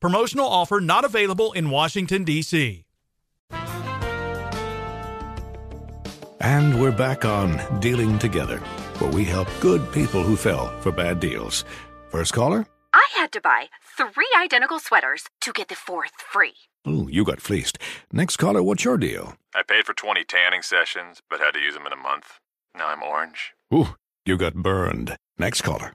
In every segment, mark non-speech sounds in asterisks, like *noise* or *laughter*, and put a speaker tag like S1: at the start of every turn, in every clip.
S1: Promotional offer not available in Washington, D.C.
S2: And we're back on Dealing Together, where we help good people who fell for bad deals. First caller?
S3: I had to buy three identical sweaters to get the fourth free.
S2: Ooh, you got fleeced. Next caller, what's your deal?
S4: I paid for 20 tanning sessions, but had to use them in a month. Now I'm orange.
S2: Ooh, you got burned. Next caller.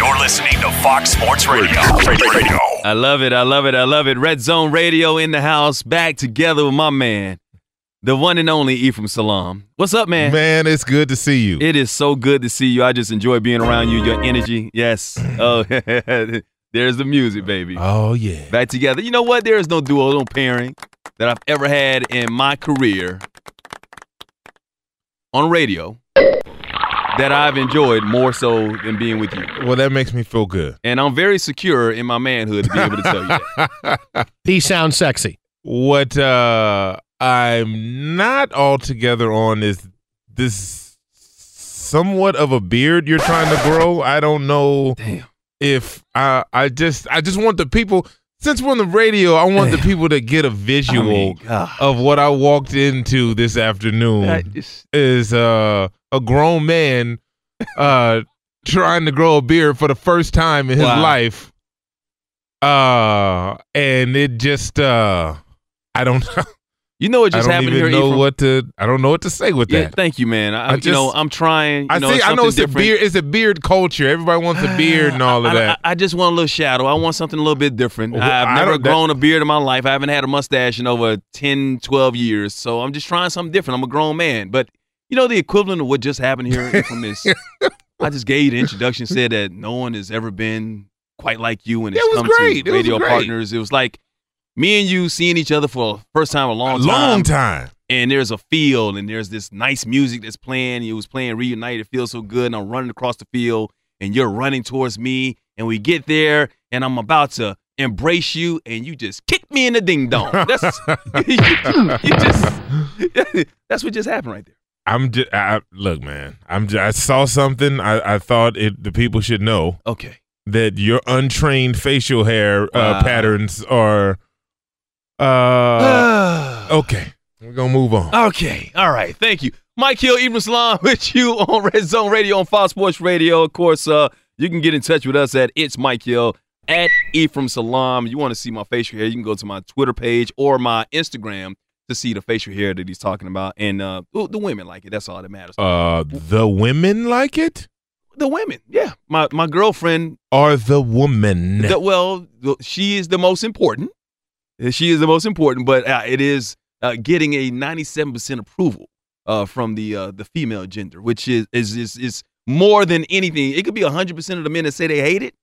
S4: You're listening to Fox Sports Radio. Radio.
S5: I love it. I love it. I love it. Red Zone Radio in the house, back together with my man, the one and only Ephraim Salaam. What's up, man?
S6: Man, it's good to see you.
S5: It is so good to see you. I just enjoy being around you, your energy. Yes. *clears throat* Oh, *laughs* there's the music, baby.
S6: Oh, yeah.
S5: Back together. You know what? There is no duo, no pairing that I've ever had in my career on radio that I've enjoyed more so than being with you.
S6: Well, that makes me feel good.
S5: And I'm very secure in my manhood to be able to tell you that. *laughs*
S7: He sounds sexy.
S6: What uh I'm not altogether on is this somewhat of a beard you're trying to grow. I don't know
S5: Damn.
S6: if I I just I just want the people since we're on the radio, I want the *laughs* people to get a visual
S5: I mean, God.
S6: of what I walked into this afternoon.
S5: Just-
S6: is uh, a grown man uh, *laughs* trying to grow a beard for the first time in his
S5: Wow.
S6: life. Uh, and it just uh, I don't *laughs* know.
S5: You know what just
S6: I don't
S5: happened
S6: even
S5: here,
S6: know
S5: Ephraim?
S6: what to. I don't know what to say with
S5: Yeah,
S6: that.
S5: thank you, man. I,
S6: I
S5: you know, I'm trying. You
S6: I
S5: know,
S6: see. I know it's a beard. It's a beard culture. Everybody wants a *sighs* beard and all of that.
S5: I, I just want a little shadow. I want something a little bit different.
S6: Well,
S5: I've never
S6: don't- that-
S5: grown a beard in my life. I haven't had a mustache in over 10, 12 years. So I'm just trying something different. I'm a grown man. But you know the equivalent of what just happened here from this. *laughs* I just gave you the introduction, said that no one has ever been quite like you when it's
S6: It
S5: come
S6: great.
S5: to
S6: It
S5: radio
S6: great.
S5: partners. It was like me and you seeing each other for the first time a long time.
S6: Long time.
S5: and there's a field and there's this nice music that's playing. It was playing Reunited. It feels so good. And I'm running across the field and you're running towards me. And we get there and I'm about to embrace you and you just kick me in the ding dong. That's you, *laughs* *laughs* you just *laughs* that's what just happened right there.
S6: I'm just I, look, man. I'm just, I saw something. I, I thought it. The people should know.
S5: Okay.
S6: that your untrained facial hair uh,
S5: Wow.
S6: patterns are. Uh, *sighs* okay, we're gonna move on.
S5: Okay. All right. Thank you. Mike Hill, Ephraim Salaam *laughs* with you on Red Zone Radio on Fox Sports Radio. Of course, uh, you can get in touch with us at It's Mike Hill at Ephraim Salaam. You want to see my facial hair, you can go to my Twitter page or my Instagram to see the facial hair that he's talking about. And uh, the the women like it. That's all that matters.
S6: Uh, the women like it,
S5: the women, yeah. My my girlfriend
S6: Are the woman?
S5: The- well, she is the most important. Uh, She is the most important, but uh, it is uh, getting a 97% approval uh, from the uh, the female gender, which is is is, is more than anything. It could be 100% of the men that say they hate it.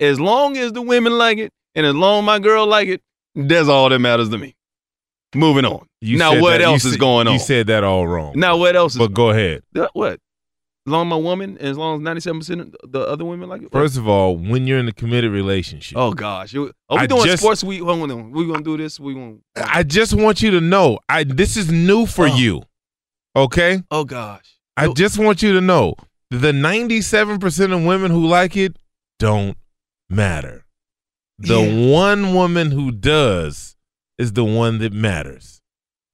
S5: As long as the women like it, and as long as my girl like it, that's all that matters to me. Moving on.
S6: You
S5: now, what
S6: that-
S5: else is
S6: said-
S5: going on?
S6: You said that all wrong.
S5: now, what else is
S6: but go ahead.
S5: What? As long as my woman, and as long as 97% of the other women like it?
S6: First of all, when you're in a committed relationship,
S5: Oh gosh, are we
S6: I
S5: doing
S6: just-
S5: sports week? Hold on, we gonna do this? We gonna?
S6: I just want you to know, I this is new for oh. you. Okay?
S5: Oh gosh,
S6: I oh. just want you to know the 97% of women who like it don't matter. The one woman who does is the one that matters.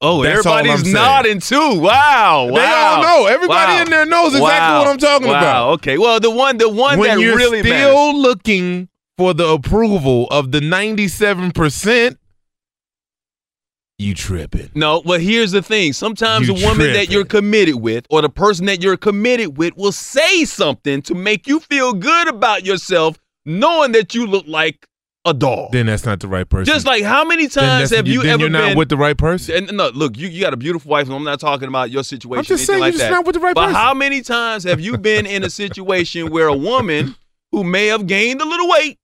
S5: Oh,
S6: That's
S5: everybody's nodding too. Wow, wow.
S6: They all know. Everybody
S5: Wow.
S6: in there knows exactly
S5: Wow.
S6: what I'm talking
S5: Wow.
S6: about.
S5: Okay, well, the one, the one
S6: when
S5: that
S6: you're
S5: really
S6: still
S5: matters.
S6: looking for the approval of the 97%, you tripping.
S5: No, but here's the thing. Sometimes
S6: You
S5: the woman that you're committed with, or the person that you're committed with, will say something to make you feel good about yourself, knowing that you look like a dog.
S6: Then that's not the right person.
S5: Just like how many times have you
S6: then
S5: ever
S6: you're not
S5: been
S6: with the right person?
S5: And no, look, you, you got a beautiful wife, and I'm not talking about your situation.
S6: I'm just
S5: anything
S6: saying
S5: like
S6: you're just
S5: that.
S6: not with the right
S5: but
S6: person.
S5: how many times have you been in a situation where a woman who may have gained a little weight,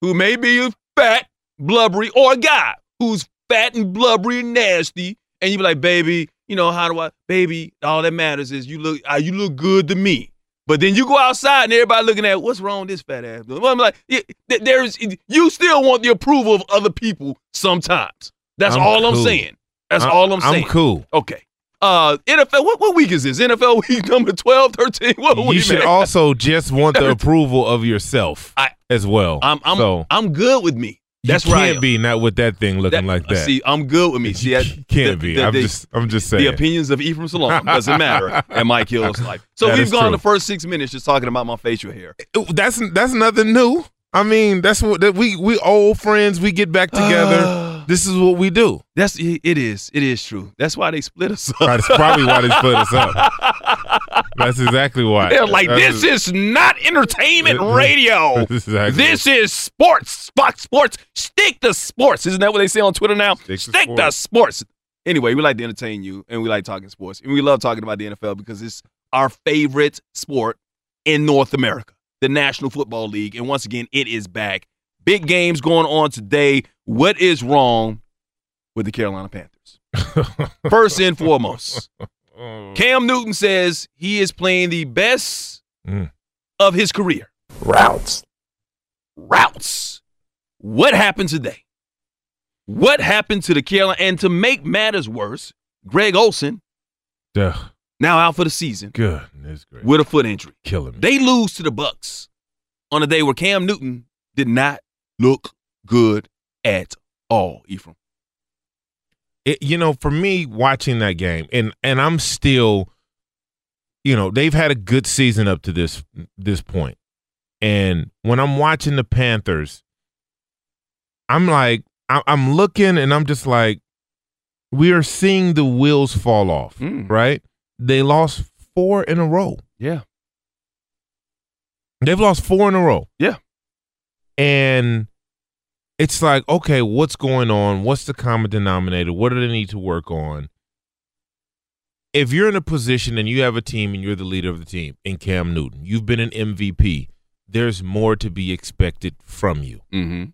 S5: who may be fat, blubbery, or a guy who's fat and blubbery and nasty, and you be like, baby, you know how do I, baby? All that matters is you look, uh, you look good to me. But then you go outside and everybody looking at what's wrong with this fat ass. Well, I'm like, yeah, there's you still want the approval of other people sometimes. That's
S6: I'm
S5: all I'm saying. That's
S6: I'm-
S5: all I'm saying.
S6: I'm cool.
S5: Okay. Uh, NFL. What what week is this? NFL week *laughs* number 12, 13? What
S6: you
S5: week,
S6: should
S5: man?
S6: also just want the *laughs* approval of yourself
S5: I-
S6: as well.
S5: I'm I'm
S6: so
S5: I'm good with me. That's
S6: you
S5: right.
S6: can't be not with that thing looking like that.
S5: See, I'm good with me. See, I,
S6: can't
S5: the-
S6: be.
S5: the-
S6: I'm
S5: the-
S6: just I'm just saying.
S5: The opinions of Ephraim Salaam *laughs* doesn't matter in Mike Hill's life. So
S6: That
S5: we've gone
S6: true.
S5: the first six minutes just talking about my facial hair.
S6: that's that's nothing new. I mean, that's what that we we old friends. We get back together. *sighs* this is what we do.
S5: That's it is. It is true. That's why they split us up.
S6: That's probably why they split us up. *laughs* That's exactly why.
S5: They're like,
S6: That's-
S5: this is not entertainment *laughs* radio.
S6: This is exactly
S5: This is sports. Fox Sports. Stick to sports. Isn't that what they say on Twitter now?
S6: Stick to
S5: Stick to
S6: sports.
S5: sports. Anyway, we like to entertain you and we like talking sports. And we love talking about the NFL because it's our favorite sport in North America, the National Football League. And once again, it is back. Big games going on today. What is wrong with the Carolina Panthers? *laughs* First and foremost, Cam Newton says he is playing the best
S6: Mm.
S5: of his career.
S8: Routes.
S5: Routes. What happened today? What happened to the Carolina? And to make matters worse, Greg Olsen
S6: Duh.
S5: now out for the season
S6: Goodness great.
S5: with a foot injury.
S6: Killing me.
S5: They lose to the Bucks on a day where Cam Newton did not look good at all. Ephraim.
S6: It, you know, for me watching that game, and and I'm still, you know, they've had a good season up to this this point, and when I'm watching the Panthers, I'm like, I, I'm looking, and I'm just like, we are seeing the wheels fall off,
S5: Mm.
S6: right? They lost four in a row.
S5: Yeah.
S6: They've lost four in a row.
S5: Yeah.
S6: And it's like, okay, what's going on? What's the common denominator? What do they need to work on? If you're in a position and you have a team and you're the leader of the team in Cam Newton, you've been an MVP, there's more to be expected from you.
S5: Mm-hmm.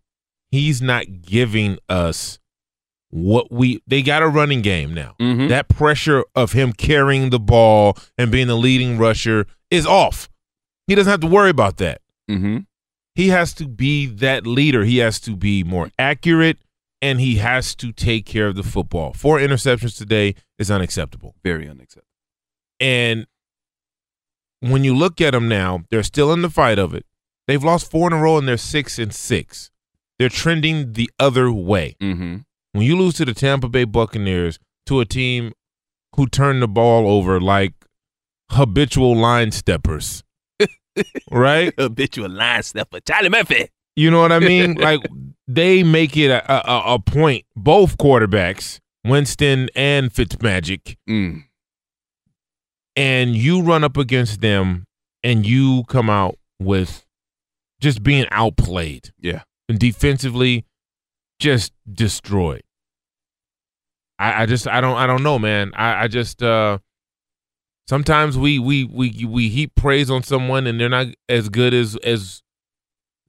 S6: He's not giving us what we they got a running game now.
S5: Mhm.
S6: That pressure of him carrying the ball and being the leading rusher is off. He doesn't have to worry about that.
S5: Mm-hmm.
S6: He has to be that leader. He has to be more accurate and he has to take care of the football. Four interceptions today is unacceptable.
S5: Very unacceptable.
S6: And when you look at them now, they're still in the fight of it. They've lost four in a row and they're six and six. They're trending the other way.
S5: Mm-hmm.
S6: When you lose to the Tampa Bay Buccaneers, to a team who turn the ball over like habitual line steppers, right?
S5: Habitual line stepper, Charlie Murphy.
S6: You know what I mean? *laughs* like they make it a, a, a point, both quarterbacks, Winston and Fitzmagic,
S5: Mm.
S6: and you run up against them and you come out with just being outplayed.
S5: Yeah.
S6: And defensively just destroyed. I, I just I don't I don't know, man. I, I just uh sometimes we we we we heap praise on someone and they're not as good as as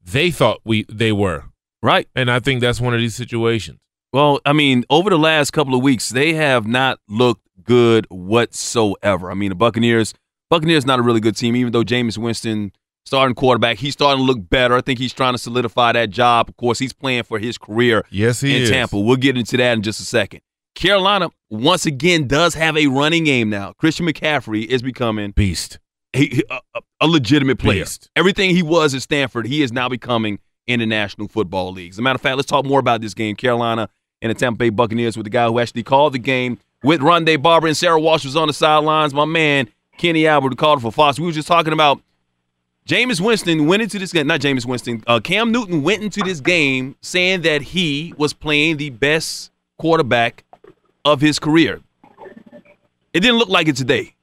S6: they thought we they were.
S5: Right.
S6: And I think that's one of these situations.
S5: Well, I mean, over the last couple of weeks, they have not looked good whatsoever. I mean, the Buccaneers, Buccaneers not a really good team, even though Jameis Winston, starting quarterback, he's starting to look better. I think he's trying to solidify that job. Of course, he's playing for his career
S6: Yes, he
S5: in
S6: is.
S5: Tampa. We'll get into that in just a second. Carolina, once again, does have a running game now. Christian McCaffrey is becoming
S6: beast,
S5: a, a, a legitimate player.
S6: Beast.
S5: Everything he was at Stanford, he is now becoming in the National Football League. As a matter of fact, let's talk more about this game. Carolina and the Tampa Bay Buccaneers with the guy who actually called the game with Rondé Barber and Sara Walsh was on the sidelines. My man, Kenny Albert, who called for Fox. We were just talking about Jameis Winston went into this game, not Jameis Winston, uh, Cam Newton went into this game saying that he was playing the best quarterback of his career. It didn't look like it today.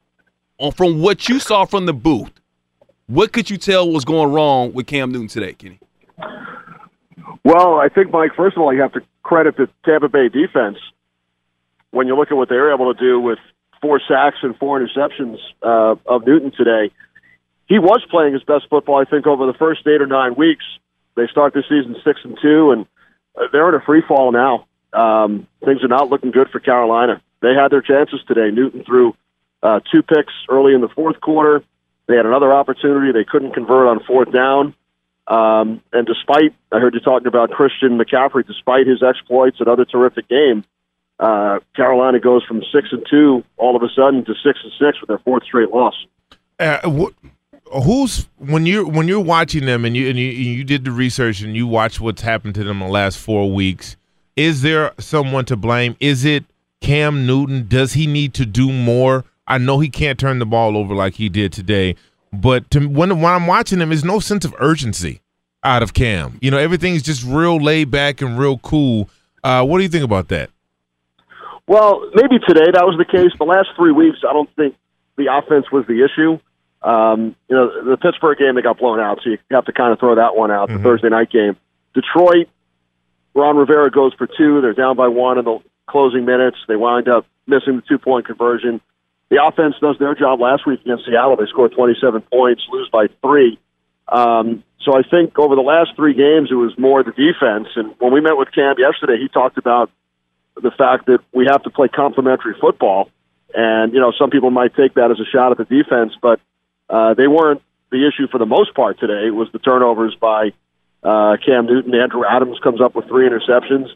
S5: From what you saw from the booth, what could you tell was going wrong with Cam Newton today, Kenny?
S9: Well, I think, Mike, first of all, you have to credit the Tampa Bay defense when you look at what they were able to do with four sacks and four interceptions uh, of Newton today. He was playing his best football, I think, over the first eight or nine weeks. They start the season six and two, and they're in a free fall now. Um, things are not looking good for Carolina. They had their chances today. Newton threw uh, two picks early in the fourth quarter. They had another opportunity. They couldn't convert on fourth down. Um, and despite, I heard you talking about Christian McCaffrey, despite his exploits, another terrific game, uh, Carolina goes from six and two all of a sudden to six and six with their fourth straight loss.
S6: Uh, wh- who's when you're when you're watching them and you and you, you did the research and you watch what's happened to them the last four weeks? Is there someone to blame? Is it Cam Newton? Does he need to do more? I know he can't turn the ball over like he did today, but to, when when I'm watching him, there's no sense of urgency out of Cam. You know, everything's just real laid back and real cool. Uh, what do you think about that?
S9: Well, maybe today that was the case. The last three weeks, I don't think the offense was the issue. Um, you know, the Pittsburgh game they got blown out, so you have to kind of throw that one out. The Thursday night game, Detroit, Ron Rivera goes for two. They're down by one in the closing minutes. They wind up missing the two point conversion. The offense does their job last week against Seattle. They scored 27 points, lose by three. Um, so I think over the last three games, it was more the defense. And when we met with Cam yesterday, he talked about the fact that we have to play complementary football. And, you know, some people might take that as a shot at the defense, but uh, they weren't the issue for the most part today. It was the turnovers by uh, Cam Newton. Andrew Adams comes up with three interceptions.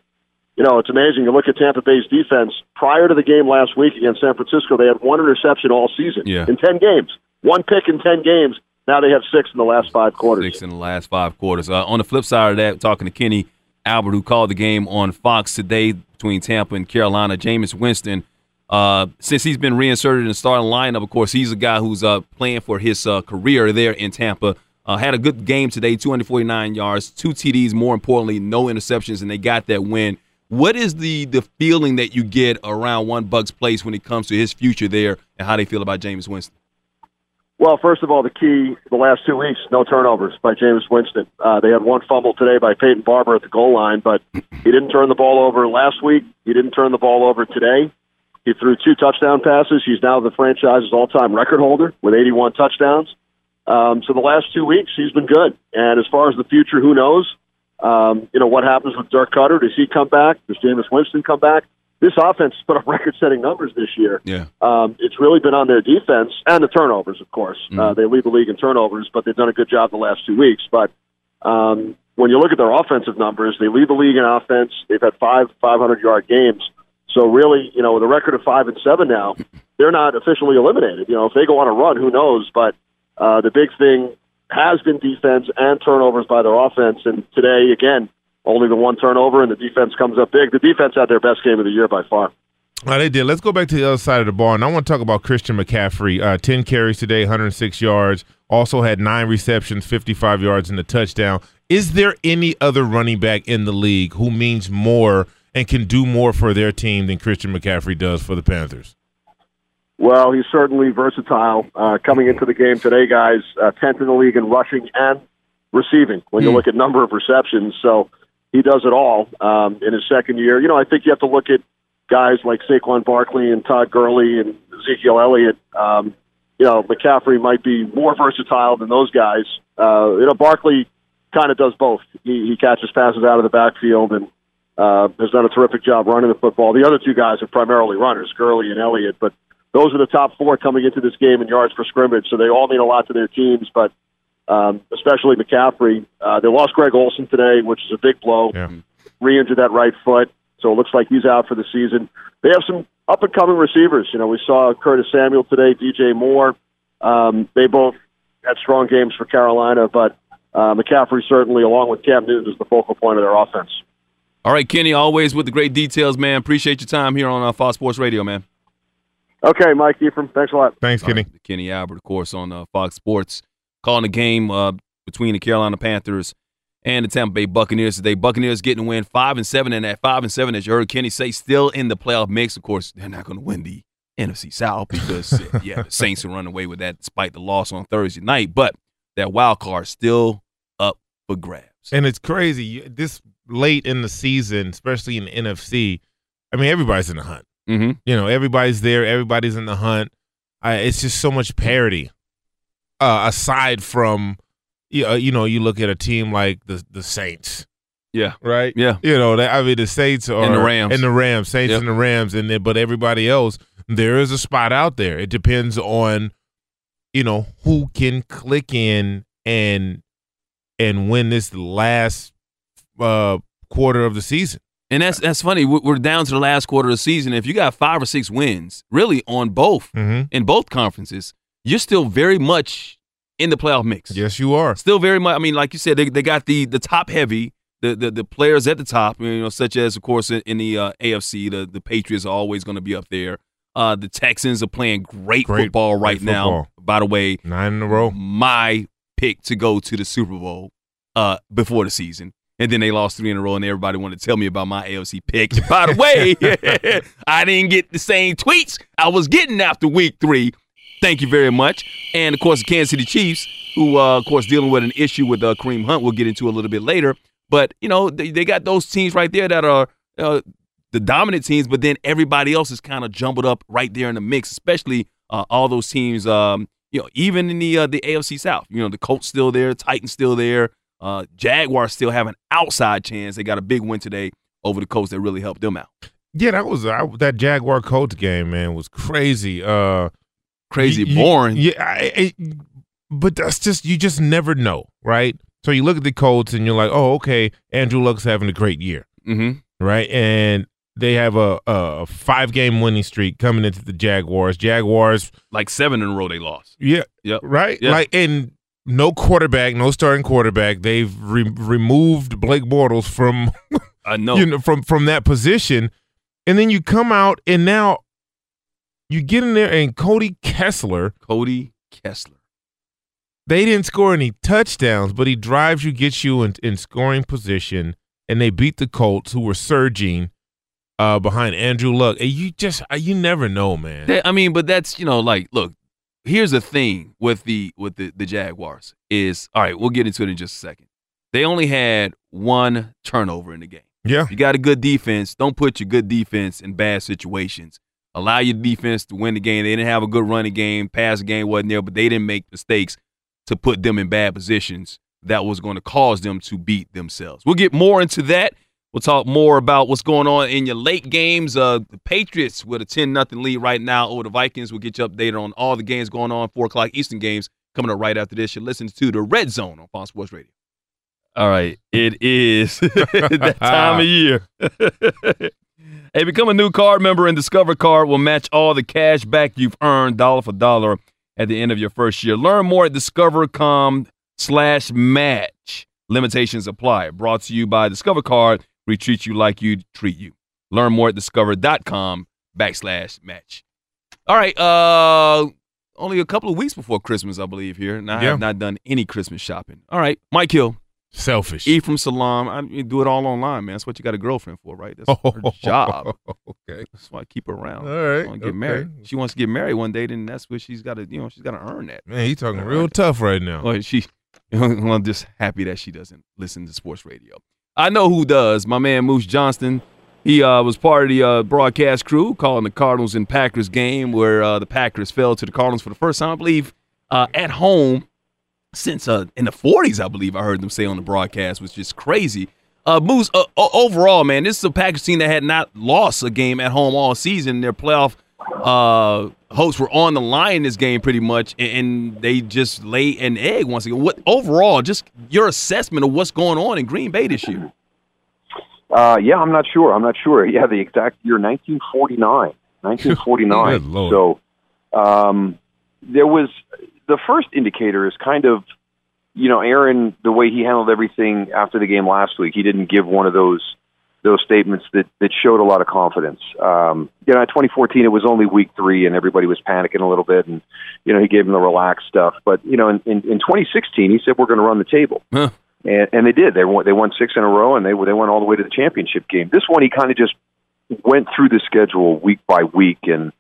S9: You know, it's amazing. You look at Tampa Bay's defense. Prior to the game last week against San Francisco, they had one interception all season
S5: Yeah.
S9: in 10 games. One pick in 10 games. Now they have six in the last five quarters.
S5: Six in the last five quarters. Uh, on the flip side of that, talking to Kenny Albert, who called the game on Fox today between Tampa and Carolina, Jameis Winston. Uh, since he's been reinserted in the starting lineup, of course, he's a guy who's uh, playing for his uh, career there in Tampa. Uh, had a good game today, 249 yards, two TDs, more importantly, no interceptions, and they got that win. What is the the feeling that you get around One Bucks Place when it comes to his future there and how they feel about Jameis Winston?
S9: Well, first of all, the key the last two weeks, no turnovers by Jameis Winston. Uh, they had one fumble today by Peyton Barber at the goal line, but he didn't turn the ball over last week. He didn't turn the ball over today. He threw two touchdown passes. He's now the franchise's all-time record holder with 81 touchdowns. Um, so the last two weeks, he's been good. And as far as the future, who knows? Um, you know what happens with Dirk Koetter? Does he come back? Does Jameis Winston come back? This offense has put up *laughs* record-setting numbers this year.
S5: Yeah.
S9: Um, it's really been on their defense and the turnovers, of course.
S5: Mm-hmm.
S9: Uh, they lead the league in turnovers, but they've done a good job the last two weeks. But um, when you look at their offensive numbers, they lead the league in offense. They've had five 500 yard games. So really, you know, with a record of five and seven now, *laughs* they're not officially eliminated. You know, if they go on a run, who knows? But uh, the big thing has been defense and turnovers by their offense. And today, again, only the one turnover, and the defense comes up big. The defense had their best game of the year by far.
S6: They did. Let's go back to the other side of the ball, and I want to talk about Christian McCaffrey. Uh, Ten carries today, 106 yards. Also had nine receptions, 55 yards, and a touchdown. Is there any other running back in the league who means more and can do more for their team than Christian McCaffrey does for the Panthers?
S9: Well, he's certainly versatile. Uh, coming into the game today, guys, uh, 10th in the league in rushing and receiving when you
S6: Hmm.
S9: look at number of receptions. So he does it all um, in his second year. You know, I think you have to look at guys like Saquon Barkley and Todd Gurley and Ezekiel Elliott. Um, you know, McCaffrey might be more versatile than those guys. Uh, you know, Barkley kind of does both. He, he catches passes out of the backfield and uh, has done a terrific job running the football. The other two guys are primarily runners, Gurley and Elliott, but those are the top four coming into this game in yards per scrimmage, so they all mean a lot to their teams, but um, especially McCaffrey. Uh, they lost Greg Olsen today, which is a big blow.
S6: Yeah.
S9: Re-injured that right foot, so it looks like he's out for the season. They have some up-and-coming receivers. You know, we saw Curtis Samuel today, DJ Moore. Um, they both had strong games for Carolina, but uh, McCaffrey certainly, along with Cam Newton, is the focal point of their offense.
S5: All right, Kenny, always with the great details, man. Appreciate your time here on uh, Fox Sports Radio, man.
S9: Okay, Mike Ephraim, thanks a lot.
S6: Thanks, Kenny.
S5: Uh, Kenny Albert, of course, on uh, Fox Sports, calling the game uh, between the Carolina Panthers and the Tampa Bay Buccaneers today. Buccaneers getting a win five and seven, and at five and seven, as you heard Kenny say, still in the playoff mix. Of course, they're not going to win the NFC South because *laughs* yeah, the Saints will run away with that despite the loss on Thursday night. But that wild card still up for grabs.
S6: And it's crazy. This late in the season, especially in the NFC, I mean, everybody's in the hunt.
S5: Mm-hmm.
S6: You know, everybody's there. Everybody's in the hunt. I, it's just so much parity. Uh, aside from, you uh, you know, you look at a team like the the Saints,
S5: Yeah,
S6: right?
S5: yeah.
S6: You know, I mean, the Saints are
S5: And the Rams.
S6: and the Rams, Saints
S5: Yep.
S6: and the Rams, and then but everybody else, there is a spot out there. It depends on, you know, who can click in and and win this last uh quarter of the season.
S5: And that's that's funny. We- We're down to the last quarter of the season. If you got five or six wins, really on both
S6: Mhm.
S5: in both conferences, you're still very much in the playoff mix.
S6: Yes, you are.
S5: Still very much. I mean, like you said, they, they got the the top heavy, the, the the players at the top. You know, such as of course in, the uh, AFC, the the Patriots are always going to be up there. Uh, the Texans are playing great,
S6: Great-
S5: football right
S6: great
S5: now.
S6: football.
S5: By the way,
S6: Nine in a row.
S5: my pick to go to the Super Bowl uh, before the season. And then they lost three in a row, and everybody wanted to tell me about my AFC pick. *laughs* By the way, *laughs* I didn't get the same tweets I was getting after week three. Thank you very much. And of course, the Kansas City Chiefs, who, uh, of course, dealing with an issue with uh, Kareem Hunt, we'll get into a little bit later. But, you know, they, they got those teams right there that are uh, the dominant teams, but then everybody else is kind of jumbled up right there in the mix, especially uh, all those teams, um, you know, even in the uh, the AFC South. You know, the Colts still there, Titans still there, uh, Jaguars still have an outside chance. They got a big win today over the Colts that really helped them out.
S6: Yeah, that was I, that Jaguar Colts game, man, was crazy. Uh
S5: Crazy
S6: you- you-
S5: boring.
S6: Yeah, I, I, but that's just you just never know, right? So you look at the Colts and you're like, oh, okay, Andrew Luck's having a great year,
S5: Mm-hmm.
S6: right? And they have a, a five game winning streak coming into the Jaguars. Jaguars,
S5: Like seven in a row they lost.
S6: yeah,
S5: yeah,
S6: right?
S5: Yeah.
S6: Like and no quarterback, no starting quarterback. They've re- removed Blake Bortles from *laughs*
S5: I know.
S6: you know from from that position, and then you come out and now you get in there and Cody Kessler.
S5: Cody Kessler.
S6: They didn't score any touchdowns, but he drives you, gets you in, in scoring position, and they beat the Colts, who were surging uh, behind Andrew Luck. And you just uh, you never know, man.
S5: That- I mean, but that's you know, like, look, here's the thing with the with the, the Jaguars is all right. We'll get into it in just a second. They only had one turnover in the game.
S6: Yeah,
S5: You got a good defense. Don't put your good defense in bad situations. Allow your defense to win the game. They didn't have a good running game. Pass game wasn't there, but they didn't make mistakes to put them in bad positions that was going to cause them to beat themselves. We'll get more into that. We'll talk more about what's going on in your late games. Uh, the Patriots with a 10 nothing lead right now over the Vikings. We'll get you updated on all the games going on, 4 o'clock Eastern games coming up right after this. You're listening to The Red Zone on Fox Sports Radio. All right, it is *laughs* that time of year. hey, *laughs* become a new card member, and Discover Card will match all the cash back you've earned dollar for dollar at the end of your first year. Learn more at discover.com slash match. Limitations apply. Brought to you by Discover Card. We treat you like you treat you. Learn more at discover.com backslash match. All right. Uh, only a couple of weeks before Christmas, I believe, here. And I
S6: Yeah.
S5: have not done any Christmas shopping. All right. Mike Hill.
S6: Selfish.
S5: Ephraim Salaam. I you do it all online, man. That's what you got a girlfriend for, right? That's her *laughs* job.
S6: okay.
S5: That's why I keep her around.
S6: All right,
S5: She wanna get
S6: okay.
S5: married. She wants to get married one day, then that's what she's got to, you know, she's got to earn that.
S6: Man, he talking real tough right now.
S5: Well, she, *laughs* I'm just happy that she doesn't listen to sports radio. I know who does. My man Moose Johnston. He uh, was part of the uh, broadcast crew calling the Cardinals and Packers game where uh, the Packers fell to the Cardinals for the first time, I believe, uh, at home since uh, in the 40s, I believe I heard them say on the broadcast, which is crazy. Uh, Moose, overall, man, this is a Packers team that had not lost a game at home all season. In their playoff uh, hopes were on the line in this game pretty much, and, and they just lay an egg once again. What overall, just your assessment of what's going on in Green Bay this year?
S10: Uh, yeah, I'm not sure. I'm not sure. *laughs* Yeah, the exact year 1949. 1949. *laughs* So um, there was the first indicator is kind of, you know, Aaron the way he handled everything after the game last week. He didn't give one of those those statements that that showed a lot of confidence. Um, you know, in 2014 it was only week three and everybody was panicking a little bit, and you know he gave him the relaxed stuff. But you know, in in, in 2016 he said we're going to run the table.
S5: Huh.
S10: And, and they did. They won. They won six in a row, and they they went all the way to the championship game. This one, he kind of just went through the schedule week by week, and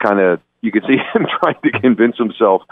S10: kind of you could *laughs* see him trying to convince himself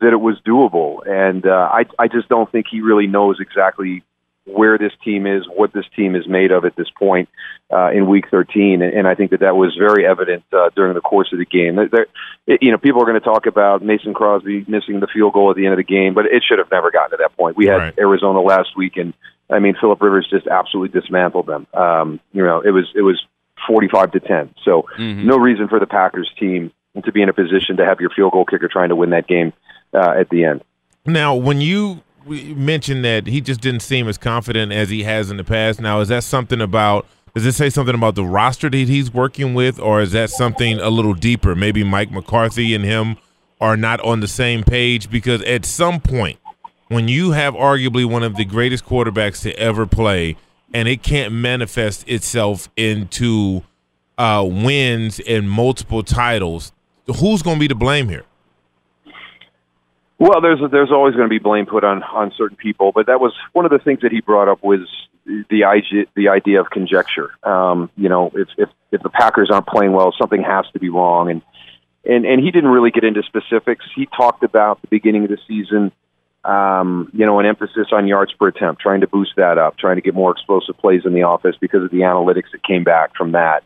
S10: that it was doable. And uh, I I just don't think he really knows exactly where this team is, what this team is made of at this point uh, in Week 13, and, and I think that that was very evident uh, during the course of the game. There, there- it- you know, people are going to talk about Mason Crosby missing the field goal at the end of the game, but it should have never gotten to that point. We had
S6: Right.
S10: Arizona last week, and I mean, Philip Rivers just absolutely dismantled them. Um, you know, it was it was 45 to 10. So
S5: Mm-hmm.
S10: no reason for the Packers team to be in a position to have your field goal kicker trying to win that game uh, at the end.
S6: Now, when you w- mentioned that he just didn't seem as confident as he has in the past, now is that something about? Does it say something about the roster that he's working with, or is that something a little deeper? Maybe Mike McCarthy and him are not on the same page because at some point, when you have arguably one of the greatest quarterbacks to ever play, and it can't manifest itself into uh, wins and multiple titles, who's going to be to blame here?
S10: Well, there's there's always going to be blame put on on certain people, but that was one of the things that he brought up was the the idea of conjecture. Um, you know, if if if the Packers aren't playing well, something has to be wrong, and and and he didn't really get into specifics. He talked about the beginning of the season, um, you know, an emphasis on yards per attempt, trying to boost that up, trying to get more explosive plays in the offense because of the analytics that came back from that.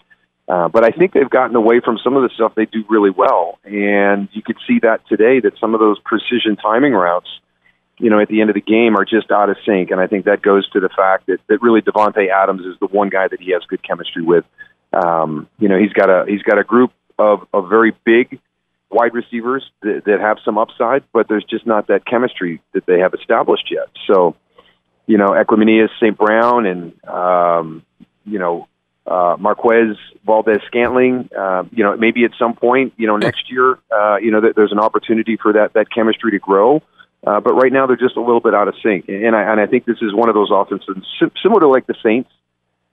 S10: Uh, but I think they've gotten away from some of the stuff they do really well, and you could see that today that some of those precision timing routes, you know, at the end of the game are just out of sync, and I think that goes to the fact that that really Davante Adams is the one guy that he has good chemistry with. Um, you know, he's got a he's got a group of of very big wide receivers that, that have some upside, but there's just not that chemistry that they have established yet. So, you know, Equanimeous St. Brown and um, you know uh, Marquez Valdes-Scantling. Uh, you know, maybe at some point, you know, next year, uh, you know, that there's an opportunity for that that chemistry to grow. Uh, but right now, they're just a little bit out of sync, and I and I think this is one of those offenses similar to like the Saints.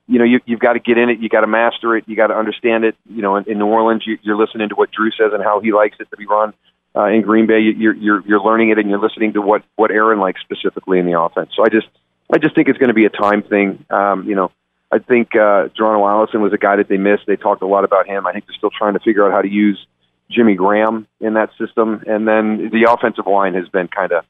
S10: You know, you, you've got to get in it, you got to master it, you got to understand it. You know, in, in New Orleans, you, you're listening to what Drew says and how he likes it to be run. Uh, in Green Bay, you- you're you're you're learning it and you're listening to what what Aaron likes specifically in the offense. So I just I just think it's going to be a time thing. Um, you know, I think uh, Geronimo Allison was a guy that they missed. They talked a lot about him. I think they're still trying to figure out how to use Jimmy Graham in that system. And then the offensive line has been kind of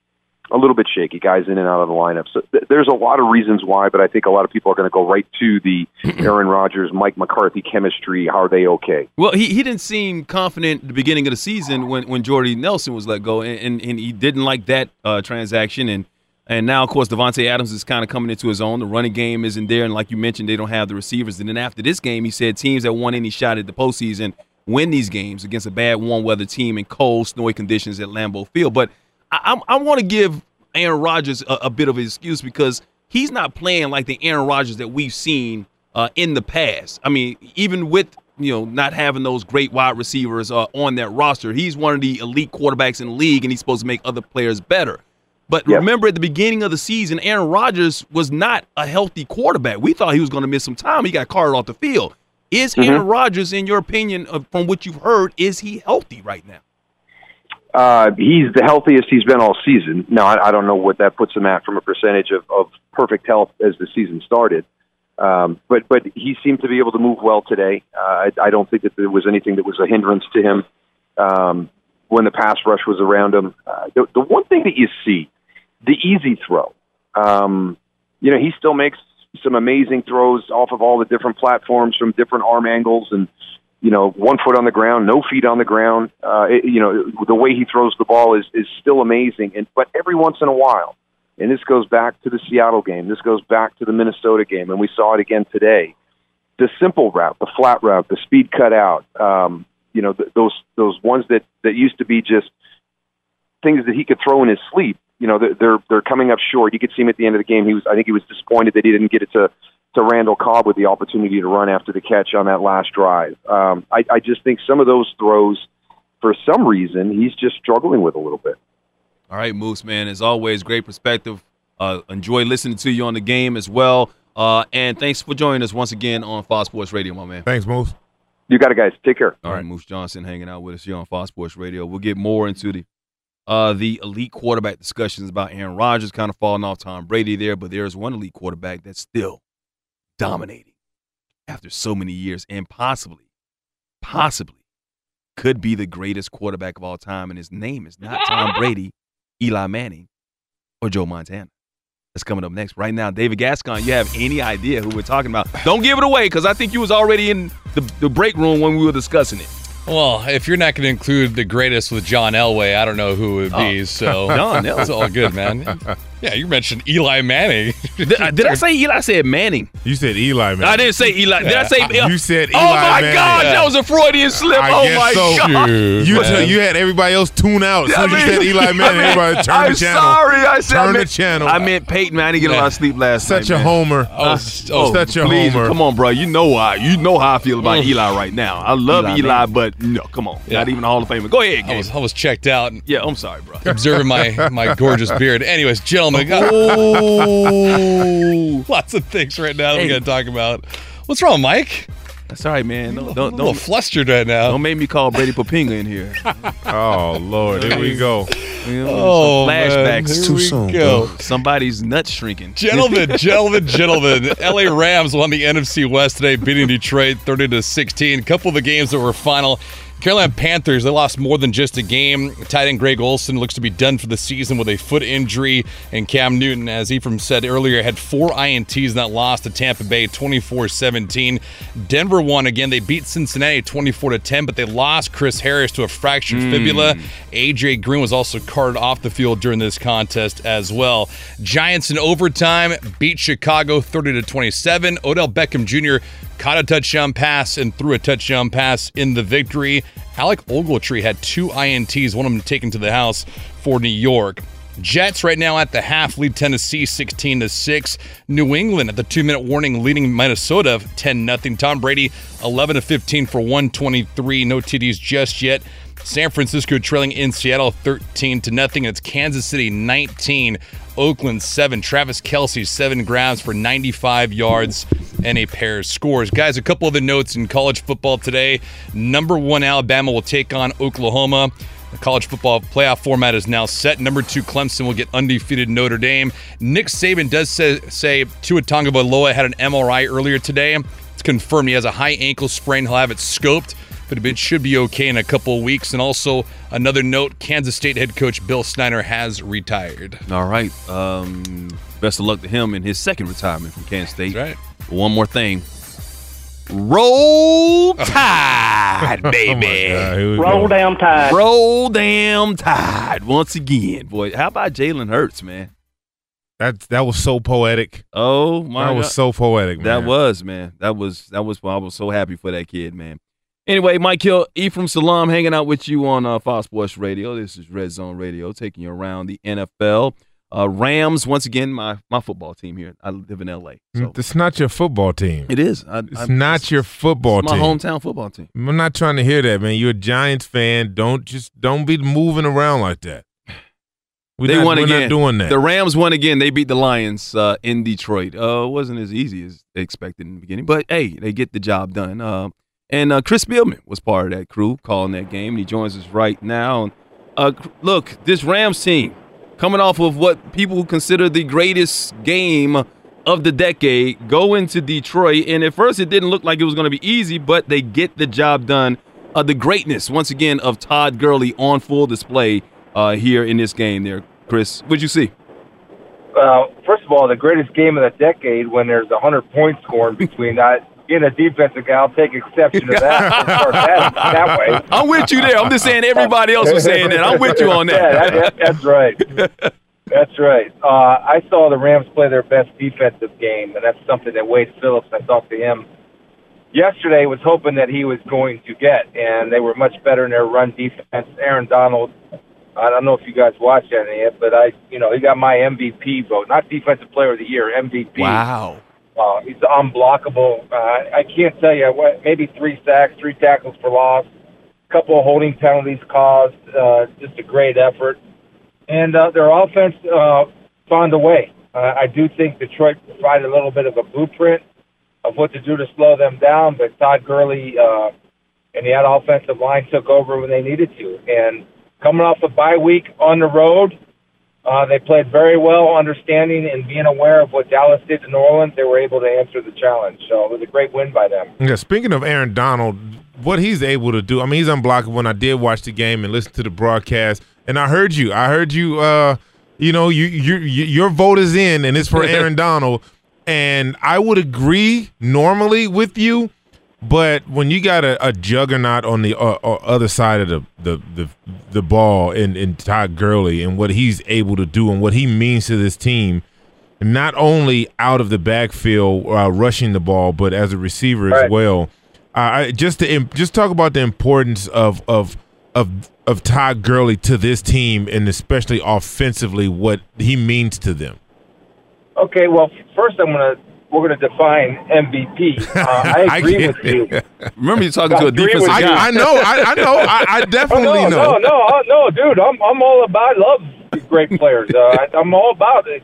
S10: a little bit shaky, guys in and out of the lineup. So th- there's a lot of reasons why, but I think a lot of people are going to go right to the Aaron Rodgers, Mike McCarthy chemistry. How are they okay?
S5: Well, he, he didn't seem confident at the beginning of the season when, when Jordy Nelson was let go, and, and, and he didn't like that uh, transaction. And and now, of course, Davante Adams is kind of coming into his own. The running game isn't there, and like you mentioned, they don't have the receivers. And then after this game, he said teams that won any shot at the postseason win these games against a bad warm weather team in cold, snowy conditions at Lambeau Field. But I, I, I want to give Aaron Rodgers a, a bit of an excuse because he's not playing like the Aaron Rodgers that we've seen uh, in the past. I mean, even with you know not having those great wide receivers uh, on that roster, he's one of the elite quarterbacks in the league, and he's supposed to make other players better. But
S10: Yes.
S5: remember, at the beginning of the season, Aaron Rodgers was not a healthy quarterback. We thought he was going to miss some time. He got carted off the field. Is
S10: Mhm.
S5: Aaron Rodgers, in your opinion, from what you've heard, is he healthy right now?
S10: Uh, he's the healthiest he's been all season. Now, I, I don't know what that puts him at from a percentage of, of perfect health as the season started. Um, but but he seemed to be able to move well today. Uh, I, I don't think that there was anything that was a hindrance to him um, when the pass rush was around him. Uh, the, the one thing that you see, the easy throw. Um, you know, he still makes some amazing throws off of all the different platforms from different arm angles and you know, one foot on the ground, no feet on the ground. Uh, it, you know, the way he throws the ball is is still amazing. And but every once in a while, and this goes back to the Seattle game, this goes back to the Minnesota game, and we saw it again today. The simple route, the flat route, the speed cut out, um, you know, th- those those ones that that used to be just things that he could throw in his sleep. You know, they're they're, they're coming up short. You could see him at the end of the game. He was, I think, he was disappointed that he didn't get it to to Randall Cobb with the opportunity to run after the catch on that last drive. Um, I, I just think some of those throws, for some reason, he's just struggling with a little bit.
S5: All right, Moose, man. As always, great perspective. Uh, enjoy listening to you on the game as well. Uh, and thanks for joining us once again on Fox Sports Radio, my man.
S6: Thanks, Moose.
S10: You got it, guys. Take care.
S5: All right, Moose Johnston hanging out with us here on Fox Sports Radio. We'll get more into the uh, the elite quarterback discussions about Aaron Rodgers kind of falling off Tom Brady there, but there's one elite quarterback that's still dominating after so many years and possibly, possibly could be the greatest quarterback of all time. And his name is not Tom *laughs* Brady, Eli Manning, or Joe Montana. That's coming up next. Right now, David Gascon, you have any idea who we're talking about? Don't give it away because I think you was already in the, the break room when we were discussing it.
S11: Well, if you're not going to include the greatest with John Elway, I don't know who it would be.
S5: Oh.
S11: So *laughs*
S5: John Elway.
S11: it's all good, man. Yeah, you mentioned Eli Manning. *laughs*
S5: Did, did I say Eli? I said Manning.
S6: You said Eli, man.
S5: I didn't say Eli. Did I say?
S6: You said
S5: Oh my
S6: Manning.
S5: God, that was a Freudian slip.
S6: I
S5: oh
S6: guess
S5: my
S6: so.
S5: God.
S6: You tell, you had everybody else tune out. As soon as you said Eli Manning,
S5: I mean,
S6: everybody turn
S5: I'm
S6: the channel.
S5: sorry. I said I
S6: turn the channel.
S5: I meant Peyton Manning get a lot of sleep last
S6: Such
S5: night.
S6: Such a
S5: man.
S6: homer.
S5: Uh,
S6: oh, such a
S5: please,
S6: homer.
S5: Come on, bro. You know why? You know how I feel about Eli right now. I love
S11: Eli
S5: Eli, but no, come on.
S11: Yeah.
S5: Not even a Hall of Famer. Go ahead,
S11: I
S5: Gabe.
S11: was, I was checked out.
S5: Yeah, I'm sorry, bro.
S11: Observing my my gorgeous beard. Anyways, gentlemen,
S5: Oh. oh. *laughs*
S11: lots of things right now that we
S5: Hey.
S11: got to talk about. What's wrong, Mike?
S5: That's all right, man. Don't,
S11: I'm
S5: don't,
S11: a little
S5: don't,
S11: flustered right now.
S5: don't make me call Brady Papinga in here. *laughs*
S6: Oh Lord, here we go.
S5: You know,
S11: Oh,
S5: some
S11: man.
S5: flashbacks.
S11: Here Too we soon, go. bro.
S5: Somebody's nuts shrinking.
S11: Gentlemen, *laughs* gentlemen, gentlemen. LA Rams won the NFC West today, beating Detroit 30 to 16. A couple of the games that were final. Carolina Panthers, they lost more than just a game. Tight end Greg Olsen looks to be done for the season with a foot injury. And Cam Newton, as Ephraim said earlier, had four INTs in that loss to Tampa Bay 24 17. Denver won again. They beat Cincinnati 24 to 10, but they lost Chris Harris to a fractured
S5: Mm.
S11: fibula. AJ Green was also carted off the field during this contest as well. Giants in overtime beat Chicago 30 to 27. Odell Beckham Jr. caught a touchdown pass and threw a touchdown pass in the victory. Alec Ogletree had two INTs, one of them taken to the house for New York. Jets right now at the half lead Tennessee 16 to 6. New England at the 2-minute warning leading Minnesota 10 nothing. Tom Brady 11 to 15 for 123, no TDs just yet. San Francisco trailing in Seattle 13 to nothing. It's Kansas City 19, Oakland 7. Travis Kelce 7 grabs for 95 yards and a pair of scores. Guys, a couple of the notes in college football today. Number 1 Alabama will take on Oklahoma. The college football playoff format is now set. Number two, Clemson will get undefeated Notre Dame. Nick Saban does say, say Tua Tagovailoa had an MRI earlier today. It's confirmed he has a high ankle sprain. He'll have it scoped, but it should be okay in a couple of weeks. And also, another note Kansas State head coach Bill Snyder has retired.
S5: All right. Um, best of luck to him in his second retirement from Kansas State.
S11: That's right.
S5: One more thing. Roll *laughs* Tide, baby.
S6: God, here we
S8: Roll
S6: go.
S8: damn tide.
S5: Roll damn Tide once again, boy. How about Jalen Hurts, man?
S6: That that was so poetic.
S5: Oh my
S6: That was so poetic, man.
S5: That was, man. That was that was I was so happy for that kid, man. Anyway, Mike Hill, Ephraim Salaam hanging out with you on uh, Fox Sports Radio. This is Red Zone Radio, taking you around the NFL. Uh, Rams, once again, my my football team here. I live in LA. So
S6: It's not your football team.
S5: it is. I,
S6: It's
S5: I-
S6: not your football
S5: it's my
S6: team.
S5: hometown football team.
S6: I'm not trying to hear that, man. You're a Giants fan. Don't just don't be moving around like that. We're
S5: they
S6: not,
S5: won again.
S6: doing that.
S5: The Rams won again. They beat the Lions uh, in Detroit. Uh, it wasn't as easy as expected in the beginning, but hey, they get the job done. Uh, and uh, Chris Spielman was part of that crew calling that game, and he joins us right now. Uh, look, this Rams team coming off of what people consider the greatest game of the decade, go into Detroit, and at first it didn't look like it was going to be easy, but they get the job done. Uh, the greatness, once again, of Todd Gurley on full display uh, here in this game. There, Chris, what'd you see?
S12: Well, first of all, the greatest game of the decade when there's a hundred points scored between that. Being a defensive guy, I'll take exception to that. that, that way. *laughs*
S5: I'm with you there. I'm just saying everybody else was saying that. I'm with you on that.
S12: Yeah, that, that that's right. That's right. Uh, I saw the Rams play their best defensive game, and that's something that Wade Phillips. I talked to him yesterday. Was hoping that he was going to get, and they were much better in their run defense. Aaron Donald. I don't know if you guys watched any of it, but I, you know, he got my MVP vote, not Defensive Player of the Year, MVP.
S5: Wow.
S12: Uh, he's unblockable. Uh, I can't tell you what. Maybe three sacks, three tackles for loss, a couple of holding penalties caused. Uh, just a great effort, and uh, their offense uh, found a way. Uh, I do think Detroit provided a little bit of a blueprint of what to do to slow them down, but Todd Gurley uh, and the offensive line took over when they needed to. And coming off a bye week on the road, uh, they played very well, understanding and being aware of what Dallas did to New Orleans. They were able to answer the challenge. So it was a great win by them.
S6: Yeah, speaking of Aaron Donald, what he's able to do, I mean, he's unblockable. And I did watch the game and listen to the broadcast, and I heard you. I heard you. Uh, you know, you, you, you your vote is in, and it's for *laughs* Aaron Donald. And I would agree normally with you, but when you got a, a juggernaut on the uh, uh, other side of the the the, the ball in, in Todd Gurley and what he's able to do and what he means to this team, not only out of the backfield uh, rushing the ball, but as a receiver as well. Uh, I, just to just talk about the importance of of of of Todd Gurley to this team and especially offensively, what he means to them.
S12: Okay, well, first I'm gonna we're gonna define MVP. *laughs* Uh, I agree
S6: get
S12: with you.
S5: Remember, you're talking to a defensive guy.
S6: I know, I, I know, I, I *laughs* definitely
S12: oh, no,
S6: know.
S12: No, no, no, dude. I'm I'm all about. I love great players. Uh, I, I'm all about it.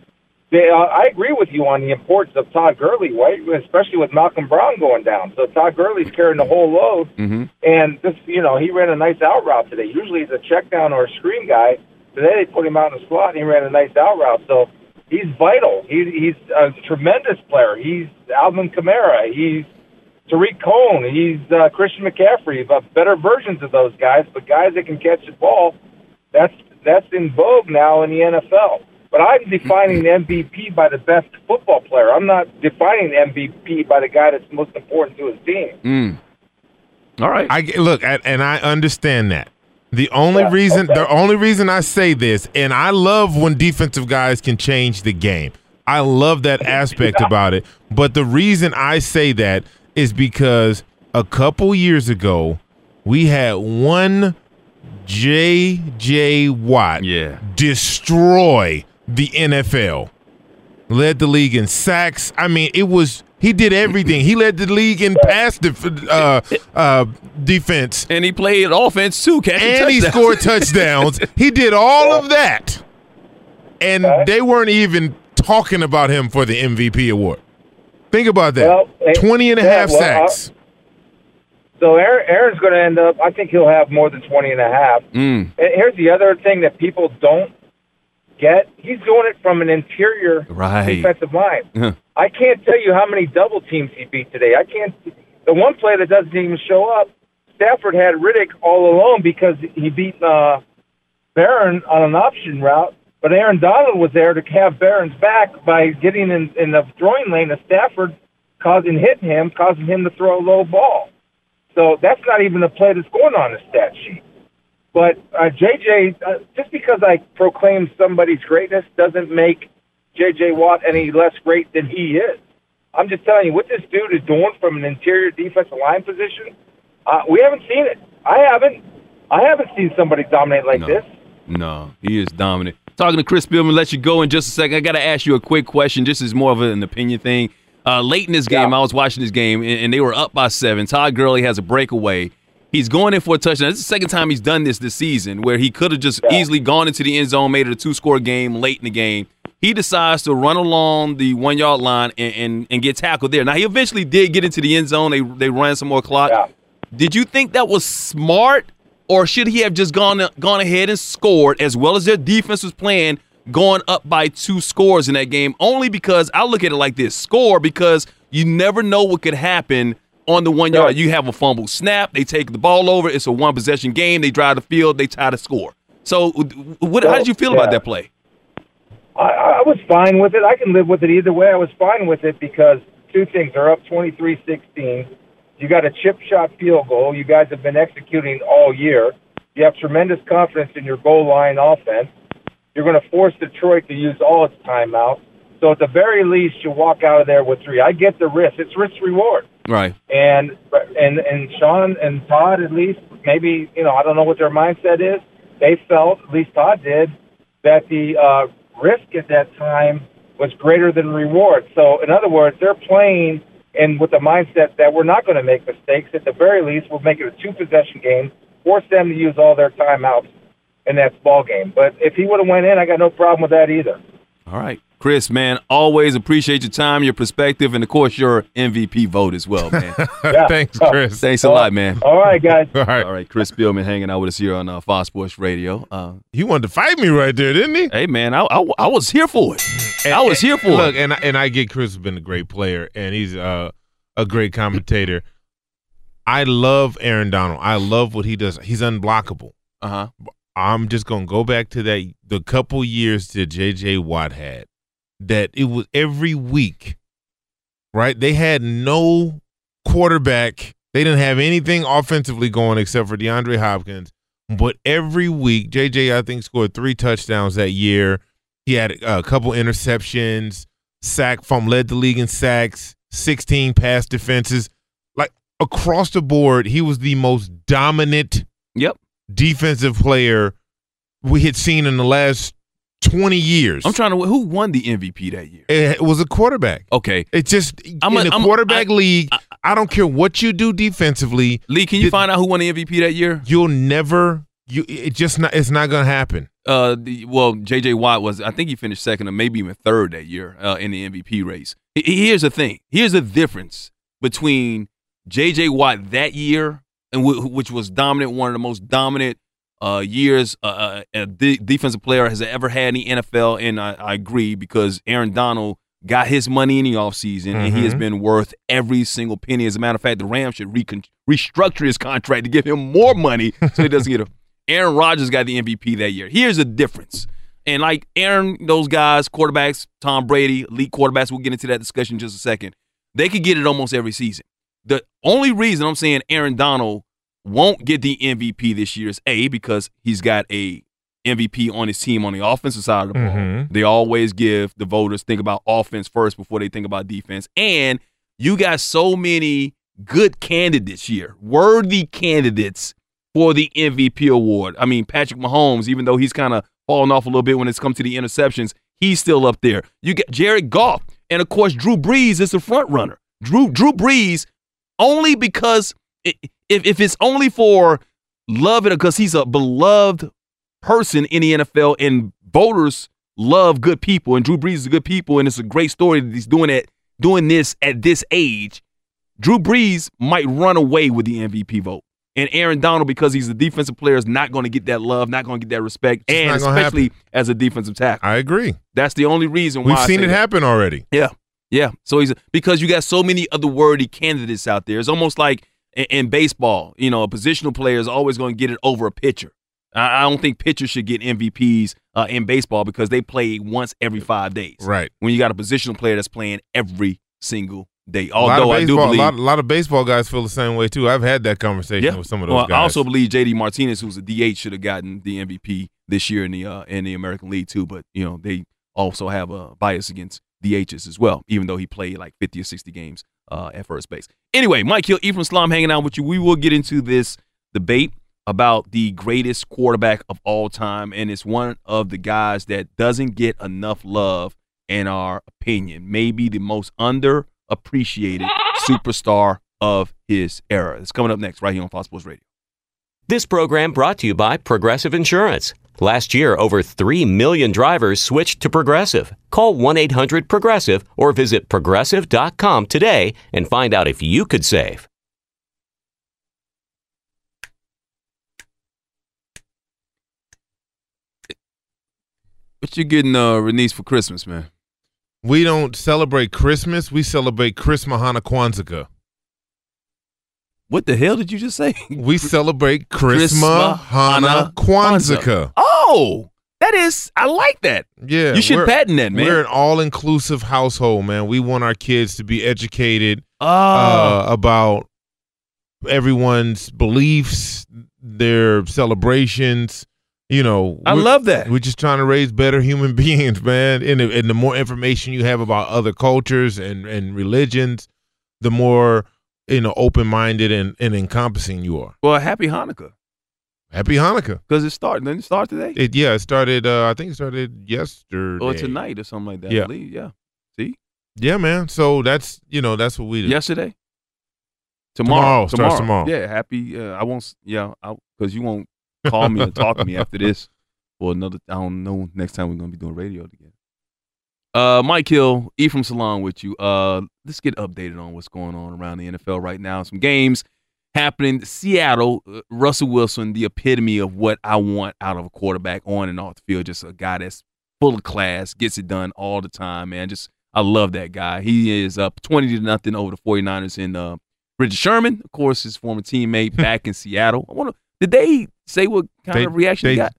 S12: They, uh, I agree with you on the importance of Todd Gurley, right? Especially with Malcolm Brown going down. So Todd Gurley's carrying the whole load.
S5: Mm-hmm.
S12: And this, you know, he ran a nice out route today. Usually he's a check down or a screen guy. Today they put him out in the slot and he ran a nice out route. So he's vital. He's he's a tremendous player. He's Alvin Kamara. He's Tarik Cohen. He's uh, Christian McCaffrey. But better versions of those guys, but guys that can catch the ball. That's that's in vogue now in the NFL. But I'm defining the MVP by the best football player. I'm not defining the MVP by the guy that's most important to his team.
S5: Mm. All right.
S6: I look, and and I understand that. The only reason, the only reason I say this, and I love when defensive guys can change the game. I love that aspect about it. But the reason I say that is because a couple years ago, we had one J.J. Watt
S5: Yeah.
S6: destroy the NFL. Led the league in sacks. I mean, it was he did everything. He led the league in pass def- uh, uh, defense,
S5: And he played offense too, catching
S6: and he scored *laughs* touchdowns. he did all of that, and they weren't even talking about him for the MVP award. Think about that:
S12: Well, hey,
S6: 20 and a
S12: yeah,
S6: half
S12: well,
S6: sacks.
S12: So Aaron's going to end up. I think he'll have more than twenty and a half.
S5: Mm.
S12: And here's the other thing that people don't get. He's doing it from an interior
S5: Right.
S12: defensive line. I can't tell you how many double teams he beat today. I can't. The one play that doesn't even show up, Stafford had Riddick all alone because he beat uh, Barron on an option route. But Aaron Donald was there to have Barron's back by getting in, in the throwing lane of Stafford, causing hitting him, causing him to throw a low ball. So that's not even a play that's going on the stat sheet. But uh, JJ, uh, just because I proclaim somebody's greatness doesn't make JJ Watt any less great than he is. I'm just telling you what this dude is doing from an interior defensive line position. Uh, we haven't seen it. I haven't. I haven't seen somebody dominate like
S5: No.
S12: this.
S5: No, he is dominant. Talking to Chris Spielman, let you go in just a second. I got to ask you a quick question. This is more of an opinion thing. Uh, late in this game, I was watching this game, and, and they were up by seven. Todd Gurley has a breakaway, He's going in for a touchdown. This is the second time he's done this this season, where he could have just easily gone into the end zone, made it a two-score game late in the game. He decides to run along the one-yard line and, and, and get tackled there. Now he eventually did get into the end zone. They they ran some more clock. Did you think that was smart, or should he have just gone gone ahead and scored as well as their defense was playing, going up by two scores in that game? Only because I look at it like this: score because you never know what could happen on the one yard. You have a fumble snap, they take the ball over. It's a one possession game. They drive the field, they tie the score. So, what? how did you feel
S12: yeah.
S5: about that play?
S12: I, I was fine with it. I can live with it either way. I was fine with it because two things are up 23-16. You got a chip shot field goal. You guys have been executing all year. You have tremendous confidence in your goal line offense. You're going to force Detroit to use all its timeouts. So at the very least, you walk out of there with three. I get the risk. It's risk reward.
S5: Right.
S12: And and and Sean and Todd at least maybe you know I don't know what their mindset is. They felt at least Todd did that the uh, risk at that time was greater than reward. So in other words, they're playing and with the mindset that we're not going to make mistakes. At the very least, we'll make it a two possession game, force them to use all their timeouts in that ball game. But if he would have went in, I got no problem with that either.
S5: All right. Chris, man, always appreciate your time, your perspective, and of course your MVP vote as well, man. *laughs*
S12: Yeah.
S6: Thanks, Chris.
S5: Thanks a lot, man.
S12: All right, guys. *laughs*
S6: All right.
S5: All right, Chris Spielman hanging out with us here on uh, Fox Sports Radio. Uh,
S6: He wanted to fight me right there, didn't he?
S5: hey, man, I, I, I was here for it. I was here for it.
S6: Look,
S5: it.
S6: and I- and I get Chris has been a great player, and he's uh, a great commentator. I love Aaron Donald. I love what he does. He's unblockable.
S5: Uh huh.
S6: I'm just gonna go back to that the couple years that JJ Watt had. That it was every week, right? They had no quarterback. They didn't have anything offensively going except for DeAndre Hopkins. But every week, JJ I think scored three touchdowns that year. He had a couple interceptions, sack from led the league in sacks, 16 pass defenses. Like across the board, he was the most dominant
S5: Yep.
S6: defensive player we had seen in the last 20 years.
S5: I'm trying to. Who won the MVP that year?
S6: It was a quarterback.
S5: Okay.
S6: It just
S5: I'm
S6: in
S5: a-
S6: a,
S5: I'm
S6: quarterback
S5: I-
S6: league. I, don't care what you do defensively.
S5: Lee, can you find out who won the MVP that year?
S6: You'll never. You it just not. It's not gonna happen.
S5: Uh, the, well, J.J. Watt was. I think he finished second or maybe even third that year uh, in the MVP race. Here's the thing. Here's the difference between J.J. Watt that year and w- which was dominant, one of the most dominant uh, years uh, uh, a de- defensive player has ever had in the NFL. And I, I agree because Aaron Donald got his money in the offseason and he has
S6: Mhm.
S5: been worth every single penny. As a matter of fact, the Rams should recon- restructure his contract to give him more money so he doesn't get a. *laughs* Aaron Rodgers got the MVP that year. Here's the difference. And like Aaron, those guys, quarterbacks, Tom Brady, elite quarterbacks, we'll get into that discussion in just a second. They could get it almost every season. The only reason I'm saying Aaron Donald won't get the MVP this year is A, because he's got a MVP on his team on the offensive side of the ball.
S6: Mhm.
S5: They always give the voters think about offense first before they think about defense. And you got so many good candidates here, worthy candidates for the MVP award. I mean, Patrick Mahomes, even though he's kind of falling off a little bit when it's come to the interceptions, he's still up there. You get Jared Goff, and of course Drew Brees is the front runner. Drew Drew Brees only because i- if if it's only for love it because he's a beloved person in the NFL and voters love good people and Drew Brees is a good people and it's a great story that he's doing it doing this at this age. Drew Brees might run away with the MVP vote. And Aaron Donald, because he's a defensive player, is not going to get that love, not going to get that respect,
S6: It's
S5: and especially as a defensive tackle.
S6: I agree.
S5: That's the only reason why
S6: We've seen it
S5: that.
S6: happen already.
S5: Yeah, yeah. So he's because you got so many other worthy candidates out there. It's almost like in, in baseball, you know, a positional player is always going to get it over a pitcher. I, I don't think pitchers should get MVPs uh, in baseball because they play once every five days.
S6: Right.
S5: When you got a positional player that's playing every single day.
S6: A lot of
S5: Although I do
S6: baseball-
S5: believe
S6: a lot, a lot of baseball guys feel the same way too. I've had that conversation with some of those
S5: well,
S6: guys.
S5: I also believe JD Martinez, who's a DH, should have gotten the MVP this year in the uh, in the American League too. But you know they also have a bias against DHs as well, even though he played like 50 or 60 games uh, at first base. Anyway, Mike Hill, Ephraim Salaam hanging out with you. We will get into this debate about the greatest quarterback of all time, and it's one of the guys that doesn't get enough love in our opinion. Maybe the most underappreciated superstar of his era. It's coming up next right here on Fox Sports Radio.
S13: This program brought to you by Progressive Insurance. Last year, over 3 million drivers switched to Progressive. Call 1 800 Progressive or visit progressive.com today and find out if you could save.
S5: What you getting, uh, Renice, for Christmas, man?
S6: We don't celebrate Christmas. We celebrate Christmas Hana Kwanzaa.
S5: What the hell did you just say? *laughs*
S6: We celebrate Christmas Hana
S5: Hana
S6: Kwanzaa.
S5: Oh, that is, I like that.
S6: Yeah,
S5: You should patent that, man.
S6: We're an all-inclusive household, man. We want our kids to be educated
S5: Oh.
S6: uh, about everyone's beliefs, their celebrations. You know,
S5: I love that.
S6: We're just trying to raise better human *laughs* beings, man. And, the- and the more information you have about other cultures and, and religions, the more you know open-minded and, and encompassing you are.
S5: Well, happy Hanukkah.
S6: Happy Hanukkah.
S5: Because it started. Didn't it start today?
S6: It yeah, it started. Uh, I think it started yesterday
S5: or tonight or something like that.
S6: Yeah.
S5: I believe. Yeah. See?
S6: Yeah, man. So that's you know that's what we did.
S5: Yesterday?
S6: Tomorrow.
S5: Tomorrow.
S6: Starts tomorrow.
S5: Yeah. Happy. Uh, I won't. Yeah. Because you won't call me and talk to me after this *laughs* for another. I don't know. Next time we're gonna be doing radio together. Uh, Mike Hill, Ephraim Salaam with you. Uh, let's get updated on what's going on around the NFL right now. Some games happening. Seattle, uh, Russell Wilson, the epitome of what I want out of a quarterback on and off the field. Just a guy that's full of class, gets it done all the time, man. Just I love that guy. He is up 20 to nothing over the 49ers in uh, Richard Sherman, of course, his former teammate *laughs* back in Seattle. I wonder, did they say what kind
S6: They-
S5: of reaction
S6: they-
S5: he got?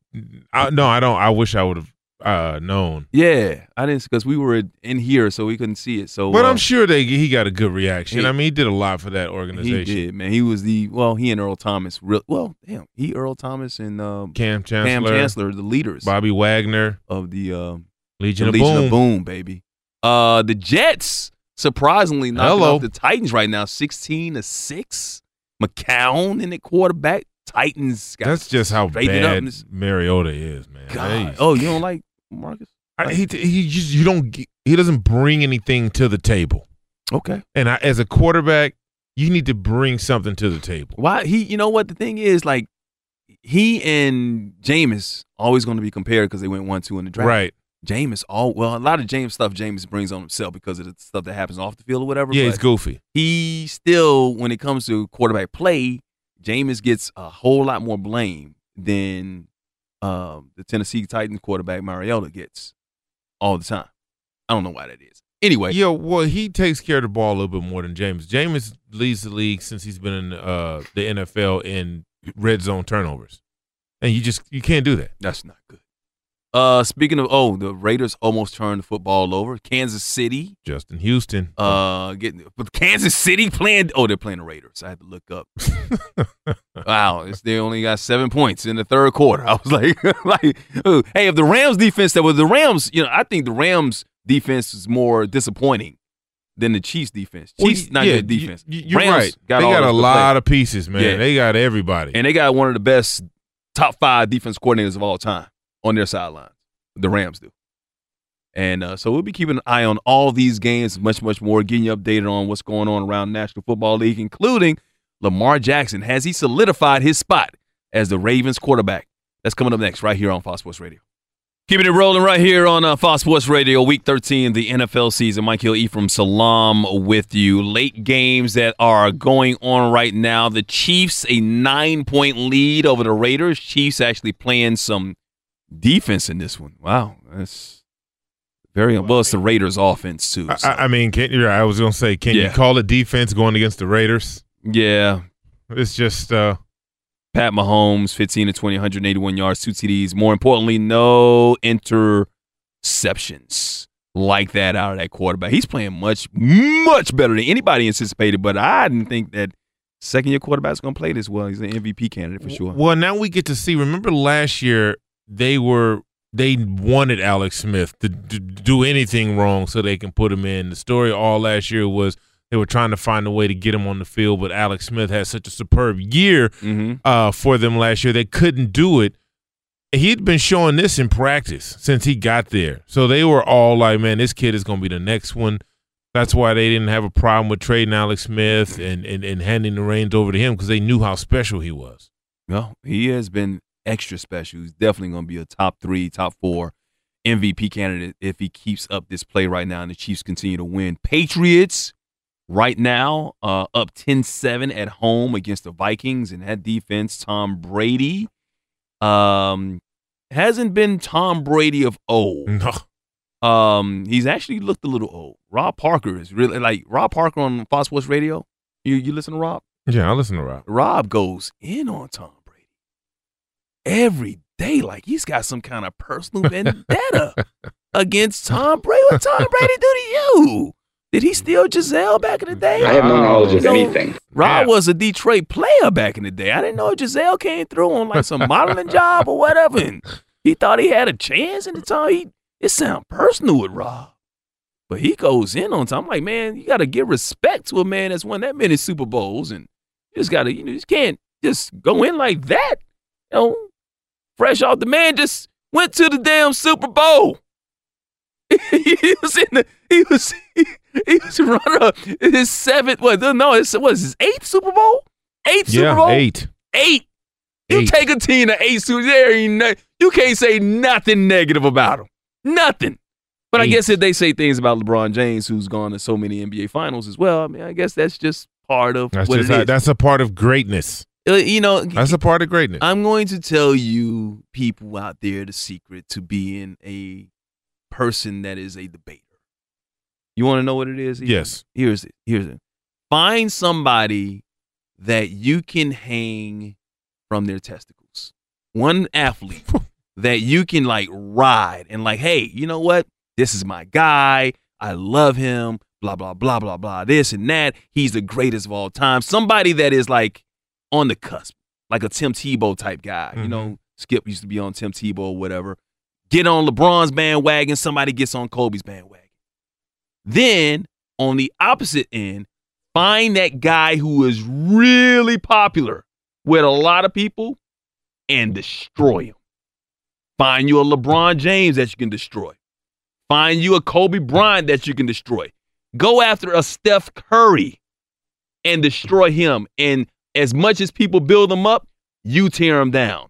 S6: I, no, I don't. I wish I would have uh, known.
S5: Yeah, I didn't because we were in here, so we couldn't see it. So,
S6: But
S5: uh,
S6: I'm sure they he got a good reaction.
S5: he-
S6: I mean, he did a lot for that organization.
S5: he did, man. He was the well, he and Earl Thomas. Real well, damn, he Earl Thomas and um,
S6: Kam Chancellor,
S5: Kam Chancellor, the leaders
S6: Bobby Wagner,
S5: of the um,
S6: Legion,
S5: the
S6: of,
S5: Legion
S6: Boom.
S5: of Boom, baby. Uh, the Jets surprisingly knocking
S6: Hello.
S5: off the Titans right now, sixteen to six. McCown in the quarterback. Titans. Got
S6: That's just how
S5: straightened it up
S6: bad Mariota is, man.
S5: God.
S6: Hey.
S5: Oh, you don't like Marcus?
S6: I, he he just you don't he doesn't bring anything to the table.
S5: Okay.
S6: And I, as a quarterback, you need to bring something to the table.
S5: Why he? You know what the thing is like. He and Jameis always going to be compared because they went one two in the draft.
S6: Right.
S5: Jameis, all well, a lot of James stuff Jameis brings on himself because of the stuff that happens off the field or whatever.
S6: Yeah, he's goofy.
S5: He still, when it comes to quarterback play, Jameis gets a whole lot more blame than um, the Tennessee Titans quarterback Mariota gets all the time. I don't know why that is. Anyway,
S6: Yeah, well, he takes care of the ball a little bit more than James. James leads the league since he's been in uh, the NFL in red zone turnovers, and you just you can't do that.
S5: That's not good. Uh, speaking of, oh, the Raiders almost turned the football over. Kansas City,
S6: Justin Houston.
S5: uh, getting but Kansas City playing. Oh, they're playing the Raiders. I had to look up. *laughs* wow, it's, they only got seven points in the third quarter. *laughs* I was like, *laughs* like, oh, hey, if the Rams defense that was the Rams, you know, I think the Rams defense is more disappointing than the Chiefs defense.
S6: Well,
S5: Chiefs not
S6: yeah,
S5: good defense.
S6: you- you're
S5: Rams
S6: right.
S5: Got
S6: they got a lot
S5: play.
S6: of pieces, man.
S5: Yeah.
S6: They got everybody.
S5: And they got one of the best top five defense coordinators of all time on their sidelines. The Rams do. And uh, so we'll be keeping an eye on all these games, much, much more, getting you updated on what's going on around National Football League, including Lamar Jackson. Has he solidified his spot as the Ravens quarterback? That's coming up next, right here on Fox Sports Radio. Keeping it rolling right here on uh, Fox Sports Radio, Week 13, the NFL season. Mike Hill, Ephraim Salaam with you. Late games that are going on right now. The Chiefs, a nine-point lead over the Raiders. Chiefs actually playing some defense in this one. Wow, that's very well. It's the Raiders' offense too.
S6: I,
S5: so-
S6: I- I mean, can you? I was gonna say, can you call it defense going against the Raiders?
S5: yeah,
S6: It's just uh,
S5: Pat Mahomes, 15 to 20, 181 yards, two TDs. More importantly, no interceptions like that out of that quarterback. He's playing much, much better than anybody anticipated, but I didn't think that second year quarterback's going to play this well. He's an MVP candidate for sure.
S6: Well, now we get to see. Remember last year they were they wanted Alex Smith to, to do anything wrong so they can put him in. The story all last year was they were trying to find a way to get him on the field, but Alex Smith had such a superb year
S5: Mhm.
S6: uh, for them last year they couldn't do it. He'd been showing this in practice since he got there, so they were all like, "Man, this kid is going to be the next one." That's why they didn't have a problem with trading Alex Smith and, and, and handing the reins over to him because they knew how special he was.
S5: No, he has been extra special. He's definitely going to be a top three, top four MVP candidate if he keeps up this play right now and the Chiefs continue to win. Patriots right now uh, up 10-7 at home against the Vikings and that defense, Tom Brady um, hasn't been Tom Brady of old.
S6: No.
S5: Um, he's actually looked a little old. Rob Parker is really like Rob Parker on Fox Sports Radio. You you listen to Rob?
S6: Yeah, I listen to Rob.
S5: Rob goes in on Tom every day, like he's got some kind of personal vendetta against Tom Brady. What Tom *laughs* Brady do to you? Did he steal Gisele back in the day?
S14: I have no knowledge of
S5: You know,
S14: anything.
S5: Rob
S14: Yeah.
S5: was a Detroit player back in the day. I didn't know if Gisele came through on like some modeling job or whatever. And he thought he had a chance in the time. He, it sound personal with Rob. But he goes in on time. I'm like, man, you got to give respect to a man that's won that many Super Bowls. And you just got to, you know, you just can't just go in like that. You know, fresh off the man just went to the damn Super Bowl. *laughs* he was in the, he was, *laughs* he, was runner up his seventh, what, no, it was his eighth Super Bowl? Eighth Super
S6: Yeah,
S5: Bowl?
S6: eight.
S5: Eight. You
S6: Eight.
S5: take a team to eight Super there ain't no, you can't say nothing negative about him. Nothing. But I guess if they say things about LeBron James, who's gone to so many NBA finals as well, I mean, I guess that's just part of
S6: That's
S5: what
S6: just
S5: it
S6: how-
S5: is.
S6: that's a part of greatness.
S5: Uh, you know,
S6: That's a part of greatness.
S5: I'm going to tell you people out there the secret to being a person that is a debater. You want to know what it is?
S6: Yes.
S5: Here's it. Here's it. Find somebody that you can hang from their testicles. One athlete *laughs* that you can like ride and like, hey, you know what? This is my guy. I love him. Blah blah blah blah blah. This and that. He's the greatest of all time. Somebody that is like on the cusp, like a Tim Tebow type guy. You mm-hmm. know, Skip used to be on Tim Tebow or whatever. Get on LeBron's bandwagon. Somebody gets on Kobe's bandwagon. Then on the opposite end, find that guy who is really popular with a lot of people and destroy him. Find you a LeBron James that you can destroy. Find you a Kobe Bryant that you can destroy. Go after a Steph Curry and destroy him. And as much as people build them up, you tear them down.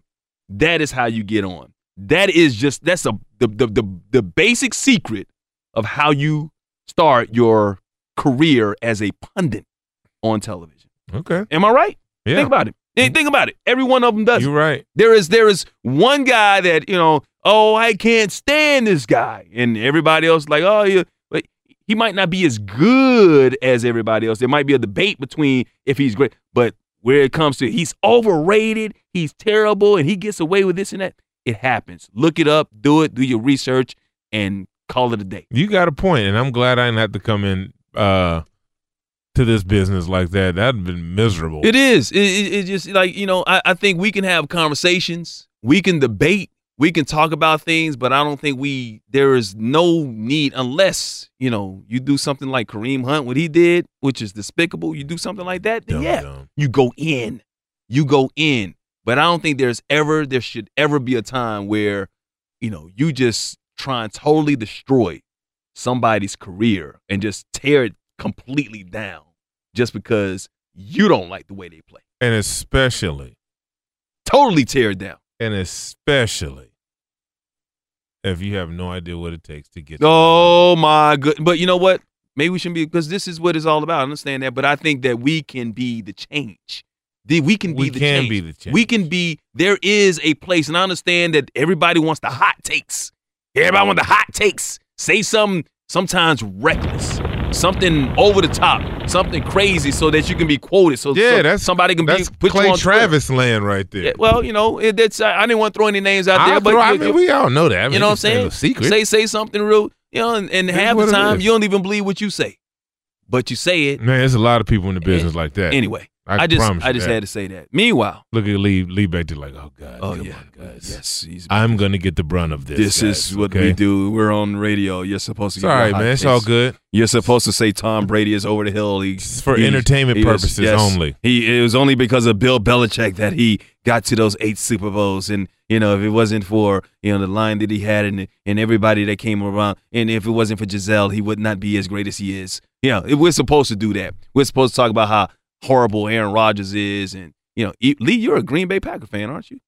S5: That is how you get on. That is just that's a the the the, the basic secret of how you start your career as a pundit on television.
S6: Okay.
S5: Am I right?
S6: Yeah.
S5: Think about it. Think mm-hmm. think about it. Every one of them does.
S6: You're right.
S5: There is there is one guy that you know. Oh, I can't stand this guy, and everybody else like, oh, yeah, but he might not be as good as everybody else. There might be a debate between if he's great, but where it comes to he's overrated, he's terrible, and he gets away with this and that. It happens. Look it up, do it, do your research, and call it a day.
S6: You got a point, and I'm glad I didn't have to come in uh, to this business like that. That'd been miserable.
S5: It is. It, it, it just like you know. I, I think we can have conversations. We can debate. We can talk about things, but I don't think we. There is no need unless you know you do something like Kareem Hunt, what he did, which is despicable. You do something like that, then yeah, you go in. You go in. But I don't think there's ever there should ever be a time where you know you just try and totally destroy somebody's career and just tear it completely down just because you don't like the way they play.
S6: And especially,
S5: Totally tear it down.
S6: And especially if you have no idea what it takes to get.
S5: Oh my good. But you know what? Maybe we shouldn't be because this is what it's all about. I understand that, but I think that we can be the change. The- We can be
S6: We
S5: the
S6: can
S5: change.
S6: be the change.
S5: We can be. There is a place, and I understand that everybody wants the hot takes. Everybody wants the hot takes. Say something sometimes reckless, something over the top, something crazy, so that you can be quoted. So
S6: Yeah,
S5: so
S6: that's
S5: somebody can
S6: that's
S5: be put
S6: Clay
S5: you on Twitter.
S6: Travis land right there.
S5: Yeah, well, you know, it, that's I, I didn't want to throw any names out there, but
S6: throw- I mean, we all know that. I mean,
S5: you know what I'm saying?
S6: secret.
S5: Say say something real, you know, and, and half the time you don't even believe what you say, but you say it
S6: Man, there's a lot of people in the business like that.
S5: anyway.
S6: I,
S5: I, just
S6: promise you
S5: I just
S6: that.
S5: had to say that. Meanwhile,
S6: Look at Lee Lee back there like, oh God.
S5: oh yeah,
S6: on, guys.
S5: yes,
S6: I'm gonna get the brunt of this.
S5: this
S6: guys,
S5: is what
S6: okay?
S5: we do. We're on radio. You're supposed to.
S6: It's all
S5: your
S6: man. It's all good.
S5: You're supposed to say Tom Brady is over the hill. He,
S6: for
S5: he-
S6: entertainment
S5: he was-
S6: purposes
S5: yes.
S6: only.
S5: He it was only because of Bill Belichick that he got to those eight Super Bowls, and you know if it wasn't for you know the line that he had and and everybody that came around, and if it wasn't for Gisele, he would not be as great as he is. Yeah, we're supposed to do that. We're supposed to talk about how horrible Aaron Rodgers is, and you know, E- Lee, you're a Green Bay Packer fan, aren't you?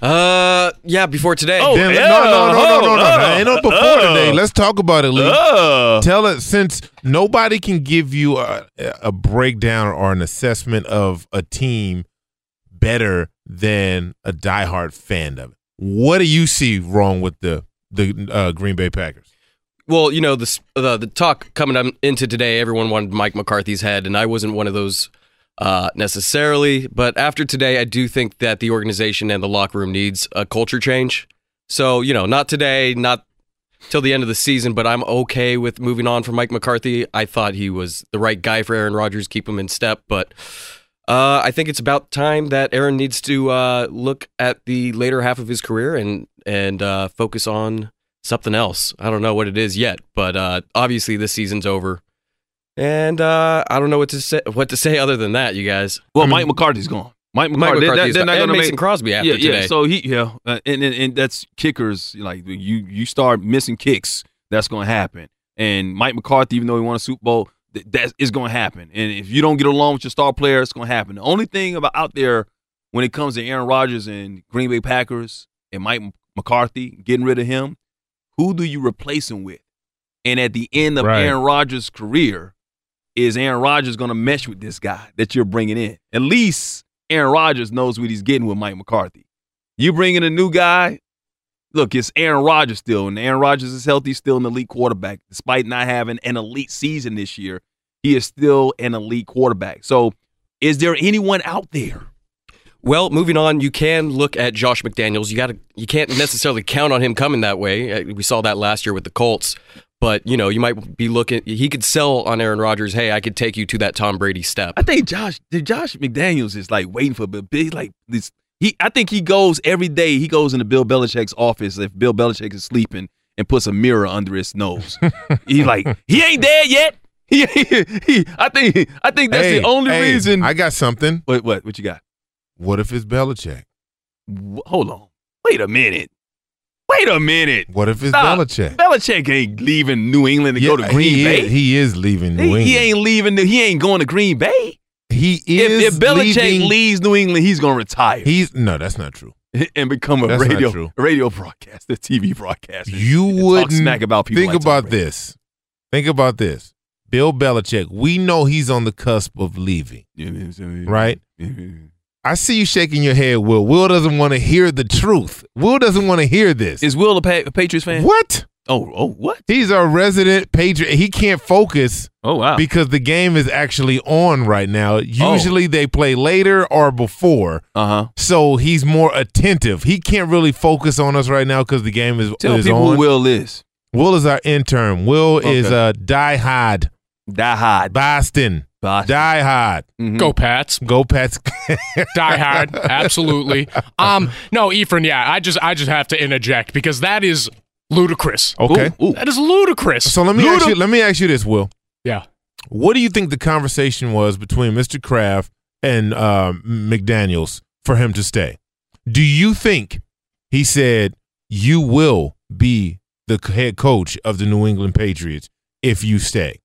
S14: Uh, yeah, before today.
S5: Oh,
S6: Then-
S5: yeah.
S6: no, no, no, no, no, no.
S5: Oh,
S6: Ain't no before
S5: oh.
S6: today. Let's talk about it, Lee.
S5: Oh.
S6: Tell it since nobody can give you a, a breakdown or an assessment of a team better than a diehard fan of it. What do you see wrong with the the uh, Green Bay Packers?
S14: Well, you know the the, the talk coming into today. Everyone wanted Mike McCarthy's head, and I wasn't one of those uh, necessarily. But after today, I do think that the organization and the locker room needs a culture change. So you know, not today, not till the end of the season, but I'm okay with moving on from Mike McCarthy. I thought he was the right guy for Aaron Rodgers, keep him in step, but. Uh, I think it's about time that Aaron needs to uh, look at the later half of his career and and uh, focus on something else. I don't know what it is yet, but uh, obviously this season's over, and uh, I don't know what to say. What to say other than that, you guys?
S5: Well, Mike McCarthy's gone. Mike
S14: Mike
S5: McCarthy, they're- they're not
S14: gone.
S5: gonna
S14: And
S5: make-
S14: Mason Crosby after
S5: yeah, yeah.
S14: today.
S5: So he, yeah, uh, and, and and that's kickers. Like you, you start missing kicks, that's going to happen. And Mike McCarthy, even though he won a Super Bowl, th- that is going to happen. And if you don't get along with your star player, it's going to happen. The only thing about out there when it comes to Aaron Rodgers and Green Bay Packers and Mike McCarthy getting rid of him, who do you replace him with? And at the end of
S6: Right.
S5: Aaron Rodgers' career, is Aaron Rodgers going to mesh with this guy that you're bringing in? At least Aaron Rodgers knows what he's getting with Mike McCarthy. You bring in a new guy. Look, it's Aaron Rodgers still, and Aaron Rodgers is healthy, still an elite quarterback, despite not having an elite season this year. He is still an elite quarterback. So, is there anyone out there?
S14: Well, moving on, you can look at Josh McDaniels. You got to you can't necessarily count on him coming that way. Uh, We saw that last year with the Colts. But, you know, you might be looking he could sell on Aaron Rodgers, "Hey, I could take you to that Tom Brady step."
S5: I think Josh, Josh McDaniels is like waiting for a big, like this. He, I think he goes every day. He goes into Bill Belichick's office if Bill Belichick is sleeping and puts a mirror under his nose. *laughs* he like he ain't dead yet. *laughs* He, he, I think I think that's
S6: Hey,
S5: the only
S6: hey,
S5: reason.
S6: I got something.
S5: What what what you got?
S6: What if it's Belichick?
S5: Wh- Hold on. Wait a minute. Wait a minute.
S6: What if it's
S5: Stop.
S6: Belichick?
S5: Belichick ain't leaving New England to
S6: Yeah,
S5: go to Green
S6: he
S5: Bay.
S6: Is, he is leaving New
S5: he,
S6: England.
S5: he ain't leaving. the- He ain't going to Green Bay.
S6: He is
S5: if Belichick
S6: leaving-
S5: leaves New England, he's going to retire.
S6: He's no, that's not true. *laughs*
S5: and become a
S6: That's
S5: radio radio broadcaster, TV broadcaster.
S6: You would
S5: smack about people.
S6: Think
S5: like
S6: about this. Think about this. Bill Belichick. We know he's on the cusp of leaving, right? I see you shaking your head, Will. Will doesn't want to hear the truth. Will doesn't want to hear this.
S5: Is Will a, pa- a Patriots fan?
S6: What?
S5: Oh, oh, what?
S6: He's a resident Patriot. He can't focus.
S5: Oh, wow.
S6: Because the game is actually on right now. Usually they play later or before.
S5: Uh huh.
S6: So he's more attentive. He can't really focus on us right now because the game is,
S5: Tell
S6: is
S5: people
S6: on.
S5: who Will is.
S6: Will is our intern. Will is
S5: a
S6: uh, die hard.
S5: Die hard.
S6: Boston.
S5: Boston.
S6: Die hard.
S5: Mhm.
S11: Go Pats.
S6: Go Pats. *laughs*
S11: Die hard. Absolutely. Um, no, Ephraim, yeah, I just I just have to interject because that is ludicrous.
S6: Okay.
S11: That is ludicrous.
S6: So let me ask you. Let me ask you this, Will.
S11: Yeah.
S6: What do you think the conversation was between Mr. Kraft and uh, McDaniels for him to stay? Do you think he said you will be the head coach of the New England Patriots if you stay?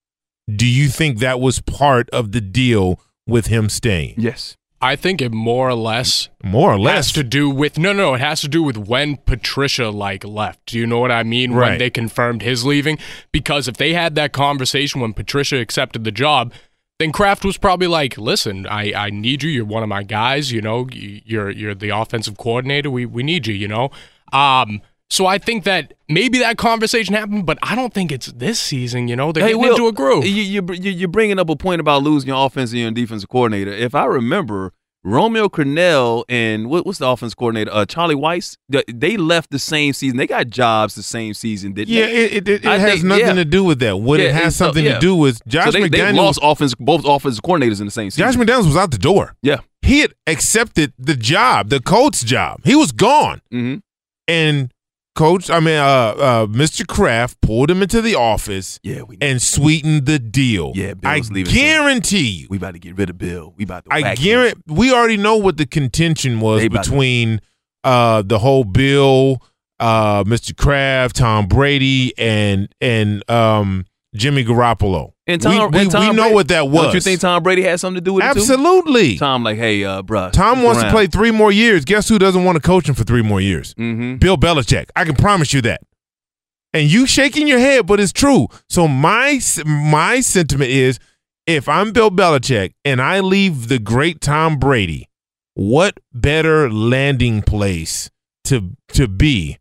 S6: Do you think that was part of the deal with him staying?
S5: Yes.
S11: I think it more or less
S6: More or less
S11: has
S6: less.
S11: to do with no, no, it has to do with when Patricia like left. Do you know what I mean?
S6: Right.
S11: When they confirmed his leaving, because if they had that conversation when Patricia accepted the job, then Kraft was probably like, "Listen, I, I need you. You're one of my guys. You know, you're you're the offensive coordinator. We we need you. You know." Um. So I think that maybe that conversation happened, but I don't think it's this season. You know, they're
S5: Hey,
S11: getting
S5: Will,
S11: into a groove.
S5: You, you, you- you're bringing up a point about losing your offensive and defensive coordinator. If I remember, Romeo Crennel and what, what's the offense coordinator? Uh, Charlie Weis. They left the same season. They got jobs the same season. Didn't
S6: Yeah,
S5: they?
S6: it, it, it has
S5: think-
S6: nothing
S5: yeah.
S6: to do with that. What
S5: Yeah,
S6: it has
S5: and so-
S6: something
S5: yeah.
S6: to do with Josh
S5: so they, they lost offense, both offensive coordinators in the same season.
S6: Josh McDaniels was out the door.
S5: Yeah.
S6: He had accepted the job, the coach job. He was gone.
S5: Mm-hmm.
S6: And coach, I mean, uh, uh, Mr. Kraft pulled him into the office
S5: Yeah, we
S6: and sweetened the deal.
S5: Yeah,
S6: I
S5: Bill's leaving soon.
S6: guarantee you.
S5: We about to get rid of Bill. We about to.
S6: I guarantee we already know what the contention was
S5: They
S6: between uh, the whole Bill, uh, Mr. Kraft, Tom Brady, and and um, Jimmy Garoppolo.
S5: And Tom,
S6: we,
S5: and Tom
S6: we know
S5: Brady-
S6: what that was.
S5: Don't you think Tom Brady had something to do with it?
S6: Absolutely.
S5: Tom, like, hey, uh, bruh.
S6: Tom wants to play three more years. Guess who doesn't want to coach him for three more years?
S5: Mhm.
S6: Bill Belichick. I can promise you that. And you shaking your head, but it's true. So my my sentiment is, if I'm Bill Belichick and I leave the great Tom Brady, what better landing place to to be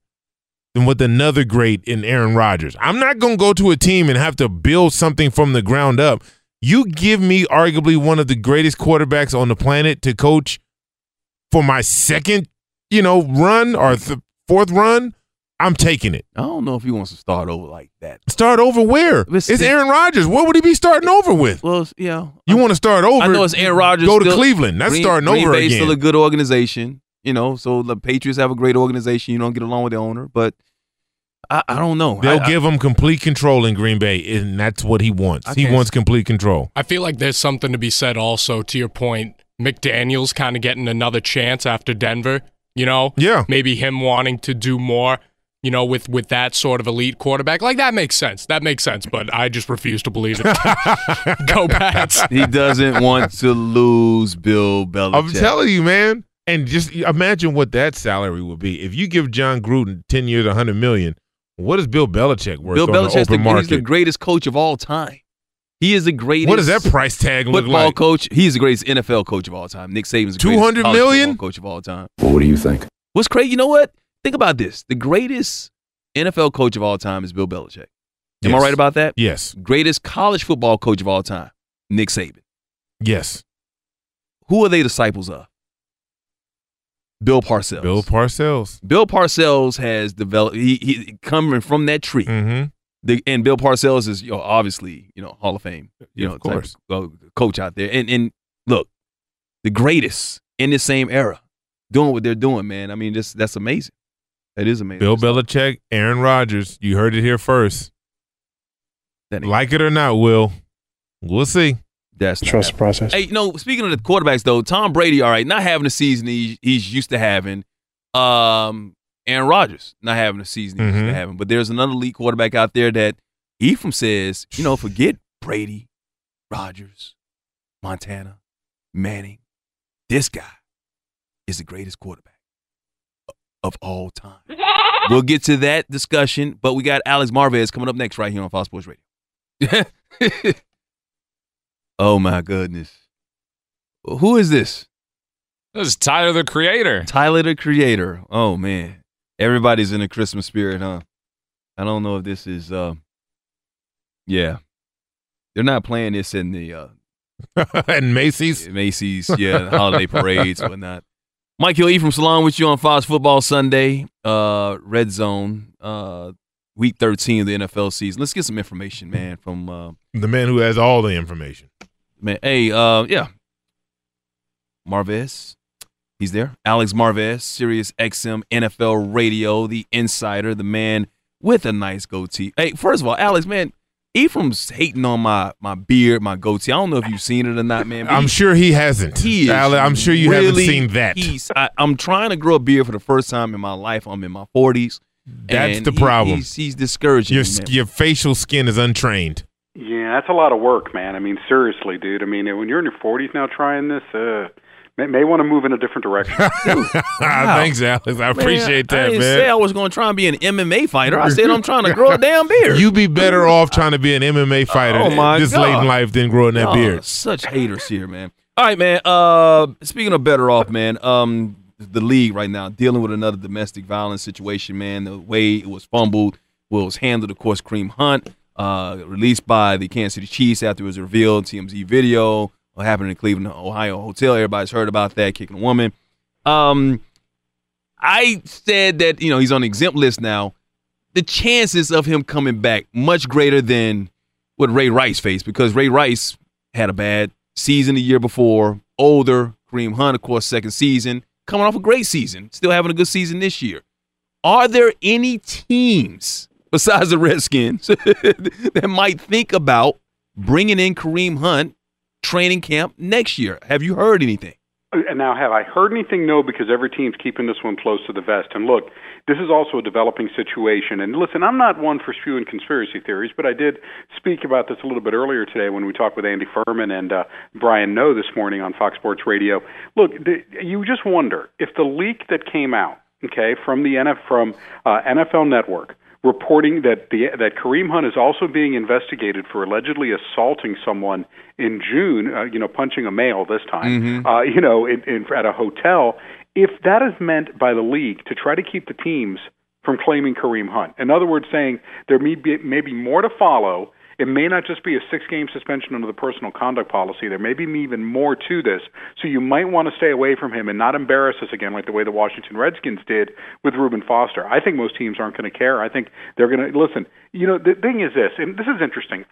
S6: than with another great in Aaron Rodgers? I'm not going to go to a team and have to build something from the ground up. You give me arguably one of the greatest quarterbacks on the planet to coach for my second, you know, run or th- fourth run. I'm taking it.
S5: I don't know if he wants to start over like that.
S6: Start over where?
S5: But
S6: It's Aaron Rodgers. What would he be starting over with?
S5: Well, yeah.
S6: You want to start over?
S5: I know it's Aaron Rodgers.
S6: Go to Cleveland. That's
S5: Green-
S6: starting
S5: Green
S6: over
S5: Bay's
S6: again.
S5: still a good organization, you know. So the Patriots have a great organization. You don't get along with the owner, but I, I don't know.
S6: They'll
S5: I- I-
S6: give him complete control in Green Bay, and that's what he wants. He wants complete control.
S15: I feel like there's something to be said also to your point. McDaniels kind of getting another chance after Denver. You know,
S6: Yeah.
S15: maybe him wanting to do more. You know, with with that sort of elite quarterback, like that makes sense. That makes sense. But I just refuse to believe it. *laughs* *laughs* Go Pats.
S5: he doesn't want to lose Bill Belichick.
S6: I'm telling you, man. And just imagine what that salary would be if you give Jon Gruden ten years, hundred million. What is Bill Belichick worth
S5: Bill
S6: on the open
S5: the, he's
S6: market?
S5: the greatest coach of all time. He is the greatest.
S6: What does that price tag look
S5: football
S6: like?
S5: coach? He's the greatest NFL coach of all time. Nick Saban's the greatest
S6: 200
S5: college
S6: million?
S5: football coach of all time.
S16: Well, what do you think?
S5: What's crazy? You know what? Think about this. The greatest NFL coach of all time is Bill Belichick. Am I right about that?
S6: Yes.
S5: Greatest college football coach of all time, Nick Saban.
S6: Yes.
S5: Who are they disciples of? Bill Parcells.
S6: Bill Parcells.
S5: Bill Parcells has developed. He, he coming from that tree.
S6: Mm-hmm.
S5: The, and Bill Parcells is you know, obviously you know Hall of Fame. You
S6: Yeah,
S5: know,
S6: of
S5: type uh, coach out there. And and look, the greatest in the same era, doing what they're doing, man. I mean, this that's amazing. That is amazing.
S6: Bill Belichick, Aaron Rodgers. You heard it here first. Like it or not, Will. We'll see.
S5: That's
S16: Trust the process.
S5: Hey, you know, speaking of the quarterbacks though, Tom Brady, all right, not having the season he, he's used to having. Um, Aaron Rodgers not having the season he's used
S6: Mhm.
S5: to having. But there's another elite quarterback out there that Ephraim says, you know, forget Brady, Rodgers, Montana, Manning. This guy is the greatest quarterback of all time. We'll get to that discussion, but we got Alex Marvez coming up next right here on Fox Sports Radio. *laughs* oh my goodness. Who is this?
S15: This is Tyler the Creator.
S5: Tyler the Creator. Oh man. Everybody's in the Christmas spirit, huh? I don't know if this is uh yeah. They're not playing this in the uh *laughs*
S6: and Macy's.
S5: Macy's, yeah, holiday parades, whatnot. Mike Hill E from Salon with you on Fox Football Sunday, uh, Red Zone, uh, week 13 of the NFL season. Let's get some information, man, from uh,
S6: The man who has all the information.
S5: Man. Hey, uh, yeah, Marvez, he's there. Alex Marvez, Sirius XM NFL Radio, the insider, the man with a nice goatee. Hey, first of all, Alex, man, Ephraim's hating on my my beard, my goatee. I don't know if you've seen it or not, man.
S6: I'm
S5: he-
S6: sure he hasn't.
S5: he is
S6: Ale- I'm sure you haven't seen that.
S5: He's, I, I'm trying to grow a beard for the first time in my life. I'm in my 40s.
S6: That's the
S5: he-
S6: problem.
S5: he's, he's discouraging.
S6: Your
S5: me,
S6: your facial skin is untrained.
S17: Yeah, that's a lot of work, man. I mean, seriously, dude. I mean, when you're in your 40s now trying this, uh, may, may want to move in a different direction. *laughs*
S6: Thanks, Alex. I
S5: Man,
S6: appreciate
S5: I didn't
S6: man.
S5: say I was going to try and be an MMA fighter. I said I'm trying to grow a damn *laughs* beard.
S6: You'd be better off trying to be an MMA fighter
S5: Oh, my
S6: this late in
S5: God.
S6: life than growing that
S5: Y'all
S6: beard.
S5: Such haters here, man. All right, man. Uh, speaking of better off, man. Um, the league right now dealing with another domestic violence situation, man. The way it was fumbled, well, it was handled. Of course, Kareem Hunt, uh, released by the Kansas City Chiefs after it was revealed. TMZ video. What happened in Cleveland, Ohio hotel? Everybody's heard about that. Kicking a woman. Um, I said that you know he's on the exempt list now. The chances of him coming back much greater than what Ray Rice faced because Ray Rice had a bad season the year before. Older, Kareem Hunt, of course, second season, coming off a great season, still having a good season this year. Are there any teams *laughs* besides the Redskins *laughs* that might think about bringing in Kareem Hunt training camp next year? Have you heard anything?
S17: And now, have I heard anything? No, because every team's keeping this one close to the vest. And look, this is also a developing situation. And listen, I'm not one for spewing conspiracy theories, but I did speak about this a little bit earlier today when we talked with Andy Furman and uh, Brian Noe this morning on Fox Sports Radio. Look, you just wonder if the leak that came out, okay, from the NF from uh, NFL Network reporting that the that Kareem Hunt is also being investigated for allegedly assaulting someone in June, uh, you know, punching a male this time,
S5: Mm-hmm.
S17: uh, you know, in, in, at a hotel. If that is meant by the league to try to keep the teams from claiming Kareem Hunt, in other words, saying there may be, may be more to follow. It may not just be a six game suspension under the personal conduct policy. There may be even more to this. So you might want to stay away from him and not embarrass us again like the way the Washington Redskins did with Reuben Foster. I think most teams aren't going to care. I think they're going to listen. You know, the thing is this, and this is interesting.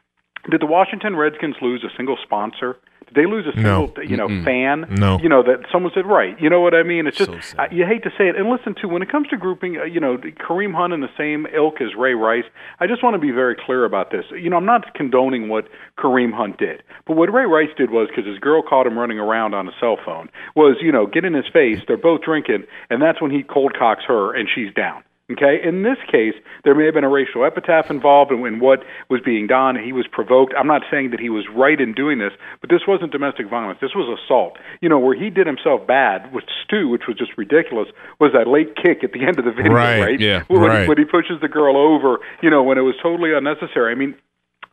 S17: Did the Washington Redskins lose a single sponsor? Did they lose a
S6: No.
S17: single, you know,
S6: Mm-mm.
S17: fan?
S6: No.
S17: You know that someone said right. You know what I mean? It's just uh, you hate to say it. And listen to when it comes to grouping, uh, you know, Kareem Hunt in the same ilk as Ray Rice. I just want to be very clear about this. You know, I'm not condoning what Kareem Hunt did, but what Ray Rice did was because his girl caught him running around on a cell phone was, you know, get in his face. They're both drinking, and that's when he cold cocks her, and she's down. Okay, in this case, there may have been a racial epitaph involved in, in what was being done. He was provoked. I'm not saying that he was right in doing this, but this wasn't domestic violence. This was assault. You know, where he did himself bad with Stu, which was just ridiculous, was that late kick at the end of the video,
S6: Right,
S17: right?
S6: yeah,
S17: when,
S6: right.
S17: He, when he pushes the girl over, you know, when it was totally unnecessary. I mean,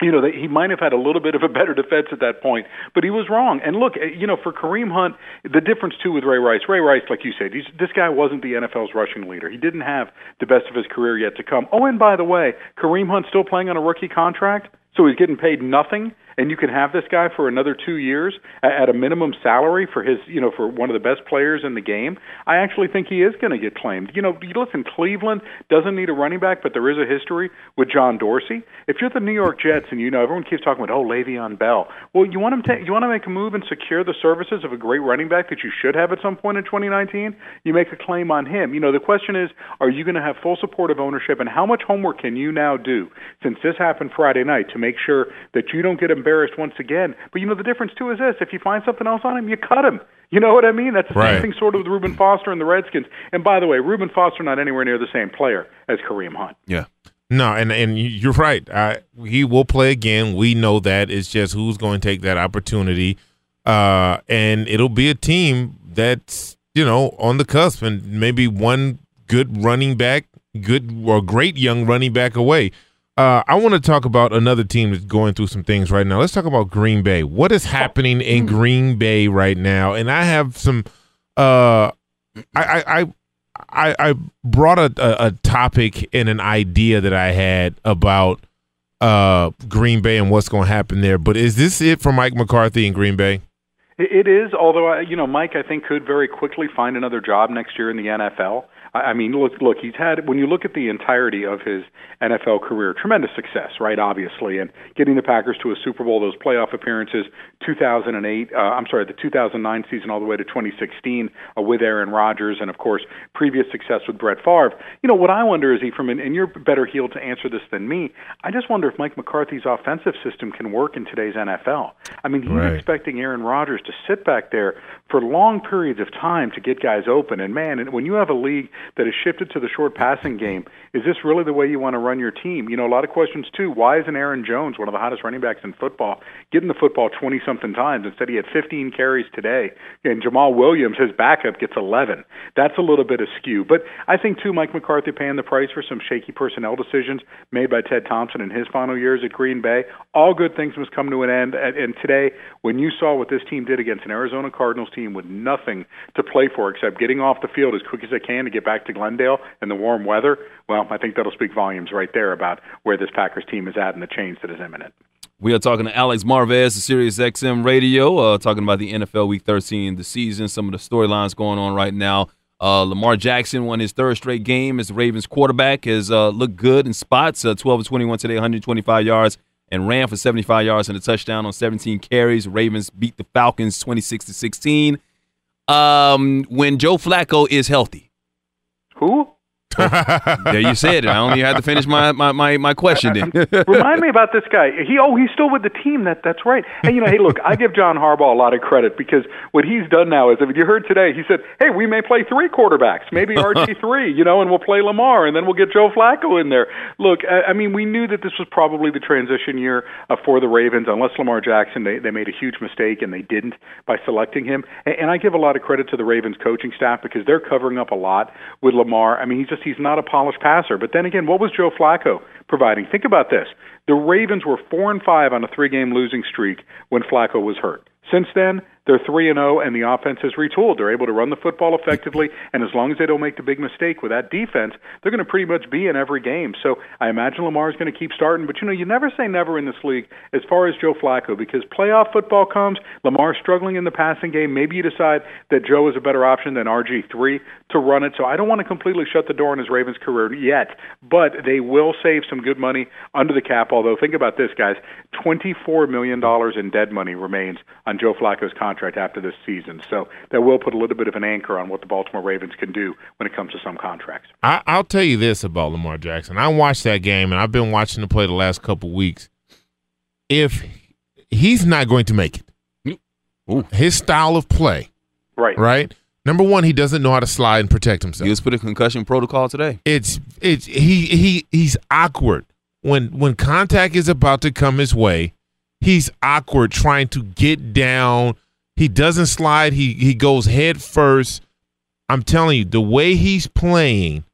S17: you know, he might have had a little bit of a better defense at that point, but he was wrong. And look, eh, you know, for Kareem Hunt, the difference too with Ray Rice, Ray Rice, like you said, he's, this guy wasn't the NFL's rushing leader. He didn't have the best of his career yet to come. Oh, and by the way, Kareem Hunt's still playing on a rookie contract, so he's getting paid nothing. And you can have this guy for another two years at a minimum salary for his, you know, for one of the best players in the game. I actually think he is going to get claimed. You know, listen, Cleveland doesn't need a running back, but there is a history with John Dorsey. If you're the New York Jets and you know everyone keeps talking about oh Le'Veon Bell, well you want him to you want to make a move and secure the services of a great running back that you should have at some point in 2019. You make a claim on him. You know the question is, are you going to have full support of ownership, and how much homework can you now do since this happened Friday night to make sure that you don't get embarrassed once again? But you know the difference too is this: if you find something else on him, you cut him. You know what I mean? That's the
S6: Right.
S17: same thing sort of with Reuben Foster and the Redskins. And by the way, Reuben Foster not anywhere near the same player as Kareem Hunt.
S5: Yeah.
S6: No, and and you're right. I, he will play again. We know that. It's just who's going to take that opportunity, uh, and it'll be a team that's you know on the cusp, and maybe one good running back, good or great young running back away. Uh, I want to talk about another team that's going through some things right now. Let's talk about Green Bay. What is happening in Green Bay right now? And I have some. Uh, I, I, I I, I brought a, a, a topic and an idea that I had about uh, Green Bay and what's going to happen there. But is this it for Mike McCarthy in Green Bay?
S17: It it is, although I, you know, Mike, I think could very quickly find another job next year in the NFL. I mean, look, look, he's had when you look at the entirety of his NFL career, tremendous success, right? Obviously, and getting the Packers to a Super Bowl, those playoff appearances, 2008, uh, I'm sorry, the 2009 season all the way to 2016 uh, with Aaron Rodgers, and of course, previous success with Brett Favre. You know, what I wonder is, Ephraim, and, and you're better healed to answer this than me. I just wonder if Mike McCarthy's offensive system can work in today's NFL. I mean, he's
S6: Right.
S17: expecting Aaron Rodgers to sit back there for long periods of time to get guys open. And man, and when you have a league that has shifted to the short passing game, is this really the way you want to run your team? You know, a lot of questions too. Why isn't Aaron Jones, one of the hottest running backs in football, getting the football 20 something times? Instead, he had 15 carries today. And Jamaal Williams, his backup, gets 11. That's a little bit askew. But I think too, Mike McCarthy paying the price for some shaky personnel decisions made by Ted Thompson in his final years at Green Bay. All good things must come to an end. And today, when you saw what this team did against an Arizona Cardinals team with nothing to play for except getting off the field as quick as they can to get back to Glendale in the warm weather, well, I think that'll speak volumes right there about where this Packers team is at and the change that is imminent.
S5: We are talking to Alex Marvez, of Sirius XM Radio, uh, talking about the NFL Week 13, the season, some of the storylines going on right now. Uh, Lamar Jackson won his third straight game as the Ravens quarterback. Has uh, looked good in spots. Uh, 12 of 21 today, 125 yards, and ran for 75 yards and a touchdown on 17 carries. Ravens beat the Falcons 26 to 16. Um, when Joe Flacco is healthy,
S17: Who?
S5: There you said it. I only had to finish my my my, my question then. *laughs*
S17: Remind me about this guy. He oh he's still with the team. That that's right. And you know, hey, look, I give John Harbaugh a lot of credit because what he's done now is, if you heard today, he said, hey, we may play three quarterbacks, maybe *laughs* RG three, you know, and we'll play Lamar, and then we'll get Joe Flacco in there. Look, I, I mean, we knew that this was probably the transition year uh, for the Ravens, unless Lamar Jackson they they made a huge mistake and they didn't by selecting him. And, and I give a lot of credit to the Ravens coaching staff because they're covering up a lot with Lamar. I mean, he's just he's not a polished passer. But then again, what was Joe Flacco providing? Think about this. The Ravens were 4 and 5 on a 3-game losing streak when Flacco was hurt. Since then, they're 3 and 0 and the offense is retooled. They're able to run the football effectively and as long as they don't make the big mistake with that defense, they're going to pretty much be in every game. So, I imagine Lamar's going to keep starting, but you know, you never say never in this league as far as Joe Flacco because playoff football comes, Lamar's struggling in the passing game, maybe you decide that Joe is a better option than RG3 to run it. So, I don't want to completely shut the door on his Ravens career yet, but they will save some good money under the cap. Although think about this, guys, $24 million in dead money remains on Joe Flacco's contract after this season. So that will put a little bit of an anchor on what the Baltimore Ravens can do when it comes to some contracts.
S6: I, I'll tell you this about Lamar Jackson. I watched that game, and I've been watching him play the last couple weeks. If he's not going to make it,
S5: Ooh.
S6: his style of play,
S17: right,
S6: right. Number one, he doesn't know how to slide and protect himself.
S5: He was put in concussion protocol today.
S6: It's it's he he he's awkward when when contact is about to come his way. He's awkward trying to get down. He doesn't slide. He he goes head first. I'm telling you, the way he's playing,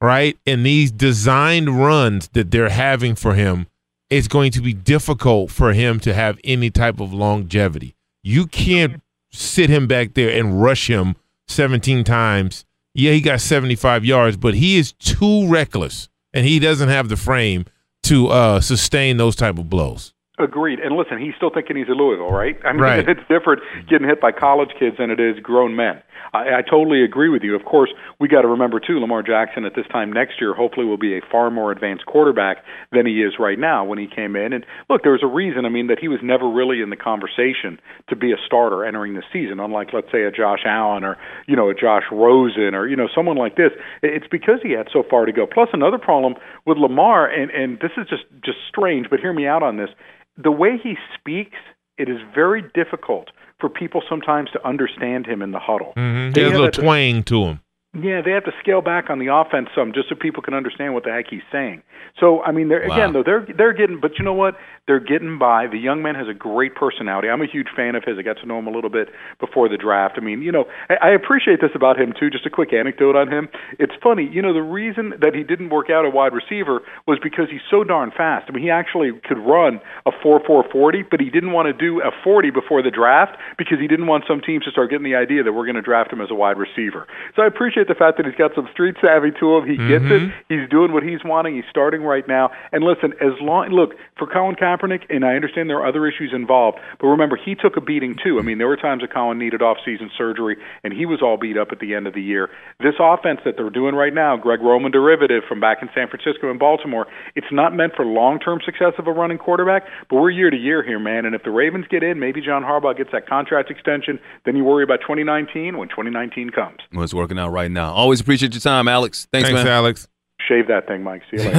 S6: right, and these designed runs that they're having for him, it's going to be difficult for him to have any type of longevity. You can't sit him back there and rush him 17 times. Yeah, he got 75 yards, but he is too reckless and he doesn't have the frame to uh, sustain those type of blows.
S17: Agreed. And listen, he's still thinking he's a Louisville, right? I mean,
S6: Right. *laughs*
S17: it's different getting hit by college kids than it is grown men. I, I totally agree with you. Of course, we got to remember too, Lamar Jackson at this time next year hopefully will be a far more advanced quarterback than he is right now when he came in. And look, there was a reason. I mean, that he was never really in the conversation to be a starter entering the season, unlike let's say a Josh Allen or you know a Josh Rosen or you know someone like this. It's because he had so far to go. Plus, another problem with Lamar, and and this is just just strange, but hear me out on this. The way he speaks, it is very difficult for people sometimes to understand him in the huddle.
S6: Mm-hmm.
S17: They
S6: There's a little twang to him.
S17: Yeah, they have to scale back on the offense some just so people can understand what the heck he's saying. So, I mean, they're,
S6: Wow.
S17: again, though they're they're getting, but you know what? They're getting by. The young man has a great personality. I'm a huge fan of his. I got to know him a little bit before the draft. I mean, you know, I, I appreciate this about him too. Just a quick anecdote on him. It's funny, you know, the reason that he didn't work out at wide receiver was because he's so darn fast. I mean, he actually could run a four four forty, but he didn't want to do a forty before the draft because he didn't want some teams to start getting the idea that we're going to draft him as a wide receiver. So I appreciate the fact that he's got some street savvy to him. He gets
S6: Mhm.
S17: it. He's doing what he's wanting. He's starting right now. And listen, as long look for Colin Kaepernick, and I understand there are other issues involved, but remember he took a beating too. I mean, there were times that Colin needed off-season surgery, and he was all beat up at the end of the year. This offense that they're doing right now, Greg Roman derivative from back in San Francisco and Baltimore, it's not meant for long-term success of a running quarterback, but we're year to year here, man. And if the Ravens get in, maybe John Harbaugh gets that contract extension. Then you worry about 2019 when 2019 comes.
S5: Well, it's working out right now. Always appreciate your time, Alex. Thanks,
S6: Thanks,
S5: man.
S6: Alex.
S17: Shave that thing, Mike. See you later.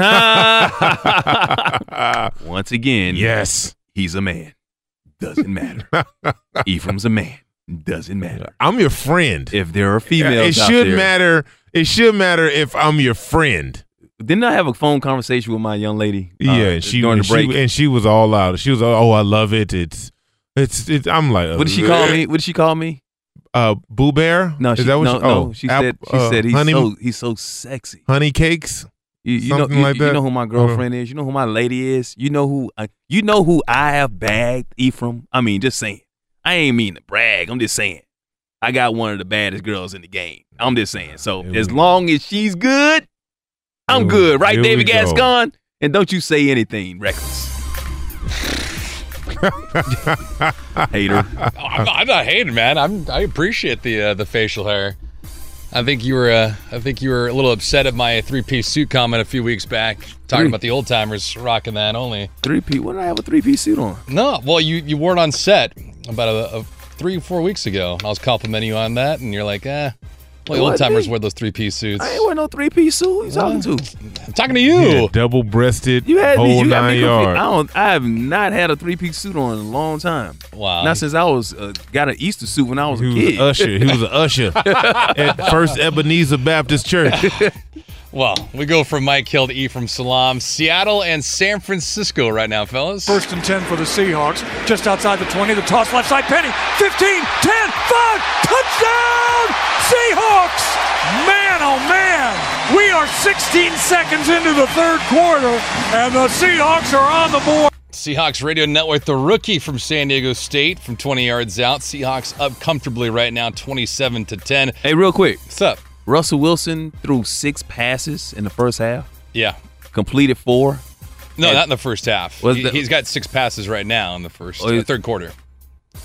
S17: *laughs* *laughs*
S5: Once again,
S6: yes,
S5: he's a man. Doesn't matter. *laughs* Ephraim's a man. Doesn't matter.
S6: I'm your friend.
S5: If there are females,
S6: it
S5: out
S6: should
S5: there-
S6: matter. It should matter if I'm your friend.
S5: Didn't I have a phone conversation with my young lady? uh,
S6: yeah, and she
S5: during
S6: and
S5: the break.
S6: she and she was all out. She was all, oh, I love it. It's it's it's. I'm like,
S5: what did she call me? What did she call me?
S6: Uh, Boo Bear.
S5: No,
S6: Is
S5: she,
S6: that what
S5: no,
S6: she,
S5: no.
S6: oh,
S5: She
S6: app-
S5: said she
S6: uh,
S5: said he's
S6: honey,
S5: so he's so sexy.
S6: honey cakes.
S5: You, you know, you,
S6: like
S5: you know who my girlfriend is. You know who my lady is. You know who uh, you know who I have bagged, Ephraim. I mean, just saying. I ain't mean to brag. I'm just saying. I got one of the baddest girls in the game. I'm just saying. So as long as she's good, I'm
S6: Here
S5: good, right,
S6: here
S5: David
S6: go.
S5: Gascon? And don't you say anything reckless. *laughs* Hater.
S11: I'm not, I'm not hating, man. I'm I appreciate the uh, the facial hair. I think you were uh, I think you were a little upset at my three piece suit comment a few weeks back, talking
S5: Three-
S11: about the old timers rocking that only.
S5: Three piece. What did I have a three piece suit on?
S11: No, well you you wore it on set about a, a three four weeks ago. I was complimenting you on that, and you're like, eh, Well, old timers wear those three piece suits.
S5: I ain't wearing no three piece suit. Who you talking to?
S11: I'm talking to you.
S6: Yeah, double breasted,
S5: You had me. You got
S6: nine
S5: me confused. I don't. I have not had a three piece suit on in a long time.
S11: Wow.
S5: Not since I was uh, got an Easter suit when I was
S6: He
S5: a
S6: was
S5: kid.
S6: an usher. He was an usher *laughs* at First Ebenezer Baptist Church. *laughs*
S11: Well, we go from Mike Hill to Ephraim Salaam. Seattle and San Francisco right now, fellas.
S8: First and 10 for the Seahawks. Just outside the 20. The toss left side. Penny. 15, 10, 5. Touchdown! Seahawks! Man, oh man. We are 16 seconds into the third quarter, and the Seahawks are on the board.
S11: Seahawks Radio Network, the rookie from San Diego State from 20 yards out. Seahawks up comfortably right now, 27 to 10.
S5: Hey, real quick.
S11: What's up?
S5: Russell Wilson threw six passes in the first half.
S11: Yeah.
S5: Completed four.
S11: No,
S5: And-
S11: not in the first half.
S5: Was
S11: He,
S5: the-
S11: has got six passes right now in the first,
S5: Oh, he-
S11: uh, third quarter.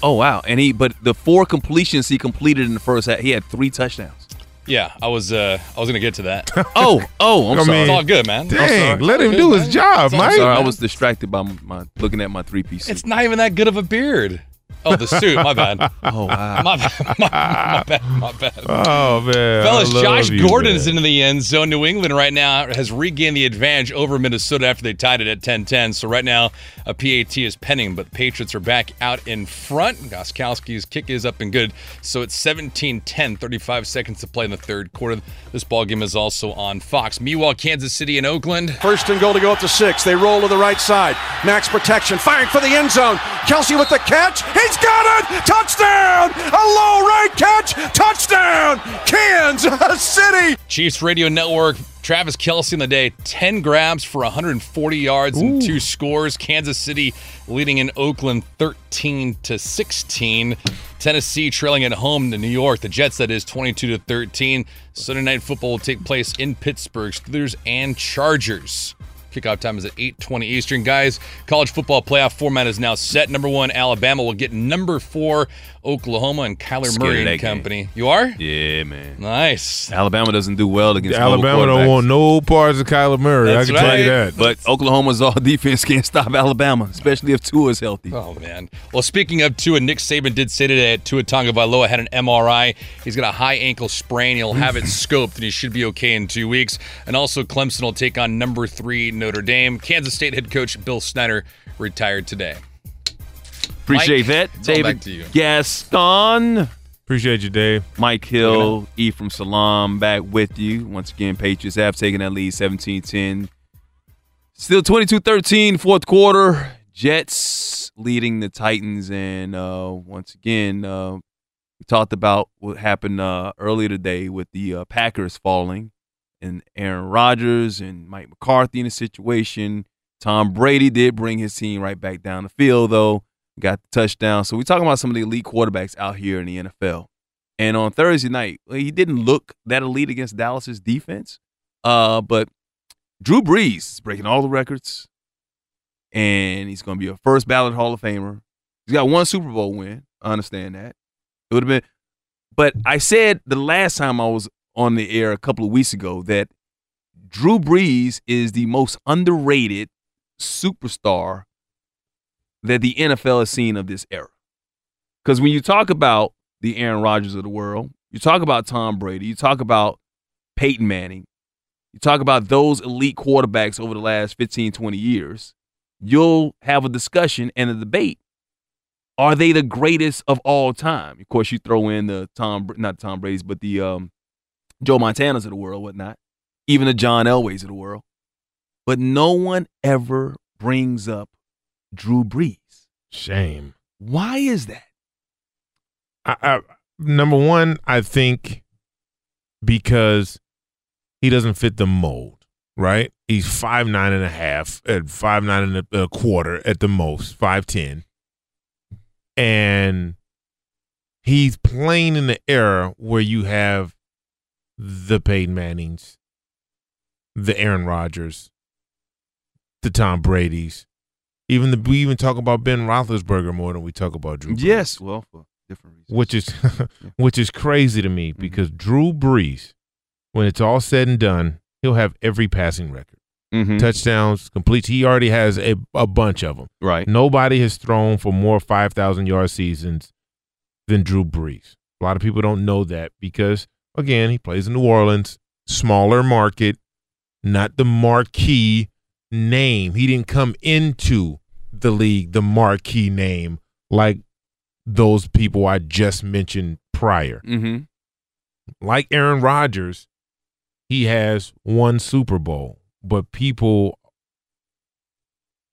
S5: Oh wow! And he, but the four completions he completed in the first half, he had three touchdowns.
S11: Yeah, I was uh, I was gonna get to that. *laughs*
S5: Oh, oh, I'm
S6: I
S5: sorry.
S6: mean,
S11: it's all good, man.
S5: I'm
S6: Dang,
S5: sorry.
S6: let him
S11: Good,
S6: do his
S11: man.
S6: job,
S11: It's
S6: Mike.
S5: I'm sorry, I was distracted by my, my looking at my three piece.
S11: It's not even that good of a beard. Oh, the suit. My bad. *laughs*
S5: Oh wow! *laughs*
S11: My bad. My, my bad. My bad.
S6: Oh man,
S11: Fellas, Josh
S6: you,
S11: Gordon is
S6: man.
S11: into the end zone. New England right now has regained the advantage over Minnesota after they tied it at 10-10. So right now, a PAT is pending, but the Patriots are back out in front. Gostkowski's kick is up and good. So it's 17-10, 35 seconds to play in the third quarter. This ball game is also on Fox. Meanwhile, Kansas City and Oakland.
S16: First and goal to go up to six. They roll to the right side. Max protection, firing for the end zone. Kelce with the catch. He's got it! Touchdown! A low right catch. Touchdown! Kansas City!
S11: Chiefs Radio Network. Travis Kelce in the day, 10 grabs for 140 yards and two scores. Kansas City leading in Oakland 13 to 16. Tennessee trailing at home to New York. The Jets, that is 22 to 13. Sunday night football will take place in Pittsburgh. Steelers and Chargers. Kickoff time is at 8:20 Eastern. Guys, college football playoff format is now set. Number one, Alabama will get number four, Oklahoma, and Kyler Murray and
S5: that game.
S11: company. You are?
S5: Yeah, man.
S11: Nice.
S5: Alabama doesn't do well against
S6: Alabama don't want no parts of Kyler Murray.
S11: That's
S6: I can tell you that.
S5: But Oklahoma's all *laughs* defense can't stop Alabama, especially if Tua is healthy.
S11: Oh man. Well, speaking of Tua, Nick Saban did say today at Tua Tagovailoa had an MRI. He's got a high ankle sprain. He'll have it *laughs* scoped, and he should be okay in two weeks. And also, Clemson will take on number three Notre Dame. Kansas State head coach Bill Snyder retired today.
S5: Appreciate
S11: Mike,
S5: that,
S11: it's all
S5: David
S11: back to you.
S5: Gascon.
S6: Appreciate you, Dave.
S5: Mike Hill, E from Salam back with you. Once again, Patriots have taken that lead 17-10. Still 22-13, fourth quarter. Jets leading the Titans. And uh, once again, uh, we talked about what happened uh, earlier today with the uh, Packers falling and Aaron Rodgers and Mike McCarthy in the situation. Tom Brady did bring his team right back down the field, though. Got the touchdown. So we're talking about some of the elite quarterbacks out here in the NFL. And on Thursday night, he didn't look that elite against Dallas's defense. Uh, but Drew Brees is breaking all the records, and he's going to be a first ballot Hall of Famer. He's got one Super Bowl win. I understand that. It would have been, but I said the last time I was on the air a couple of weeks ago that Drew Brees is the most underrated superstar that the NFL has seen of this era. Because when you talk about the Aaron Rodgers of the world, you talk about Tom Brady, you talk about Peyton Manning, you talk about those elite quarterbacks over the last 15, 20 years, you'll have a discussion and a debate. Are they the greatest of all time? Of course, you throw in the Tom, not Tom Brady's, but the um, Joe Montanas of the world, whatnot, even the John Elways of the world. But no one ever brings up Drew Brees.
S6: Shame.
S5: Why is that?
S6: I, I, number one, I think because he doesn't fit the mold, right? He's five nine and a half at five nine and a, a quarter at the most, five ten, and he's playing in the era where you have the Peyton Mannings, the Aaron Rodgers, the Tom Brady's, even the we even talk about Ben Roethlisberger more than we talk about Drew. Brees
S5: Yes, well, for different reasons.
S6: which is *laughs* which is crazy to me because Drew Brees, when it's all said and done, he'll have every passing record,
S5: Mhm.
S6: touchdowns, complete. He already has a a bunch of them.
S5: Right.
S6: Nobody has thrown for more five thousand yard seasons than Drew Brees. A lot of people don't know that because again, he plays in New Orleans, smaller market, not the marquee name. He didn't come into the league the marquee name like those people I just mentioned prior.
S5: Mm-hmm.
S6: Like Aaron Rodgers, he has one Super Bowl, but people,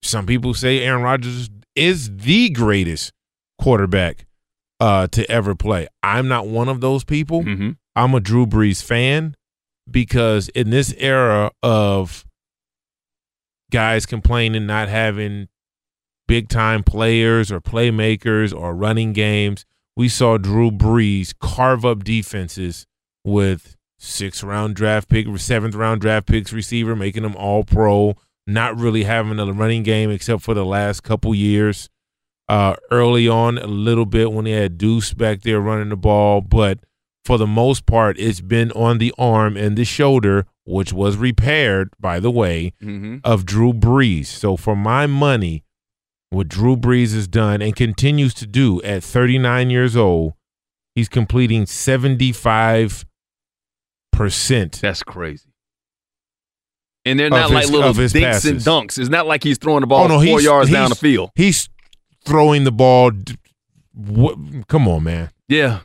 S6: some people say Aaron Rodgers is the greatest quarterback uh, to ever play. I'm not one of those people.
S5: Mm-hmm.
S6: I'm a Drew Brees fan because in this era of guys complaining not having big time players or playmakers or running games, we saw Drew Brees carve up defenses with six round draft pick, seventh round draft picks receiver, making them all pro, not really having a running game except for the last couple years. Uh, early on, a little bit when he had Deuce back there running the ball, but for the most part, it's been on the arm and the shoulder, which was repaired, by the way,
S5: Mm-hmm.
S6: of Drew Brees. So for my money, what Drew Brees has done and continues to do at 39 years old, he's completing 75 percent.
S5: That's crazy. And they're not like
S6: his-
S5: little dinks and dunks. It's not like he's throwing the ball
S6: Oh no,
S5: four yards down the field.
S6: He's throwing the ball. What? Come on, man.
S5: Yeah.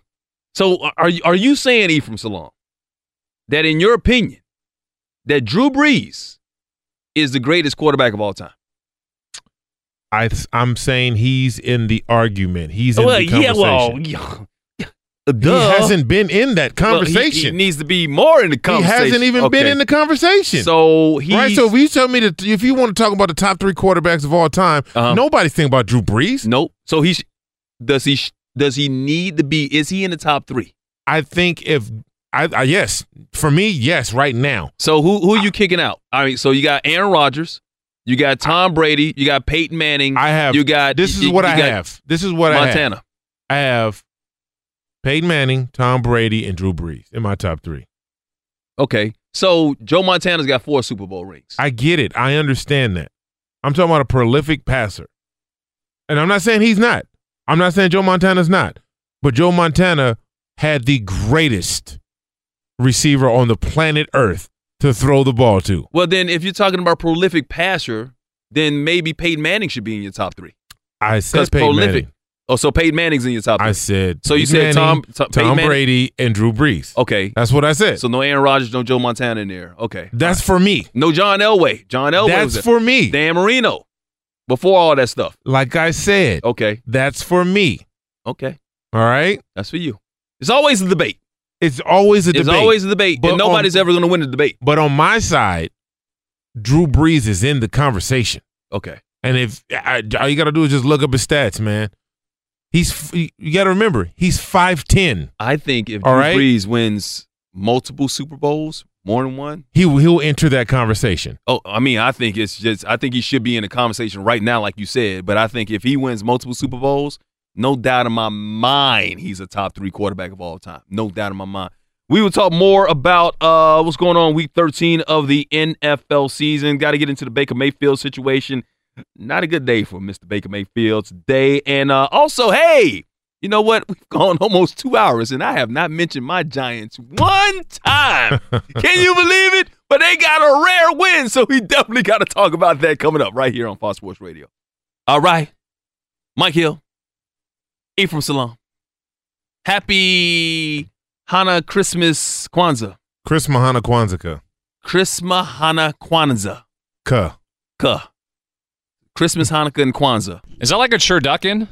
S5: So are you are you saying Ephraim Salaam that in your opinion that Drew Brees is the greatest quarterback of all time?
S6: I I'm saying he's in the argument. He's in
S5: well,
S6: the
S5: yeah,
S6: conversation.
S5: well, yeah,
S6: he hasn't been in that
S5: Well, he-
S6: conversation.
S5: he, needs to be more in the conversation.
S6: He hasn't even been in the conversation.
S5: So he
S6: right. So if you tell me that if you want to talk about the top three quarterbacks of all time,
S5: Uh-huh.
S6: nobody's thinking about Drew Brees.
S5: Nope. So he does he does he need to be? Is he in the top three?
S6: I think if I, I yes, for me, yes, right now.
S5: So who who are you kicking out? I mean, so you got Aaron Rodgers, you got Tom Brady, you got Peyton Manning.
S6: I have.
S5: You got
S6: this is
S5: you-
S6: what
S5: you
S6: I have. This is what I have.
S5: Montana.
S6: I have Peyton Manning, Tom Brady, and Drew Brees in my top three.
S5: Okay. So Joe Montana's got four Super Bowl rings.
S6: I get it. I understand that. I'm talking about a prolific passer. And I'm not saying he's not. I'm not saying Joe Montana's not. But Joe Montana had the greatest receiver on the planet Earth to throw the ball to.
S5: Well, then if you're talking about prolific passer, then maybe Peyton Manning should be in your top three.
S6: I said Peyton
S5: prolific.
S6: Manning.
S5: Oh, so Peyton Manning's in your top three.
S6: I said
S5: So you
S6: Peyton
S5: said Tom-
S6: Manning,
S5: Tom-
S6: Tom Brady, and Drew Brees.
S5: Okay.
S6: That's what I said.
S5: So no Aaron Rodgers, no Joe Montana in there. Okay.
S6: That's for me.
S5: No John Elway. John Elway.
S6: That's for me.
S5: Dan Marino. Before all that stuff.
S6: Like I said,
S5: Okay.
S6: that's for me.
S5: Okay.
S6: All right?
S5: That's for you. It's always a debate.
S6: It's always a
S5: It's
S6: debate.
S5: It's always a debate,
S6: But
S5: and nobody's
S6: on-
S5: ever going to win the debate.
S6: But on my side, Drew Brees is in the conversation.
S5: Okay.
S6: And if I, all you got to do is just look up his stats, man. He's you got to remember he's five ten.
S5: I think if Drew
S6: right.
S5: Brees wins multiple Super Bowls, more than one,
S6: He will- he'll enter that conversation.
S5: Oh, I mean, I think it's just I think he should be in the conversation right now, like you said. But I think if he wins multiple Super Bowls, no doubt in my mind, he's a top three quarterback of all time. No doubt in my mind. We will talk more about uh, what's going on week 13 of the NFL season. Got to get into the Baker Mayfield situation. Not a good day for Mr. Baker Mayfield today. And uh, also, hey, you know what? We've gone almost two hours, and I have not mentioned my Giants one time. *laughs* Can you believe it? But they got a rare win, so we definitely got to talk about that coming up right here on Fox Sports Radio. All right. Mike Hill, Ephraim Salaam. Happy Hana Christmas Kwanzaa.
S6: Chris Mahana Kwanzaa.
S5: Christmas Hana Kwanzaa.
S6: Ka.
S5: Ka. Christmas, Hanukkah, and Kwanzaa.
S11: Is that like a turducken?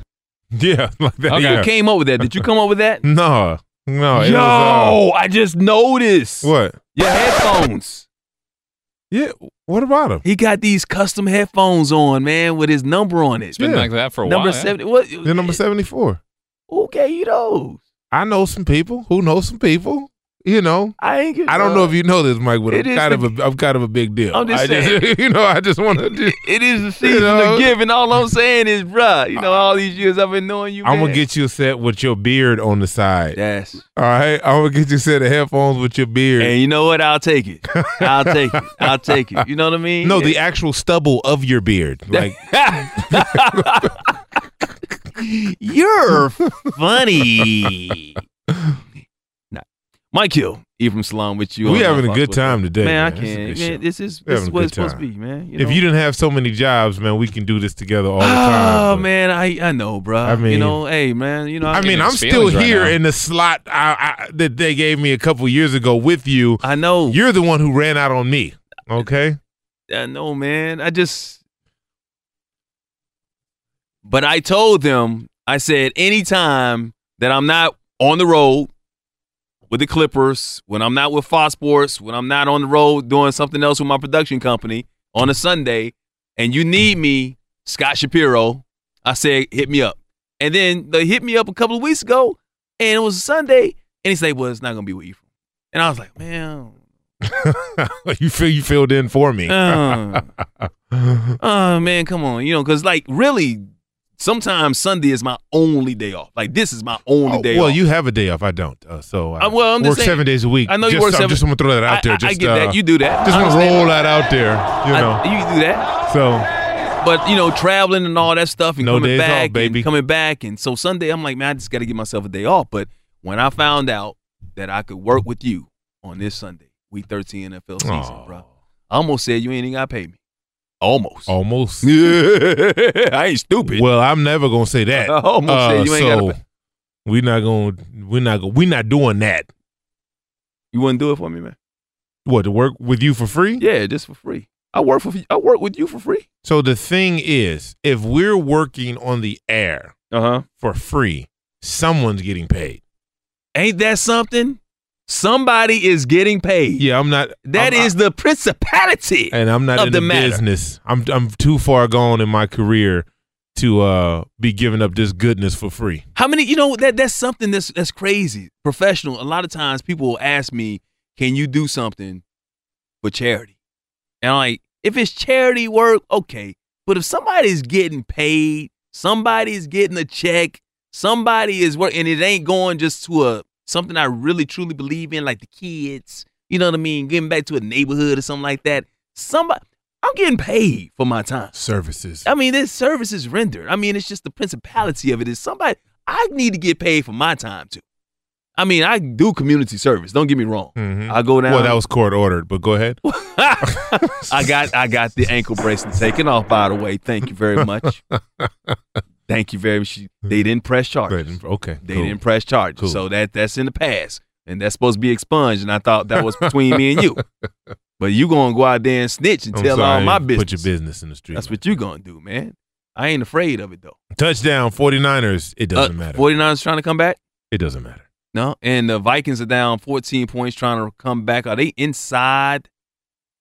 S6: Yeah, *laughs* like that.
S5: Who
S6: yeah.
S5: came up with that? Did you come up with that? *laughs*
S6: No, no. it
S5: Yo,
S6: was,
S5: I just noticed
S6: uh, what?
S5: your headphones.
S6: Yeah. What about him?
S5: He got these custom headphones on, man, with his number on it.
S11: It's been
S6: Yeah.
S11: like that for a
S5: number
S11: while. yeah.
S5: seventy. What?
S6: The number seventy four.
S5: Who gave you those?
S6: I know some people who know some people. You know,
S5: I ain't. Get,
S6: I don't know if you know this, Mike, but I'm kind
S5: the-
S6: of a I'm kind of a big deal.
S5: I'm just
S6: I
S5: saying. *laughs*
S6: you know, I just want to.
S5: It is the season
S6: know?
S5: of giving. All I'm saying is, bruh, you know, all these years I've been knowing you.
S6: I'm gonna get you a set with your beard on the side.
S5: Yes.
S6: All right, I'm gonna get you a set of headphones with your beard.
S5: And you know what? I'll take it. I'll take it. *laughs* I'll take it. You know what I mean?
S6: no, the actual stubble of your beard. *laughs* Like
S5: You're funny. Nah. Mike Hill, Ephraim Salaam with you.
S6: We
S5: on, uh,
S6: having a good time
S5: Radio.
S6: today,
S5: Man,
S6: man.
S5: I
S6: This is a
S5: can't.
S6: good
S5: Man, this is this is what
S6: good
S5: it's supposed to be, man. You
S6: if you didn't have so many jobs, man, we can do this together all the
S5: Oh
S6: time. but-
S5: man, I I know, bro.
S6: I mean-
S5: you know, hey man, you know.
S6: I mean, I'm still here in the slot I, I, that they gave me a couple years ago with you.
S5: I know
S6: you're the one who ran out on me. Okay,
S5: I know, man. I just. But I told them, I said, anytime that I'm not on the road with the Clippers, when I'm not with Fox Sports, when I'm not on the road doing something else with my production company on a Sunday, and you need me, Scott Shapiro, I said, hit me up. And then they hit me up a couple of weeks ago, and it was a Sunday, and he said, well, it's not going to be with Ephraim. And I was like, man, *laughs*
S6: you feel you filled in for me.
S5: Uh. *laughs* oh man, come on, you know, because like really, sometimes Sunday is my only day off. Like this is my only
S6: Oh,
S5: day
S6: well,
S5: off.
S6: you have a day off. I don't. Uh, so I
S5: Uh, well, I'm just
S6: work
S5: saying-
S6: seven days a week.
S5: I know you
S6: just,
S5: work
S6: I'm
S5: seven-
S6: just want to throw that out
S5: I-
S6: there.
S5: I- I
S6: Just,
S5: get that.
S6: uh,
S5: You do that.
S6: Just
S5: I
S6: want to roll
S5: that.
S6: that out there. You
S5: I-
S6: know.
S5: you do that.
S6: So
S5: But you know, traveling and all that stuff, and
S6: No
S5: coming
S6: days off,
S5: back,
S6: baby.
S5: and coming back, and so Sunday, I'm like, man, I just got to give myself a day off. But when I found out that I could work with you on this Sunday, Week 13 NFL season, bro, I almost said you ain't even got to pay me. Almost.
S6: Almost. *laughs*
S5: I ain't stupid.
S6: Well, I'm never gonna say that.
S5: I *laughs* almost said you ain't
S6: so
S5: gotta
S6: we're not gonna we're not gonna we're not doing that.
S5: You wouldn't do it for me, man.
S6: What to work with you for free?
S5: Yeah, just for free. I work for I work with you for free.
S6: So the thing is, if we're working on the air
S5: uh-huh.
S6: for free, someone's getting paid.
S5: Ain't that something? Somebody is getting paid.
S6: Yeah, I'm not.
S5: That
S6: I'm-
S5: is the principality.
S6: and I'm not
S5: of
S6: in
S5: the
S6: the, business. I'm I'm too far gone in my career to uh be giving up this goodness for free.
S5: How many? You know that that's something that's that's crazy. Professional. A lot of times people will ask me, "Can you do something for charity?" And I'm like, if it's charity work, okay. But if somebody's getting paid, somebody's getting a check, somebody is working, and it ain't going just to a something I really truly believe in, like the kids. You know what I mean? Getting back to a neighborhood or something like that. Somebody, I'm getting paid for my time.
S6: Services.
S5: I mean, this service is rendered. I mean, it's just the principality of it is somebody. I need to get paid for my time too. I mean, I do community service. Don't get me wrong. Mm-hmm. I go down.
S6: Well, that was court ordered, but go ahead. *laughs*
S5: I got I got the ankle bracelet taken off. By the way, thank you very much. *laughs* thank you very much. They didn't press charges.
S6: Okay,
S5: They
S6: cool.
S5: didn't press charges.
S6: Cool.
S5: So that that's in the past, and that's supposed to be expunged. And I thought that was between me and you. *laughs* But you gonna go out there and snitch and
S6: I'm
S5: tell
S6: sorry,
S5: all my business.
S6: Put your business in the street.
S5: That's what you gonna do, man. I ain't afraid of it though.
S6: Touchdown 49ers. It doesn't
S5: Uh,
S6: matter.
S5: 49ers trying to come back?
S6: It doesn't matter.
S5: No, and the Vikings are down 14 points trying to come back. Are they inside?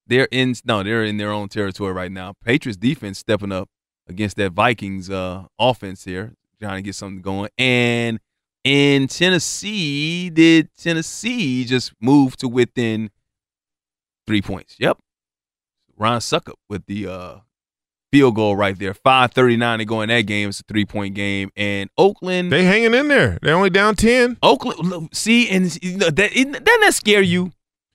S5: They're in no, they're in their own territory right now. Patriots defense stepping up against that Vikings uh, offense here, trying to get something going. And in Tennessee, did Tennessee just move to within three points? Yep. Ryan Succop with the uh, field goal right there. 539 to go in that game. It's a three point game. And Oakland.
S6: They hanging in there. They're only down 10.
S5: Oakland, see, and that doesn't that scare you?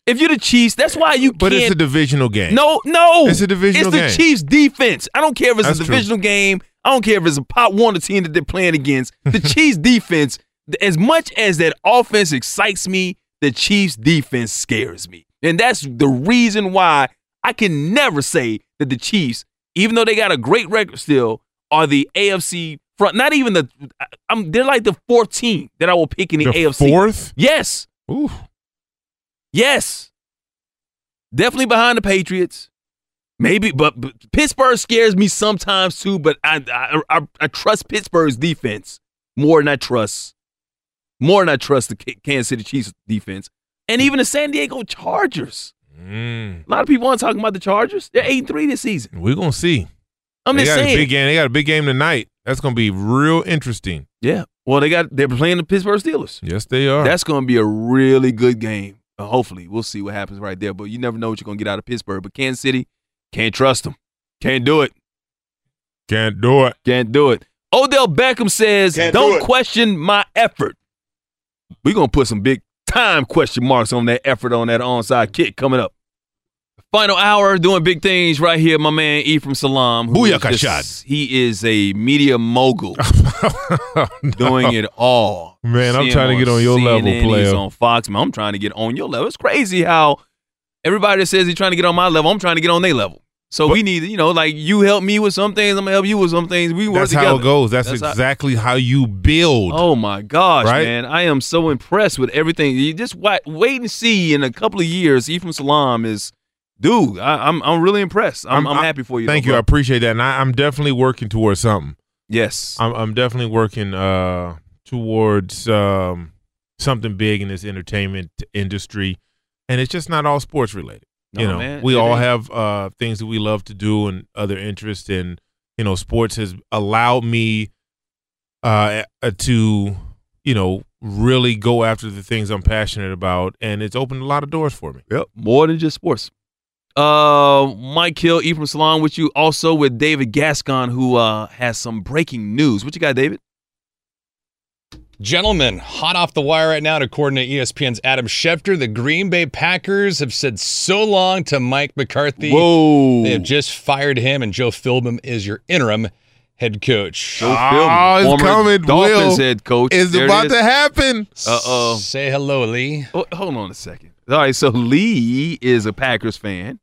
S5: If you're the Chiefs, that's why you
S6: But
S5: can't.
S6: it's a divisional game.
S5: no, no,
S6: It's a divisional game.
S5: It's the
S6: game.
S5: Chiefs' defense. I don't care if it's
S6: That's
S5: a
S6: true.
S5: divisional game. I don't care if it's a pot one or team that they're playing against. The *laughs* Chiefs' defense, as much as that offense excites me, the Chiefs' defense scares me, and that's the reason why I can never say that the Chiefs, even though they got a great record still, are the AFC front. Not even the. I'm. They're like the fourth team that I will pick in the,
S6: The
S5: AFC.
S6: fourth?
S5: Yes.
S6: Ooh.
S5: Yes. Definitely behind the Patriots. Maybe, but, but Pittsburgh scares me sometimes too. But I, I I I trust Pittsburgh's defense more than I trust more than I trust the Kansas City Chiefs defense, and even the San Diego Chargers.
S6: Mm.
S5: A lot of people aren't talking about the Chargers. They're eight and three this season.
S6: We're gonna see.
S5: I'm
S6: they
S5: just
S6: got
S5: saying.
S6: a big game. They got a big game tonight. That's gonna be real interesting.
S5: Yeah. Well, they got they're playing the Pittsburgh Steelers.
S6: Yes, they are.
S5: That's going to be a really good game. Uh, hopefully, we'll see what happens right there. But you never know what you're going to get out of Pittsburgh. But Kansas City, can't trust them. Can't do it.
S6: Can't do it.
S5: Can't do it. Odell Beckham says,
S6: Can't do
S5: "Don't
S6: it."
S5: question my effort." We're gonna put some big time question marks on that effort on that onside kick coming up. Final hour doing big things right here. My man Ephraim Salaam. who is
S6: Booyaka
S5: just-
S6: shot.
S5: He is a media mogul, *laughs* doing it all.
S6: Man, I'm trying to get on your level,
S5: CNN, He's on Fox. Man, I'm trying to get on your level. It's crazy how everybody that says he's trying to get on my level, I'm trying to get on their level. So we need, you know, like you help me with some things, I'm gonna help you with some things. We work
S6: That's
S5: together.
S6: how it goes. That's,
S5: how-
S6: exactly how you build.
S5: Oh my gosh,
S6: Right?
S5: man! I am so impressed with everything. You just wait, wait and see. In a couple of years, Ephraim Salaam is, dude. I, I'm I'm really impressed. I'm, I'm,
S6: I-
S5: happy for you.
S6: Thank
S5: though,
S6: you. I appreciate that. And I, I'm definitely working towards something.
S5: Yes.
S6: I'm, I'm definitely working uh, towards um, something big in this entertainment industry. And it's just not all sports related. you know,
S5: man,
S6: we
S5: it
S6: all
S5: ain't.
S6: have uh, things that we love to do and other interests. And, you know, sports has allowed me uh, uh, to, you know, really go after the things I'm passionate about. And it's opened a lot of doors for me.
S5: Yep. More than just sports. Uh, Mike Hill, Ephraim Salaam with you. Also with David Gascon, who uh has some breaking news. What you got, David?
S11: Gentlemen, hot off the wire right now, according to ESPN's Adam Schefter, the Green Bay Packers have said so long to Mike McCarthy.
S5: Whoa.
S11: They have just fired him, and Joe Philbin is your interim head coach.
S5: Joe
S6: Oh,
S5: Philbin,
S6: it's
S5: former
S6: coming,
S5: Dolphins
S6: Will.
S5: head coach.
S6: It's
S5: There
S6: about
S5: is.
S6: to happen.
S5: Uh oh.
S11: Say hello, Lee.
S5: Oh, hold on a second. All right, so Lee is a Packers fan.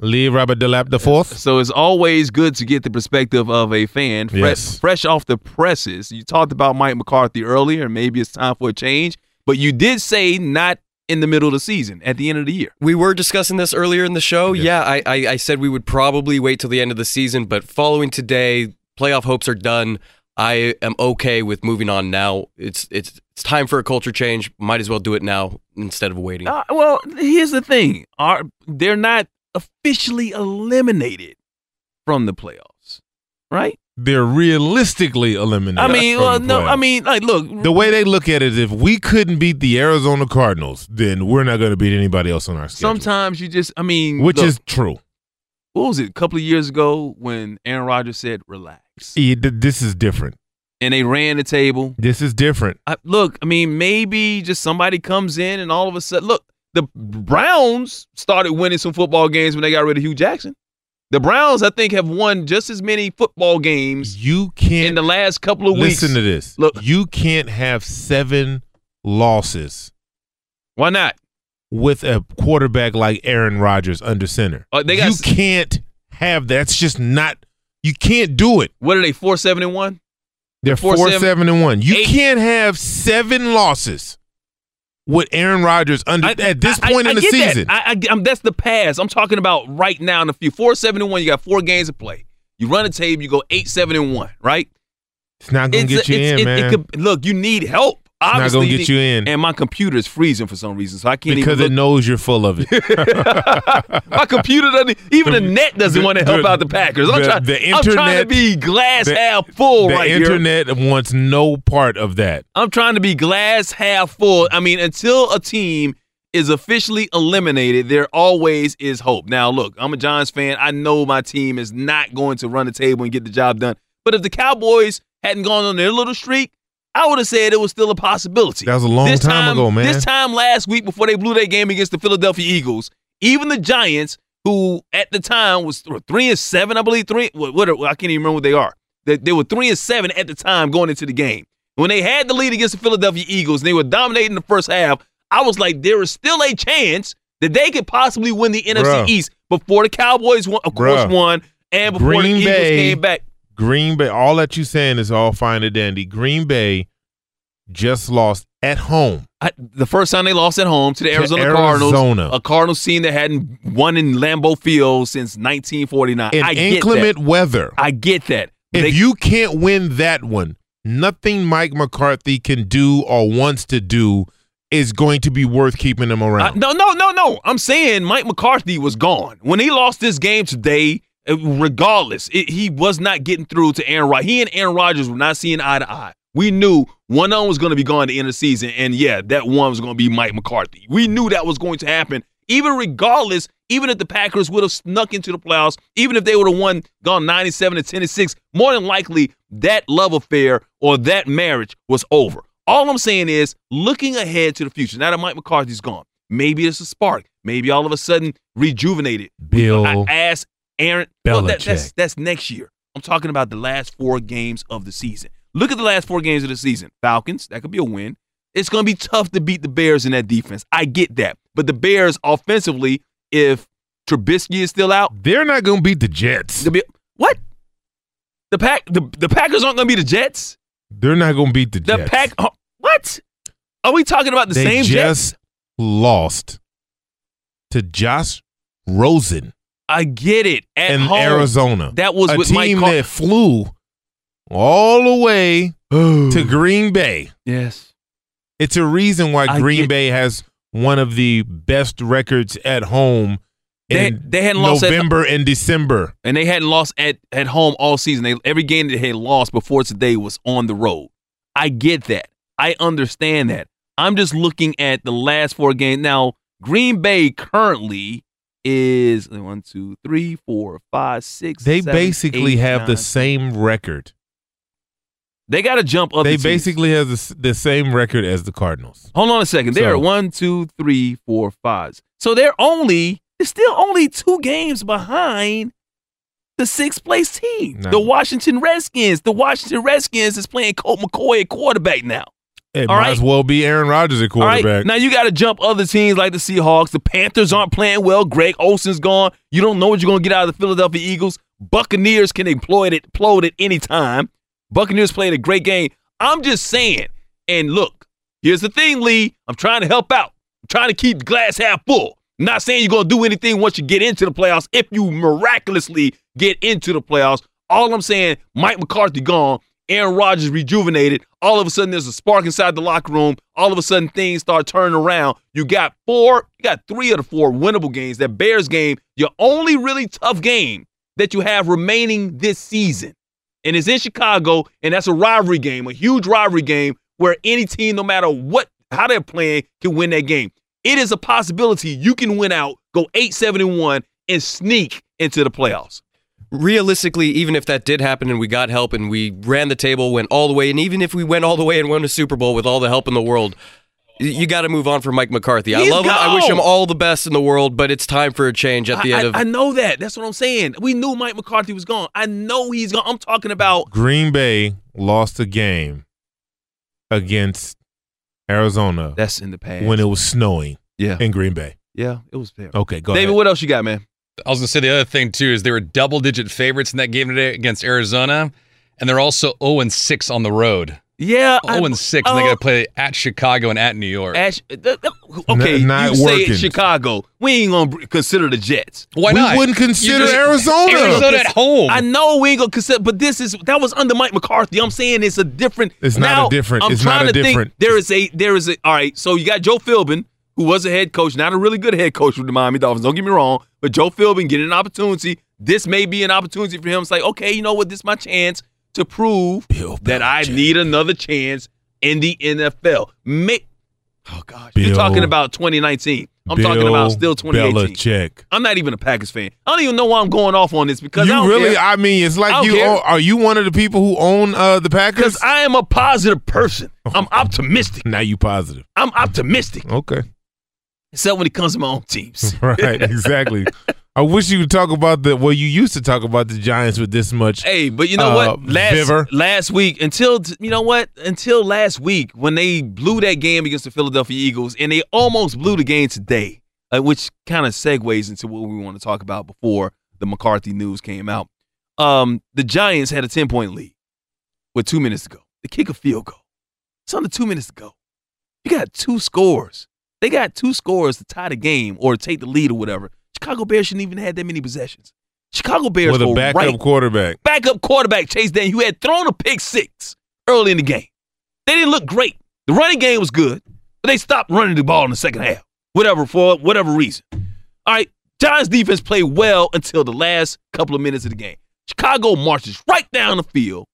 S6: Lee Robert Delap the fourth.
S5: So it's always good to get the perspective of a fan, fresh,
S6: Yes.
S5: fresh off the presses. You talked about Mike McCarthy earlier, and maybe it's time for a change. But you did say not in the middle of the season, at the end of the year.
S14: We were discussing this earlier in the show. Yeah, I, I, I said we would probably wait till the end of the season, but following today, playoff hopes are done. I am okay with moving on now. It's it's it's time for a culture change. Might as well do it now instead of waiting.
S5: Uh, well, here's the thing: are they're not officially eliminated from the playoffs, right?
S6: They're realistically eliminated.
S5: I mean, well, no, I mean, like, look,
S6: the way they look at it is if we couldn't beat the Arizona Cardinals, then we're not going to beat anybody else on our schedule.
S5: sometimes you just, I mean,
S6: Which
S5: look,
S6: is true.
S5: what was it? A couple of years ago when Aaron Rodgers said, "Relax,"
S6: Yeah, th- this is different.
S5: and they ran the table.
S6: This is different.
S5: I, look, I mean, maybe just somebody comes in and all of a sudden, look, the Browns started winning some football games when they got rid of Hue Jackson. The Browns, I think, have won just as many football games
S6: You can't
S5: in the last couple of weeks.
S6: listen to this.
S5: Look,
S6: you can't have seven losses
S5: why not?
S6: with a quarterback like Aaron Rodgers under center.
S5: Uh, they got
S6: you can't have that. It's just not. You can't do it.
S5: What are they? Four seven and one.
S6: They're
S5: Four,
S6: four,
S5: seven,
S6: seven, and one. You can't have seven losses with Aaron Rodgers under at this
S5: I-
S6: point
S5: I
S6: in the
S5: that.
S6: season.
S5: I, I, am that's the past. I'm talking about right now in the few. Four seven and one. You got four games to play. You run a table. You go eight seven and one. Right.
S6: it's not gonna
S5: It's
S6: get
S5: a-
S6: you
S5: it's-
S6: in,
S5: it-
S6: man.
S5: it could- look, you need help.
S6: Not
S5: Obviously,
S6: gonna get you in.
S5: And my computer is freezing for some reason, so I can't
S6: because it knows you're full of it. *laughs*
S5: My computer doesn't. Even the, net doesn't want to help
S6: the-
S5: out the Packers. I'm,
S6: the-
S5: trying,
S6: the
S5: I'm trying to be glass half full
S6: the
S5: right here.
S6: internet wants no part of that.
S5: I'm trying to be glass half full. I mean, until a team is officially eliminated, there always is hope. Now, look, I'm a Giants fan. I know my team is not going to run the table and get the job done. But if the Cowboys hadn't gone on their little streak, I would have said it was still a possibility.
S6: That was a long
S5: This
S6: time ago, man.
S5: This time last week, before they blew their game against the Philadelphia Eagles, even the Giants, who at the time was three and seven, I believe three. What, what are- I can't even remember what they are. They, they were three and seven at the time going into the game. When they had the lead against the Philadelphia Eagles, and they were dominating the first half. I was like, there is still a chance that they could possibly win the NFC
S6: Bruh.
S5: East before the Cowboys, won, of course, won, and before the
S6: Green
S5: Eagles
S6: Bay-
S5: came back.
S6: Green Bay, all that you saying is all fine and dandy. Green Bay just lost at home.
S5: I, the first time they lost at home to the
S6: To
S5: Arizona,
S6: Arizona.
S5: Cardinals, a Cardinals team that hadn't won in Lambeau Field since 1949.
S6: In
S5: I get
S6: inclement weather.
S5: I get that.
S6: If
S5: They-
S6: you can't win that one, nothing Mike McCarthy can do or wants to do is going to be worth keeping him
S5: I-
S6: around.
S5: no, no, no, no. I'm saying Mike McCarthy was gone when he lost this game today. Uh, Regardless, it, he was not getting through to Aaron Rodgers. He and Aaron Rodgers were not seeing eye to eye. We knew one of them was going to be gone at the end of the season, and yeah, that one was going to be Mike McCarthy. We knew that was going to happen. Even regardless, even if the Packers would have snuck into the playoffs, even if they would have won, gone 97 to 10 to 6, more than likely that love affair or that marriage was over. All I'm saying is looking ahead to the future. Now that Mike McCarthy's gone, Maybe it's a spark. Maybe all of a sudden rejuvenated.
S6: Bill
S5: I asked Aaron. Well, that, that's
S6: Belichick.
S5: that's next year. I'm talking about the last four games of the season. Look at the last four games of the season. Falcons, that could be a win. It's going to be tough to beat the Bears in that defense. I get that. But the Bears offensively, if Trubisky is still out,
S6: they're not going to beat the Jets.
S5: Be, what? The pack the, the Packers aren't going to be the Jets?
S6: They're not going to beat the,
S5: The
S6: Jets.
S5: pack oh, What? Are we talking about the
S6: they
S5: same
S6: just
S5: Jets?
S6: lost to Josh Rosen
S5: I get it. At
S6: in
S5: home.
S6: Arizona.
S5: That was
S6: a
S5: with
S6: team
S5: Mike
S6: that flew all the way to Green Bay.
S5: Yes.
S6: It's a reason why
S5: I
S6: Green
S5: get-
S6: Bay has one of the best records at home
S5: They-
S6: in
S5: they hadn't lost at-
S6: November and December.
S5: and they hadn't lost at, at home all season. They every game that they had lost before today was on the road. I get that. I understand that. I'm just looking at the last four games. Now, Green Bay currently is one, two, three, four, five, six.
S6: They
S5: seven,
S6: basically
S5: eight,
S6: have the
S5: nine.
S6: same record.
S5: They got to jump up.
S6: They
S5: teams.
S6: basically have the, the same record as the Cardinals.
S5: Hold on a second. They're
S6: So-
S5: one, two, three, four, five. So they're only they're still only two games behind the sixth place team,
S6: No.
S5: the Washington Redskins. The Washington Redskins is playing Colt McCoy at quarterback now.
S6: It
S5: All
S6: might
S5: right.
S6: as well be Aaron Rodgers at
S5: right,
S6: quarterback.
S5: now you got to jump other teams like the Seahawks. The Panthers aren't playing well. Greg Olsen's gone. You don't know what you're going to get out of the Philadelphia Eagles. Buccaneers can implode it, implode at any time. Buccaneers played a great game. I'm just saying. And look, here's the thing, Lee. I'm trying to help out. I'm trying to keep the glass half full. I'm not saying you're going to do anything once you get into the playoffs. If you miraculously get into the playoffs, all I'm saying, Mike McCarthy gone, Aaron Rodgers rejuvenated. All of a sudden, there's a spark inside the locker room. All of a sudden, things start turning around. You got four, you got three of the four winnable games. That Bears game, your only really tough game that you have remaining this season. And it's in Chicago, and that's a rivalry game, a huge rivalry game where any team, no matter what, how they're playing, can win that game. It is a possibility you can win out, go 8 7 and 1, and sneak into the playoffs.
S14: Realistically, even if that did happen and we got help and we ran the table, went all the way, and even if we went all the way and won a Super Bowl with all the help in the world, you got to move on from Mike McCarthy. I
S5: He's
S14: love him. I wish him all the best in the world, but it's time for a change at the
S5: I,
S14: end
S5: I-
S14: of.
S5: I know that. That's what I'm saying. We knew Mike McCarthy was gone. I know he's gone. I'm talking about
S6: Green Bay lost a game against Arizona.
S5: That's in the past.
S6: when it was snowing.
S5: Yeah.
S6: in Green Bay.
S5: Yeah, it was fair.
S6: Okay, go
S5: David,
S6: ahead.
S5: what else you got, man?
S11: I was going to say the other thing, too, is they were double digit favorites in that game today against Arizona, and they're also 0 and 6 on the road.
S5: Yeah.
S11: 0 and 6, and they got to oh. play at Chicago and at New York.
S5: Ash, th- th- okay,
S6: N- not
S5: you say
S6: working.
S5: it's Chicago. We ain't gonna consider the Jets.
S11: Why
S6: we
S11: not?
S6: We wouldn't consider
S11: just-
S6: Arizona.
S11: Arizona at home.
S5: I know we ain't gonna consider, but this is that was under Mike McCarthy. I'm saying it's a different.
S6: It's not a different-
S5: I'm
S6: it's
S5: trying
S6: not a
S5: to think there is a there is a. All right, so you got Joe Philbin, who was a head coach, not a really good head coach with the Miami Dolphins. Don't get me wrong, but Joe Philbin getting an opportunity. This may be an opportunity for him. It's like, okay, you know what? This is my chance to prove that I need another chance in the NFL. May, oh gosh, you're talking about 2019. I'm talking about still 2018.
S6: Belichick.
S5: I'm not even a Packers fan. I don't even know why I'm going off on this because I
S6: You
S5: don't
S6: really?
S5: care.
S6: I mean, it's like you own, are you one of the people who own uh, the Packers?
S5: Because I am a positive person. *laughs* I'm optimistic.
S6: now you positive.
S5: I'm optimistic.
S6: Okay.
S5: Except when it comes to my own teams. *laughs*
S6: Right, exactly. I wish you would talk about the well. You used to talk about the Giants with this much.
S5: Hey, but you know
S6: uh,
S5: what? Last last week, until you know what? Until last week, when they blew that game against the Philadelphia Eagles, and they almost blew the game today, uh, which kind of segues into what we want to talk about before the McCarthy news came out. Um, the Giants had a ten point lead with two minutes to go. They kick a field goal. It's under two minutes to go. You got two scores. They got two scores to tie the game or take the lead or whatever. Chicago Bears shouldn't even have that many possessions. Chicago Bears
S6: with a backup
S5: right
S6: quarterback.
S5: backup quarterback Chase Daniel, who had thrown a pick six early in the game. They didn't look great. The running game was good, but they stopped running the ball in the second half, whatever for whatever reason. All right, Giants defense played well until the last couple of minutes of the game. Chicago marches right down the field,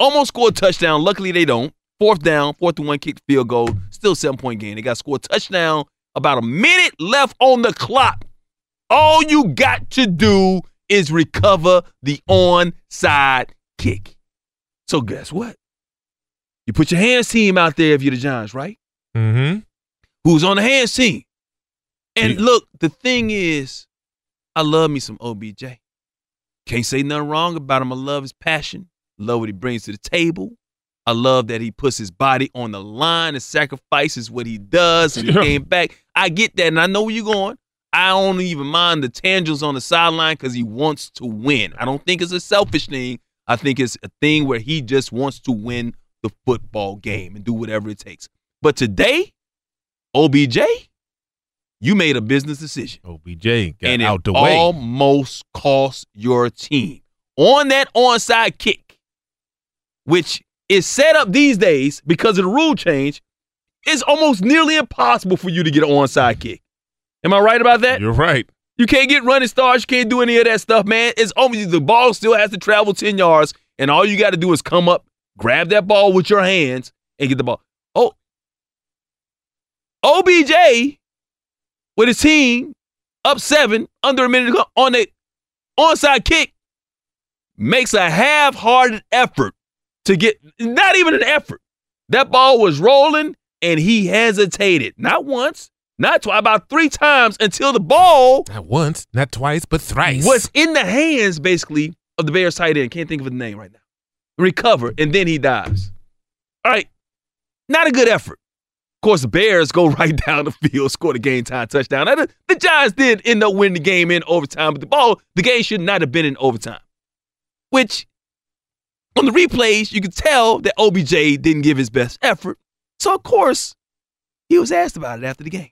S5: almost score a touchdown. Luckily, they don't. Fourth down, fourth and one, kick the field goal. Still seven point game. They got to score a touchdown. About a minute left on the clock. All you got to do is recover the onside kick. So guess what? You put your hands team out there if you're the Giants, right?
S6: Mm-hmm.
S5: Who's on the hands team? And look, the thing is, I love me some OBJ. Can't say nothing wrong about him. I love his passion. Love what he brings to the table. I love that he puts his body on the line and sacrifices what he does and he
S6: Yeah.
S5: came back. I get that, and I know where you're going. I don't even mind the tangibles on the sideline because he wants to win. I don't think it's a selfish thing. I think it's a thing where he just wants to win the football game and do whatever it takes. But today, OBJ, you made a business decision.
S6: OBJ got
S5: and
S6: out the way.
S5: almost cost your team on that onside kick, which is set up these days because of the rule change. It's almost nearly impossible for you to get an onside kick. Am I right about that?
S6: You're right.
S5: You can't get running stars. You can't do any of that stuff, man. It's only the ball still has to travel 10 yards, and all you got to do is come up, grab that ball with your hands, and get the ball. Oh, OBJ with his team up seven, under a minute to go on a onside kick, makes a half-hearted effort to get not even an effort. That ball was rolling and he hesitated. Not once, not twice, about three times until the ball
S6: Not once, not twice, but thrice.
S5: was in the hands, basically, of the Bears tight end. Can't think of his name right now. Recover, and then he dives. All right. Not a good effort. Of course, the Bears go *laughs* right down the field, score the game time touchdown. Now, the, the Giants did end up winning the game in overtime, but the ball, the game should not have been in overtime. Which, on the replays, you could tell that OBJ didn't give his best effort. So, of course, he was asked about it after the game.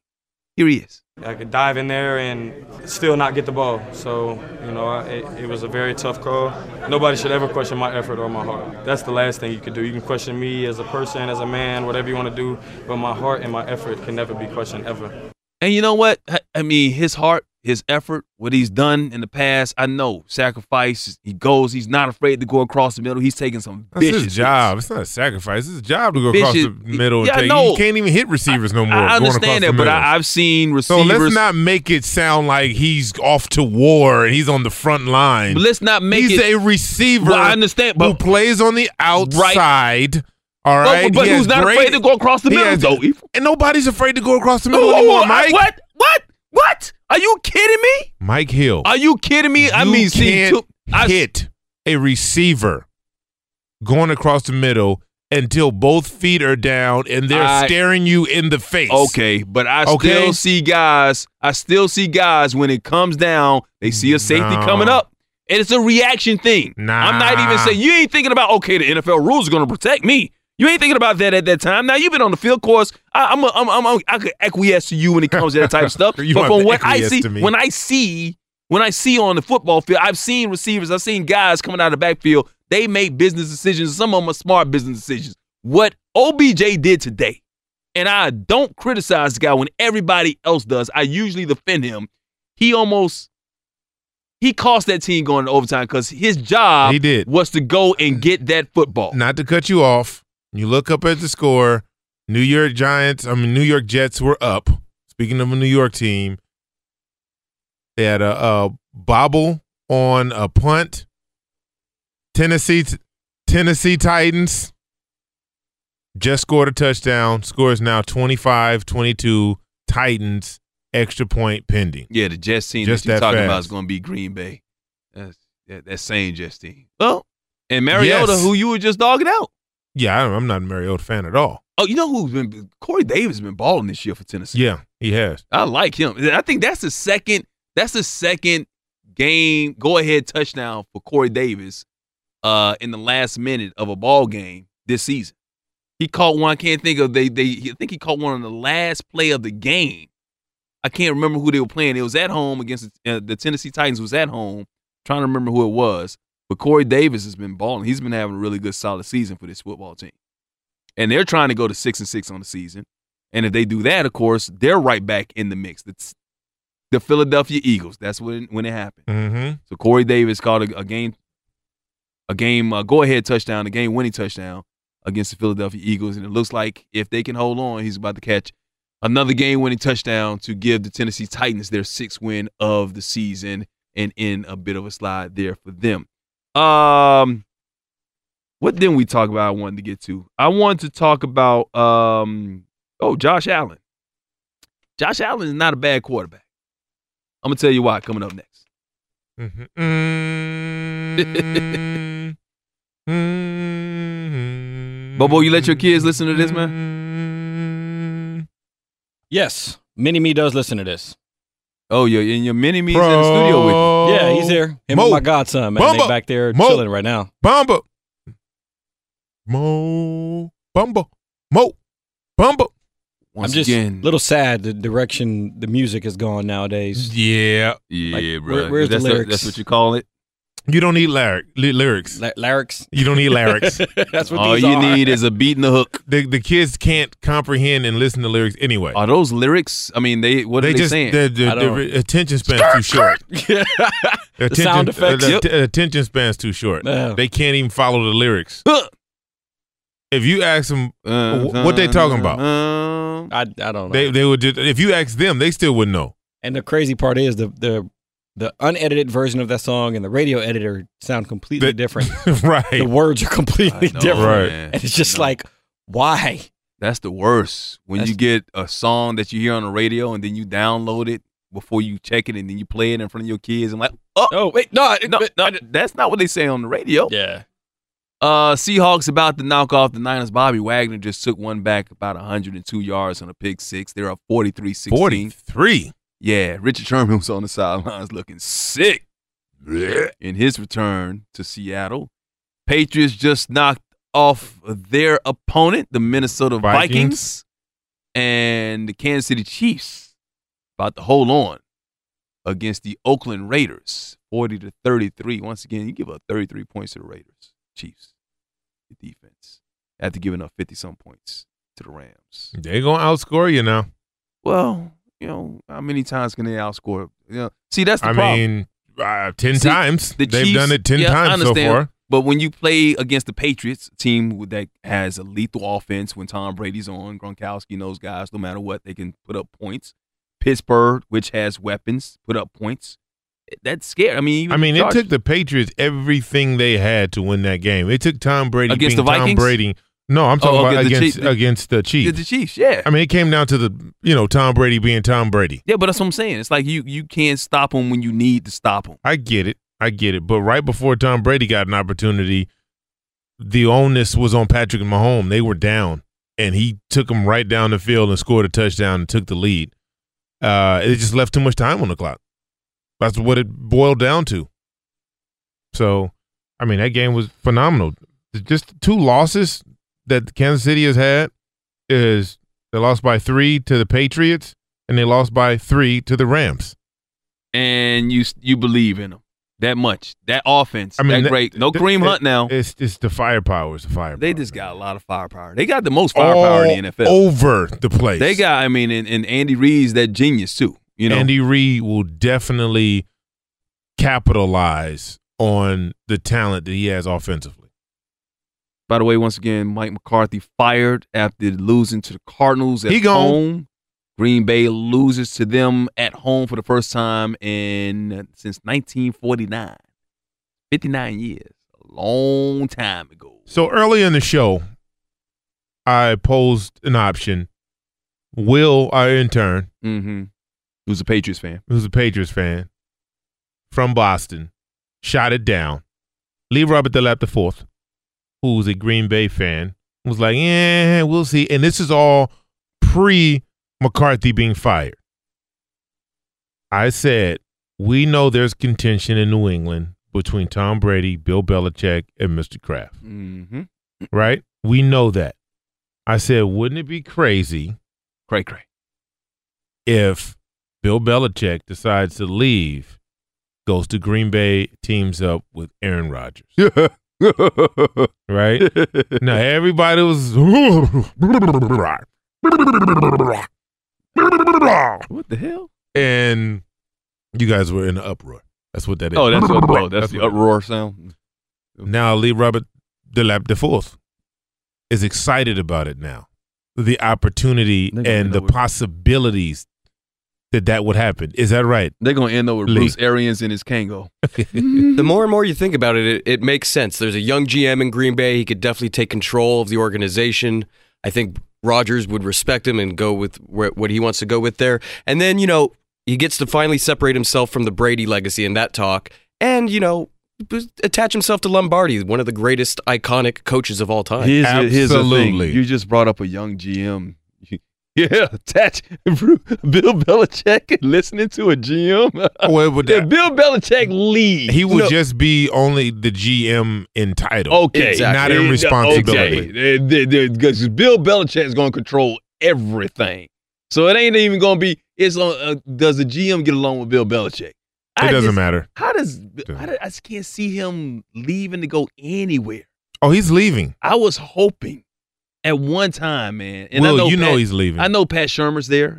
S5: Here he is.
S18: I could dive in there and still not get the ball. So, you know, I- it, it was a very tough call. Nobody should ever question my effort or my heart. That's the last thing you could do. You can question me as a person, as a man, whatever you want to do, but my heart and my effort can never be questioned ever.
S5: And you know what? I- I mean, his heart, his effort, what he's done in the past, I know. Sacrifice, he goes, he's not afraid to go across the middle. He's taking some
S6: That's
S5: vicious
S6: his job. It's not a sacrifice. It's his job to go across the middle and
S5: Yeah, I
S6: take.
S5: know.
S6: He can't even hit receivers no more.
S5: I understand that, but. I, I've seen receivers.
S6: so let's not make it sound like he's off to war and he's on the front line.
S5: But let's not make
S6: he's
S5: it- He's
S6: a receiver.
S5: Well, I understand,
S6: who
S5: but-
S6: plays on the outside. All right,
S5: But-
S6: but
S5: who's not
S6: great-
S5: afraid to go across the
S6: he
S5: middle,
S6: has-
S5: though?
S6: And nobody's afraid to go across the middle
S5: Oh,
S6: anymore,
S5: I-
S6: Mike.
S5: what? What? What? Are you kidding me?
S6: Mike Hill.
S5: Are you kidding me? I mean, see, two, I,
S6: hit a receiver going across the middle until both feet are down and they're
S5: I-
S6: staring you in the face.
S5: Okay, but I
S6: Okay?
S5: still see guys. I still see guys when it comes down, they see a safety
S6: No.
S5: coming up. And it's a reaction thing.
S6: Nah.
S5: I'm not even saying you ain't thinking about okay, the NFL rules are going to protect me. You ain't thinking about that at that time. Now you've been on the field course. I, I'm, a, I'm, I'm, I could acquiesce to you when it comes to that type of *laughs* stuff. But from what I see, when I see, when I see on the football field, I've seen receivers, I've seen guys coming out of the backfield. They make business decisions. Some of them are smart business decisions. What OBJ did today, and I don't criticize the guy when everybody else does. I usually defend him. He almost he cost that team going to overtime because his job
S6: He did.
S5: was to go and mm. get that football.
S6: Not to cut you off, you look up at the score. New York Giants, I mean New York Jets were up. Speaking of a New York team, they had a, a bobble on a punt. Tennessee Tennessee Titans just scored a touchdown. Score is now 25-22 Titans extra point pending.
S5: Yeah, the Jets team
S6: Just
S5: that you're talking about is going to be Green Bay. That's that, that same Jets team. Well, and Mariota,
S6: Yes.
S5: who you were just dogging out.
S6: Yeah, I- I'm not a Mariota fan at all.
S5: Oh, you know who's been Corey Davis has been balling this year for Tennessee.
S6: Yeah, he has.
S5: I like him. I think that's the second. That's the second game go ahead touchdown for Corey Davis uh, in the last minute of a ball game this season. He caught one. I can't think of they. They I think he caught one on the last play of the game. I can't remember who they were playing. It was at home against uh, the Tennessee Titans. Was at home. trying to remember who it was. But Corey Davis has been balling. He's been having a really good, solid season for this football team. And they're trying to go to six and six on the season. And if they do that, of course, they're right back in the mix. It's the Philadelphia Eagles. That's when when it happened.
S6: Mm-hmm.
S5: So Corey Davis caught a, a game, a game uh, go ahead touchdown, a game winning touchdown against the Philadelphia Eagles, and it looks like if they can hold on, he's about to catch another game winning touchdown to give the Tennessee Titans their sixth win of the season and in a bit of a slide there for them. Um, what didn't we talk about? I wanted to get to. I wanted to talk about um oh Josh Allen. Josh Allen is not a bad quarterback. I'm gonna tell you why coming up next.
S6: Mm-hmm.
S5: Bobo, you let your kids listen to this, man?
S19: Yes, Mini Me does listen to this.
S5: Oh, your and your mini me's in the studio with you.
S19: Yeah, he's here. Him
S6: Mo.
S19: and my godson, man. They back there
S6: Mo.
S19: chilling right now.
S6: Bamba. Mo. Bamba. Mo. Bamba.
S5: Once
S19: I'm just
S5: again,
S19: a little sad the direction the music has gone nowadays.
S6: Yeah.
S5: yeah,
S19: Like,
S5: bro.
S19: where- where's the
S5: that's,
S19: lyrics?
S5: that's what you call it.
S6: You don't need lyric, ly- lyrics.
S19: Ly- lyrics.
S6: You don't need lyrics. *laughs*
S19: That's what
S5: All
S19: these
S5: you
S19: are.
S5: need is a beat and a hook.
S6: the the kids can't comprehend and listen to lyrics anyway.
S5: Are those lyrics? I mean, they what
S6: they
S5: are they
S6: just
S5: saying?
S6: the, the,
S19: I
S6: attention span's too short. *laughs*
S19: the
S6: attention,
S19: sound effects.
S6: uh, the att- attention span's too short.
S19: Yeah.
S6: They can't even follow the lyrics.
S5: Huh.
S6: If you ask them
S5: Uh,
S6: wh- what they talking about,
S5: um,
S19: I, I don't know.
S6: they they would just if you ask them, they still wouldn't know.
S19: and the crazy part is the the the unedited version of that song and the radio editor sound completely
S6: The-
S19: different. *laughs*
S6: right.
S19: The words are completely
S5: know,
S19: different.
S6: Right.
S19: And it's just like, why?
S5: That's the worst. When
S19: That's-
S5: you get a song that you hear on the radio and then you download it before you check it and then you play it in front of your kids and like, oh,
S19: Oh wait, no, I-
S5: no,
S19: but-
S5: no, that's not what they say on the radio.
S19: yeah.
S5: Uh, Seahawks about to knock off the Niners. Bobby Wagner just took one back about 102 yards on a pick six. They're up 43-16.
S6: Forty three.
S5: Yeah, Richard Sherman was on the sidelines looking sick in his return to Seattle. Patriots just knocked off their opponent, the Minnesota Vikings,
S6: Vikings.
S5: and the Kansas City Chiefs about to hold on against the Oakland Raiders, 40 to 33. Once again, you give up 33 points to the Raiders, Chiefs, the defense, after giving up 50 some points to the Rams.
S6: They're gonna outscore you now.
S5: Well, you know, how many times can they outscore? You know, see, that's the problem.
S6: I
S5: problem.
S6: mean, uh, ten
S5: See,
S6: times.
S5: the
S6: They've
S5: Chiefs-
S6: done it ten
S5: yeah, I
S6: times so far.
S5: But when you play against the Patriots, team that has a lethal offense, when Tom Brady's on, Gronkowski and those guys, no matter what, they can put up points. Pittsburgh, which has weapons, put up points. That's scary. I mean, even
S6: I mean, it took the Patriots everything they had to win that game. It took Tom Brady
S5: Against the
S6: Tom
S5: Vikings?
S6: Brady. No, I'm talking
S5: Oh,
S6: about
S5: against the
S6: against
S5: Chiefs.
S6: against the Chiefs.
S5: the Chiefs, yeah.
S6: I mean, it came down to the you know Tom Brady being Tom Brady.
S5: yeah, but that's what I'm saying. It's like you you can't stop them when you need to stop them.
S6: I get it, I get it. But right before Tom Brady got an opportunity, the onus was on Patrick and Mahomes. They were down, and he took them right down the field and scored a touchdown and took the lead. Uh, it just left too much time on the clock. That's what it boiled down to. So, I mean, that game was phenomenal. Just two losses that Kansas City has had is they lost by three to the Patriots and they lost by three to the Rams.
S5: And you you believe in them that much. That offense,
S6: I mean,
S5: that great. No
S6: th-
S5: Kareem Hunt now.
S6: It's it's the firepower. It's the firepower.
S5: They just got a lot of firepower. They got the most firepower in the NFL.
S6: over the place.
S5: They got, I mean, and, and Andy Reid's that genius too. You know,
S6: Andy Reid will definitely capitalize on the talent that he has offensively.
S5: By the way, once again, Mike McCarthy fired after losing to the Cardinals at
S6: He gone.
S5: home. Green Bay loses to them at home for the first time in since 1949. 59 years. A long time ago.
S6: So early in the show, I posed an option. Will, our intern,
S5: Mm-hmm. Who's a Patriots fan?
S6: who's a Patriots fan from Boston, shot it down. Leave Robert Delap the fourth, who's a Green Bay fan, was like, "Yeah, we'll see." And this is all pre McCarthy being fired. I said, "We know there's contention in New England between Tom Brady, Bill Belichick, and Mr. Kraft,
S5: Mm-hmm.
S6: right? We know that." I said, "Wouldn't it be crazy
S5: Cray cray.
S6: if Bill Belichick decides to leave, goes to Green Bay, teams up with Aaron Rodgers. *laughs* *laughs* right? now everybody was *laughs*
S5: What the hell?
S6: and you guys were in an uproar. That's what that is.
S5: Oh, that's what, oh, that's the
S6: what-
S5: uproar sound.
S6: Now Lee Robert Delap the fourth is excited about it now. The opportunity and the possibilities that that would happen. Is that right?
S5: They're gonna end up with
S6: Lee.
S5: Bruce Arians and his Kangol. *laughs*
S14: the more and more you think about it, it, it makes sense. There's a young GM in Green Bay. He could definitely take control of the organization. I think Rodgers would respect him and go with wh- what he wants to go with there. And then, you know, he gets to finally separate himself from the Brady legacy in that talk and, you know, attach himself to Lombardi, one of the greatest iconic coaches of all time.
S5: Here's, the- here's the thing. You just brought up a young GM. Yeah, attach Bill Belichick listening to a GM.
S6: Well, but
S5: If Bill Belichick leaves,
S6: He would
S5: no,
S6: just be only the GM entitled. title.
S5: okay,
S6: Not in responsibility.
S5: Okay, because Bill Belichick is going to control everything, so it ain't even going to be. It's on. Uh, does the GM get along with Bill Belichick?
S6: It doesn't
S5: just-
S6: matter.
S5: How does I, I just can't see him leaving to go anywhere.
S6: Oh, he's leaving.
S5: I was hoping at one time, man. And I know
S6: you know he's leaving.
S5: I know Pat Shurmur's there.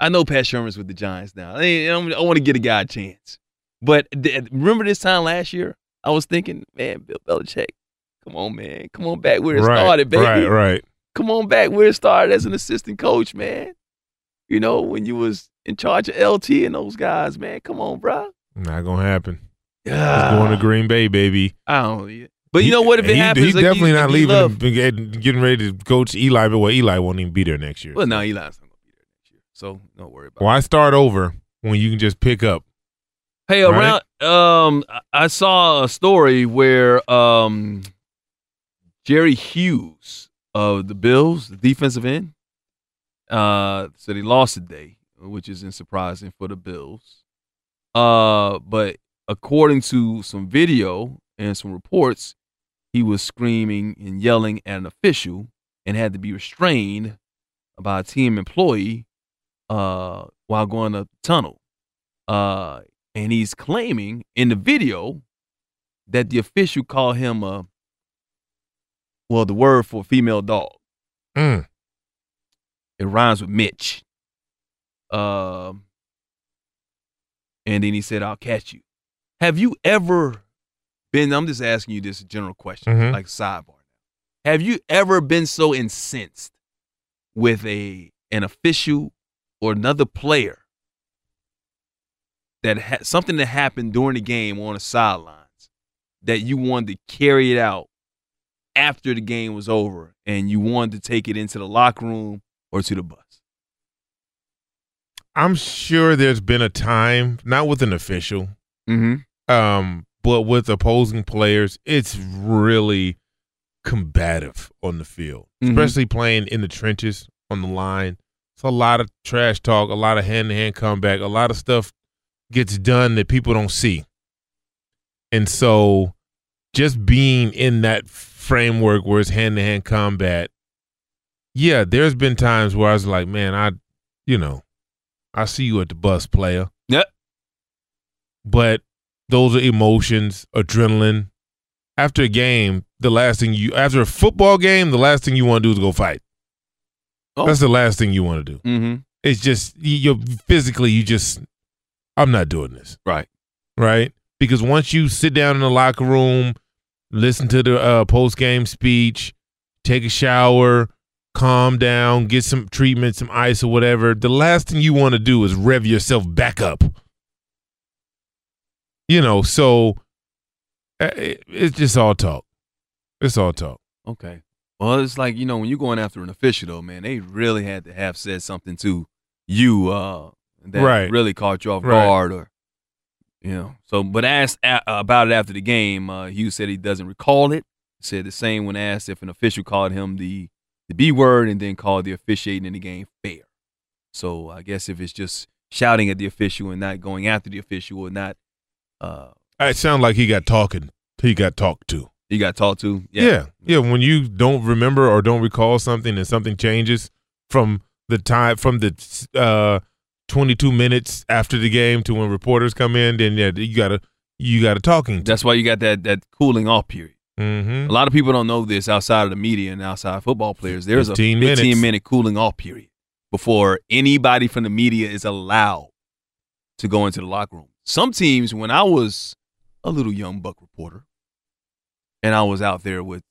S5: I know Pat Shurmur's with the Giants now. I, I want to get a guy a chance. But th- remember this time last year, I was thinking, man, Bill Belichick, come on, man, come on back where it
S6: Right,
S5: started, baby.
S6: right, right.
S5: Come on back where it started as an assistant coach, man. You know when you was in charge of LT and those guys, man. Come on, bro.
S6: Not gonna happen.
S5: Yeah.
S6: Going to ah. Green Bay, baby.
S5: I don't. But you know what? If it
S6: he,
S5: happens,
S6: he's
S5: like,
S6: definitely
S5: you-
S6: not
S5: you
S6: leaving.
S5: love-
S6: and getting, getting ready to coach Eli, but well, Eli won't even be there next year.
S5: Well, no, Eli's not gonna be there next year, so don't worry about. It.
S6: Why start over when you can just pick up?
S5: Hey,
S6: Right?
S5: around um, I- I saw a story where um, Jerry Hughes of the Bills, the defensive end, uh, said he lost today, which isn't surprising for the Bills. Uh, but according to some video and some reports, he was screaming and yelling at an official and had to be restrained by a team employee uh, while going up the tunnel. Uh, and he's claiming in the video that the official called him a well, the word for female dog.
S6: Mm.
S5: It rhymes with Mitch. Um, and then he said, "I'll catch you." Have you ever been? I'm just asking you this general question,
S6: Mhm.
S5: like sidebar. Have you ever been so incensed with a an official or another player that ha- something that happened during the game on the sidelines that you wanted to carry it out after the game was over and you wanted to take it into the locker room or to the bus?
S6: I'm sure there's been a time, not with an official,
S5: Mm-hmm.
S6: um, but with opposing players, it's really combative on the field,
S5: Mhm.
S6: especially playing in the trenches on the line. It's a lot of trash talk, a lot of hand to hand comeback, a lot of stuff gets done that people don't see. And so just being in that framework where it's hand to hand combat, yeah, there's been times where I was like, man, I, you know, I see you at the bus, player.
S5: Yep.
S6: But those are emotions, adrenaline. After a game, the last thing you after a football game, the last thing you want to do is go fight.
S5: Oh.
S6: That's the last thing you want to do.
S5: Mm-hmm.
S6: It's just you you're physically you just I'm not doing this.
S5: Right.
S6: Right? Because once you sit down in the locker room, listen to the uh, post game speech, take a shower, calm down, get some treatment, some ice or whatever, the last thing you want to do is rev yourself back up. You know, so uh, it- it's just all talk. It's all talk.
S5: Okay. Well, it's like, you know, when you're going after an official, though, man, they really had to have said something to you uh, that
S6: Right.
S5: really caught you off
S6: Right.
S5: guard or, you know. So, but asked a- about it after the game, uh, Hughes said he doesn't recall it. Said the same when asked if an official called him the, the B word and then called the officiating in the game fair. So I guess if it's just shouting at the official and not going after the official or not, uh,
S6: It sounded like he got talking. He got talked to.
S5: he got talked to.
S6: Yeah. yeah. When you don't remember or don't recall something and something changes from the time from the uh 22 minutes after the game to when reporters come in, then yeah, you gotta you gotta talking.
S5: That's why you got that that cooling off period.
S6: Mm-hmm.
S5: A lot of people don't know this outside of the media and outside football players. There's
S6: 15
S5: a
S6: minutes.
S5: 15 minute cooling off period before anybody from the media is allowed to go into the locker room. Some teams, when I was a little young buck reporter and I was out there with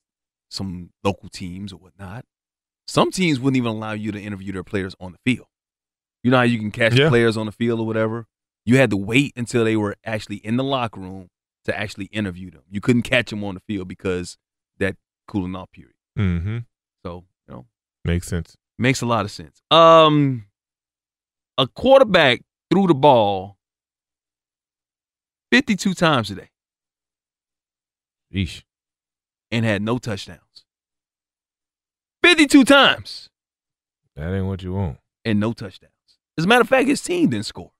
S5: some local teams or whatnot, some teams wouldn't even allow you to interview their players on the field. You know how you can catch
S6: Yeah.
S5: players on the field or whatever? You had to wait until they were actually in the locker room to actually interview them. You couldn't catch them on the field because that cooling off period.
S6: Mm-hmm.
S5: So, you know,
S6: Makes sense.
S5: Makes a lot of sense. Um, a quarterback threw the ball 52 times today
S6: Eesh.
S5: and had no touchdowns. 52 times
S6: That ain't what you want.
S5: and no touchdowns. As a matter of fact, his team didn't score.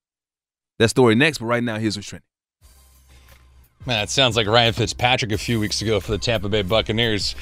S5: That story next, but right now, here's what's trending.
S11: Man, that sounds like Ryan Fitzpatrick a few weeks ago for the Tampa Bay Buccaneers.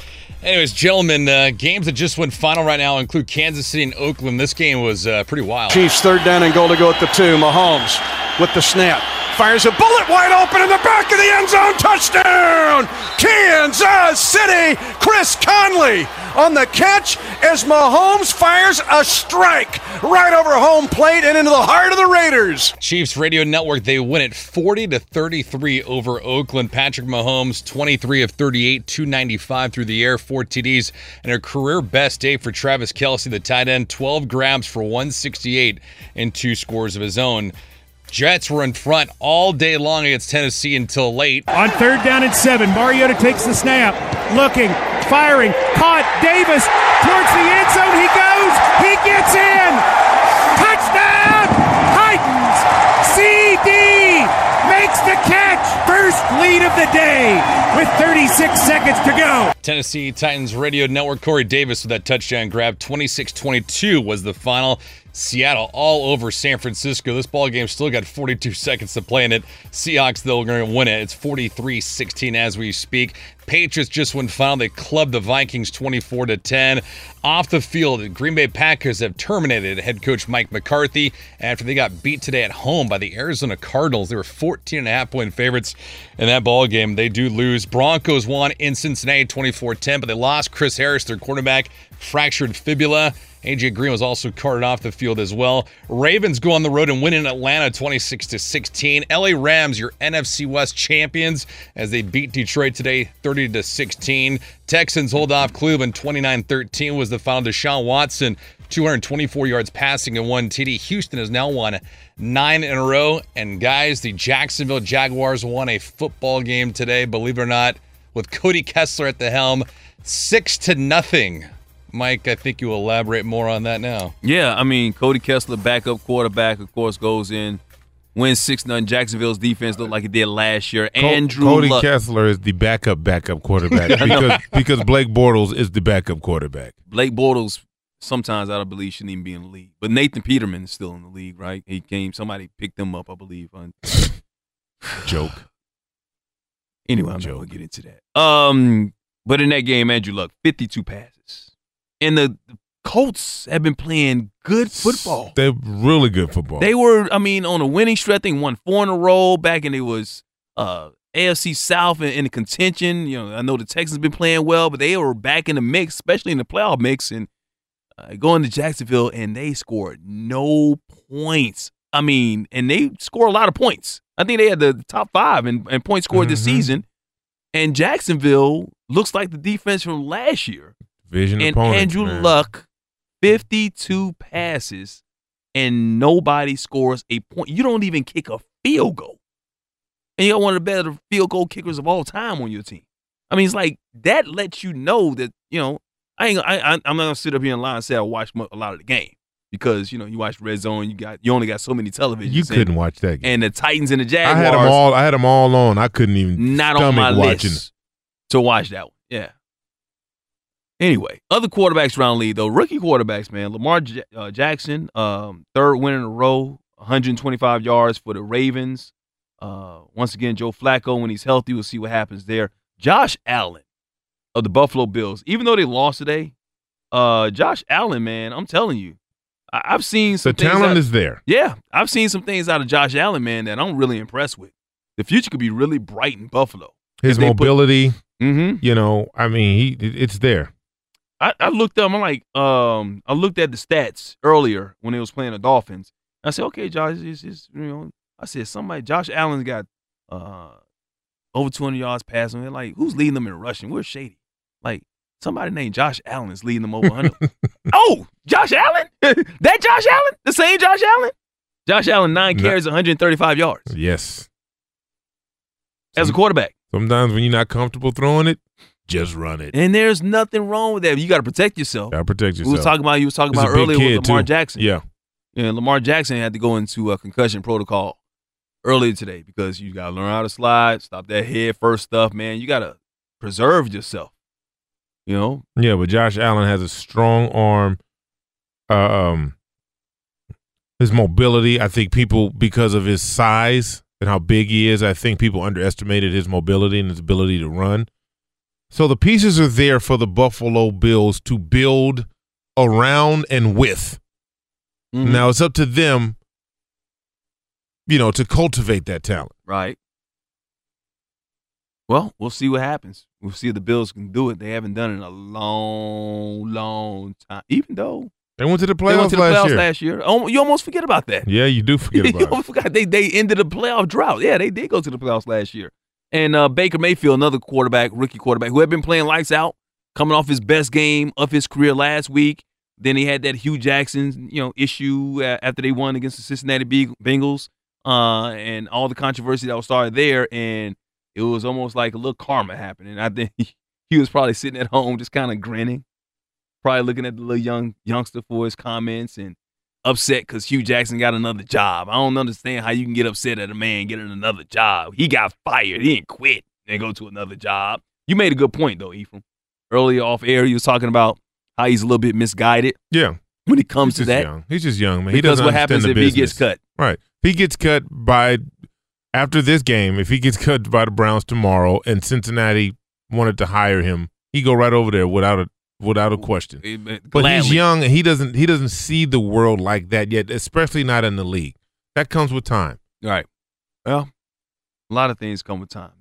S11: Anyways, gentlemen, uh, games that just went final right now include Kansas City and Oakland. This game was uh, pretty wild.
S16: Chiefs third down and goal to go at the two. Mahomes with the snap. Fires a bullet wide open in the back of the end zone. Touchdown! Kansas City! Chris Conley on the catch as Mahomes fires a strike right over home plate and into the heart of the Raiders.
S11: Chiefs Radio Network, they win it 40 to 33 over Oakland. Patrick Mahomes, 23 of 38, 295 through the air, four TDs, and a career best day for Travis Kelce, the tight end, 12 grabs for 168 and two scores of his own. Jets were in front all day long against Tennessee until late.
S20: On third down and seven, Mariota takes the snap, looking, firing, caught. Davis towards the end zone. He goes. He gets in. Touchdown! Titans. CD makes the catch. First lead of the day with 36 seconds to go.
S11: Tennessee Titans Radio Network, Corey Davis with that touchdown grab. 26 22 was the final. Seattle all over San Francisco. This ball game still got 42 seconds to play in it. Seahawks, though, are going to win it. It's 43 16 as we speak. Patriots just went final. They clubbed the Vikings 24 to 10. Off the field, Green Bay Packers have terminated head coach Mike McCarthy after they got beat today at home by the Arizona Cardinals. They were 14 and a half point favorites in that ball game. They do lose. Broncos won in Cincinnati 24 10, but they lost Chris Harris, their quarterback, fractured fibula. AJ Green was also carted off the field as well. Ravens go on the road and win in Atlanta 26 to 16. LA Rams, your NFC West champions, as they beat Detroit today 30 to 16. Texans hold off Cleveland 29-13 was the final. Deshaun Watson 224 yards passing and one TD. Houston has now won nine in a row. And guys, the Jacksonville Jaguars won a football game today, believe it or not, with Cody Kessler at the helm, six to nothing. Mike, I think you will elaborate more on that now.
S5: Yeah, I mean, Cody Kessler, backup quarterback, of course, goes in, wins 6 0. Jacksonville's defense looked like it did last year.
S6: Co-
S5: Andrew
S6: Cody
S5: Luck.
S6: Kessler is the backup backup quarterback *laughs* because because Blake Bortles is the backup quarterback.
S5: Blake Bortles, sometimes I don't believe shouldn't even be in the league. But Nathan Peterman is still in the league, right? He came, somebody picked him up, I believe. on- *sighs*
S6: Joke.
S5: Anyway, I'm not going to get into that. Um, But in that game, Andrew Luck, 52 passes. And the Colts have been playing good football.
S6: They're really good football.
S5: They were, I mean, on a winning stretch. They won four in a row back, and it was uh, AFC South in, in the contention. You know, I know the Texans been playing well, but they were back in the mix, especially in the playoff mix. And uh, going to Jacksonville, and they scored no points. I mean, and they score a lot of points. I think they had the top five in, in points scored this
S6: Mhm.
S5: season. And Jacksonville looks like the defense from last year.
S6: Division
S5: and
S6: opponents,
S5: Andrew
S6: man.
S5: Luck, 52 passes, and nobody scores a point. You don't even kick a field goal. And you got one of the better field goal kickers of all time on your team. I mean, it's like that lets you know that, you know, I ain't, I, I, I'm not going to sit up here and lie and say I watched a lot of the game because, you know, you watch Red Zone, you got you only got so many televisions.
S6: You couldn't watch that game.
S5: And the Titans and the Jaguars.
S6: I had them all. I had them all on. I couldn't even
S5: not on my
S6: watching.
S5: list to watch that one. Yeah. Anyway, other quarterbacks around the league though, rookie quarterbacks, man. Lamar J- uh, Jackson, um, third win in a row, 125 yards for the Ravens. Uh, once again, Joe Flacco, when he's healthy, we'll see what happens there. Josh Allen of the Buffalo Bills, even though they lost today, uh, Josh Allen, man, I'm telling you, I- I've seen some things
S6: talent
S5: out-
S6: is there.
S5: yeah, I've seen some things out of Josh Allen, man, that I'm really impressed with. The future could be really bright in Buffalo.
S6: His
S5: they put-
S6: mobility.
S5: Mhm.
S6: You know, I mean, he it's there.
S5: I, I looked up. I'm like, um, I looked at the stats earlier when they was playing the Dolphins. I said, okay, Josh, is is you know, I said somebody, Josh Allen's got uh over 200 yards passing. They're like, who's leading them in rushing? We're Shady? Like somebody named Josh Allen is leading them over 100. *laughs* oh, Josh Allen? *laughs* that Josh Allen? The same Josh Allen? Josh Allen nine
S6: No.
S5: carries, 135 yards
S6: Yes.
S5: as a quarterback.
S6: Sometimes when you're not comfortable throwing it, just run it.
S5: And there's nothing wrong with that. You got to protect yourself.
S6: Got to protect yourself.
S5: We was talking about you was talking about earlier with Lamar
S6: too.
S5: Jackson.
S6: Yeah.
S5: And Lamar Jackson had to go into a concussion protocol earlier today because you got to learn how to slide, stop that head first stuff, man. You got to preserve yourself. You know,
S6: Yeah, but Josh Allen has a strong arm. Uh, um, his mobility. I think people, because of his size and how big he is, I think people underestimated his mobility and his ability to run. So the pieces are there for the Buffalo Bills to build around and with. Mm-hmm. Now it's up to them, you know, to cultivate that talent.
S5: right? Well, we'll see what happens. We'll see if the Bills can do it. They haven't done it in a long, long time. Even though
S6: They went to the playoffs,
S5: to the
S6: last
S5: playoffs
S6: year.
S5: last year. Almo- You almost forget about that.
S6: Yeah, you do *laughs* forget
S5: you
S6: about it.
S5: almost forgot they they ended the playoff drought. Yeah, they did go to the playoffs last year. And uh, Baker Mayfield, another quarterback, rookie quarterback, who had been playing lights out, coming off his best game of his career last week. Then he had that Hue Jackson, you know, issue uh, after they won against the Cincinnati Bengals, uh, and all the controversy that was started there. And it was almost like a little karma happening. I think *laughs* he was probably sitting at home, just kind of grinning, probably looking at the little young youngster for his comments and upset because Hue Jackson got another job. I don't understand how you can get upset at a man getting another job. He got fired. He didn't quit and go to another job. You made a good point though, Ephraim. Earlier off air, you was talking about how he's a little bit misguided.
S6: Yeah.
S5: When it comes
S6: He's
S5: to that.
S6: young. He's just young, man. He
S5: Because
S6: doesn't
S5: what
S6: understand
S5: happens
S6: the
S5: if he gets
S6: business.
S5: cut?
S6: Right. If he gets cut by after this game, if he gets cut by the Browns tomorrow and Cincinnati wanted to hire him, he go right over there without a without a question.
S5: Eh,
S6: But he's young and he doesn't he doesn't see the world like that yet, especially not in the league. That comes with time.
S5: Right. Well, a lot of things come with time.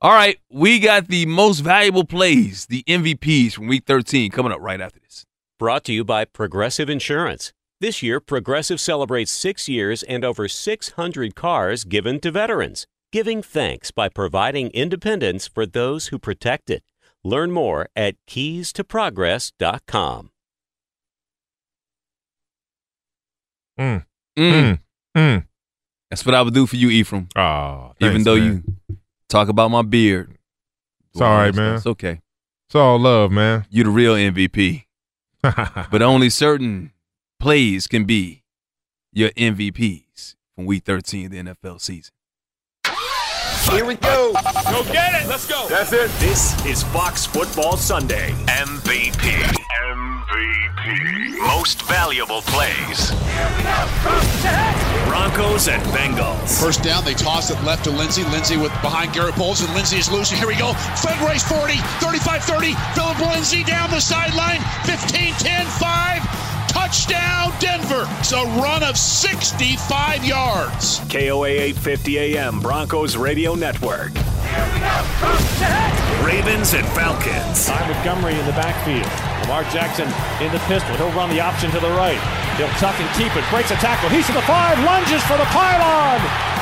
S5: All right, we got the most valuable plays, the MVPs from Week 13, coming up right after this.
S13: Brought to you by Progressive Insurance. This year, Progressive celebrates six years and over 600 cars given to veterans, giving thanks by providing independence for those who protect it. Learn more at keystoprogress.com.
S6: Mm.
S5: Mm.
S6: Mm.
S5: That's what I would do for you, Ephraim.
S6: Oh,
S5: Even though
S6: man.
S5: you talk about my beard.
S6: It's all right, man.
S5: It's okay.
S6: It's all love, man.
S5: You're the real MVP. *laughs* but only certain plays can be your MVPs from Week 13 of the NFL season.
S21: Here we go. Go get it. Let's go. That's it. This is Fox Football Sunday. MVP. MVP. Most valuable plays. Broncos and Bengals.
S22: First down, they toss it left to Lindsay. Lindsay with behind Garett Bolles, and Lindsay is loose. Here we go. Fed race 40, 35 30. Phillip Lindsay down the sideline. 15 10 5. Touchdown, Denver. It's a run of 65 yards.
S21: KOA 850 AM Broncos Radio Network. Ravens and Falcons.
S8: Ty Montgomery in the backfield. Lamar Jackson in the pistol. He'll run the option to the right. He'll tuck and keep it. Breaks a tackle. He's to the five. Lunges for the pylon.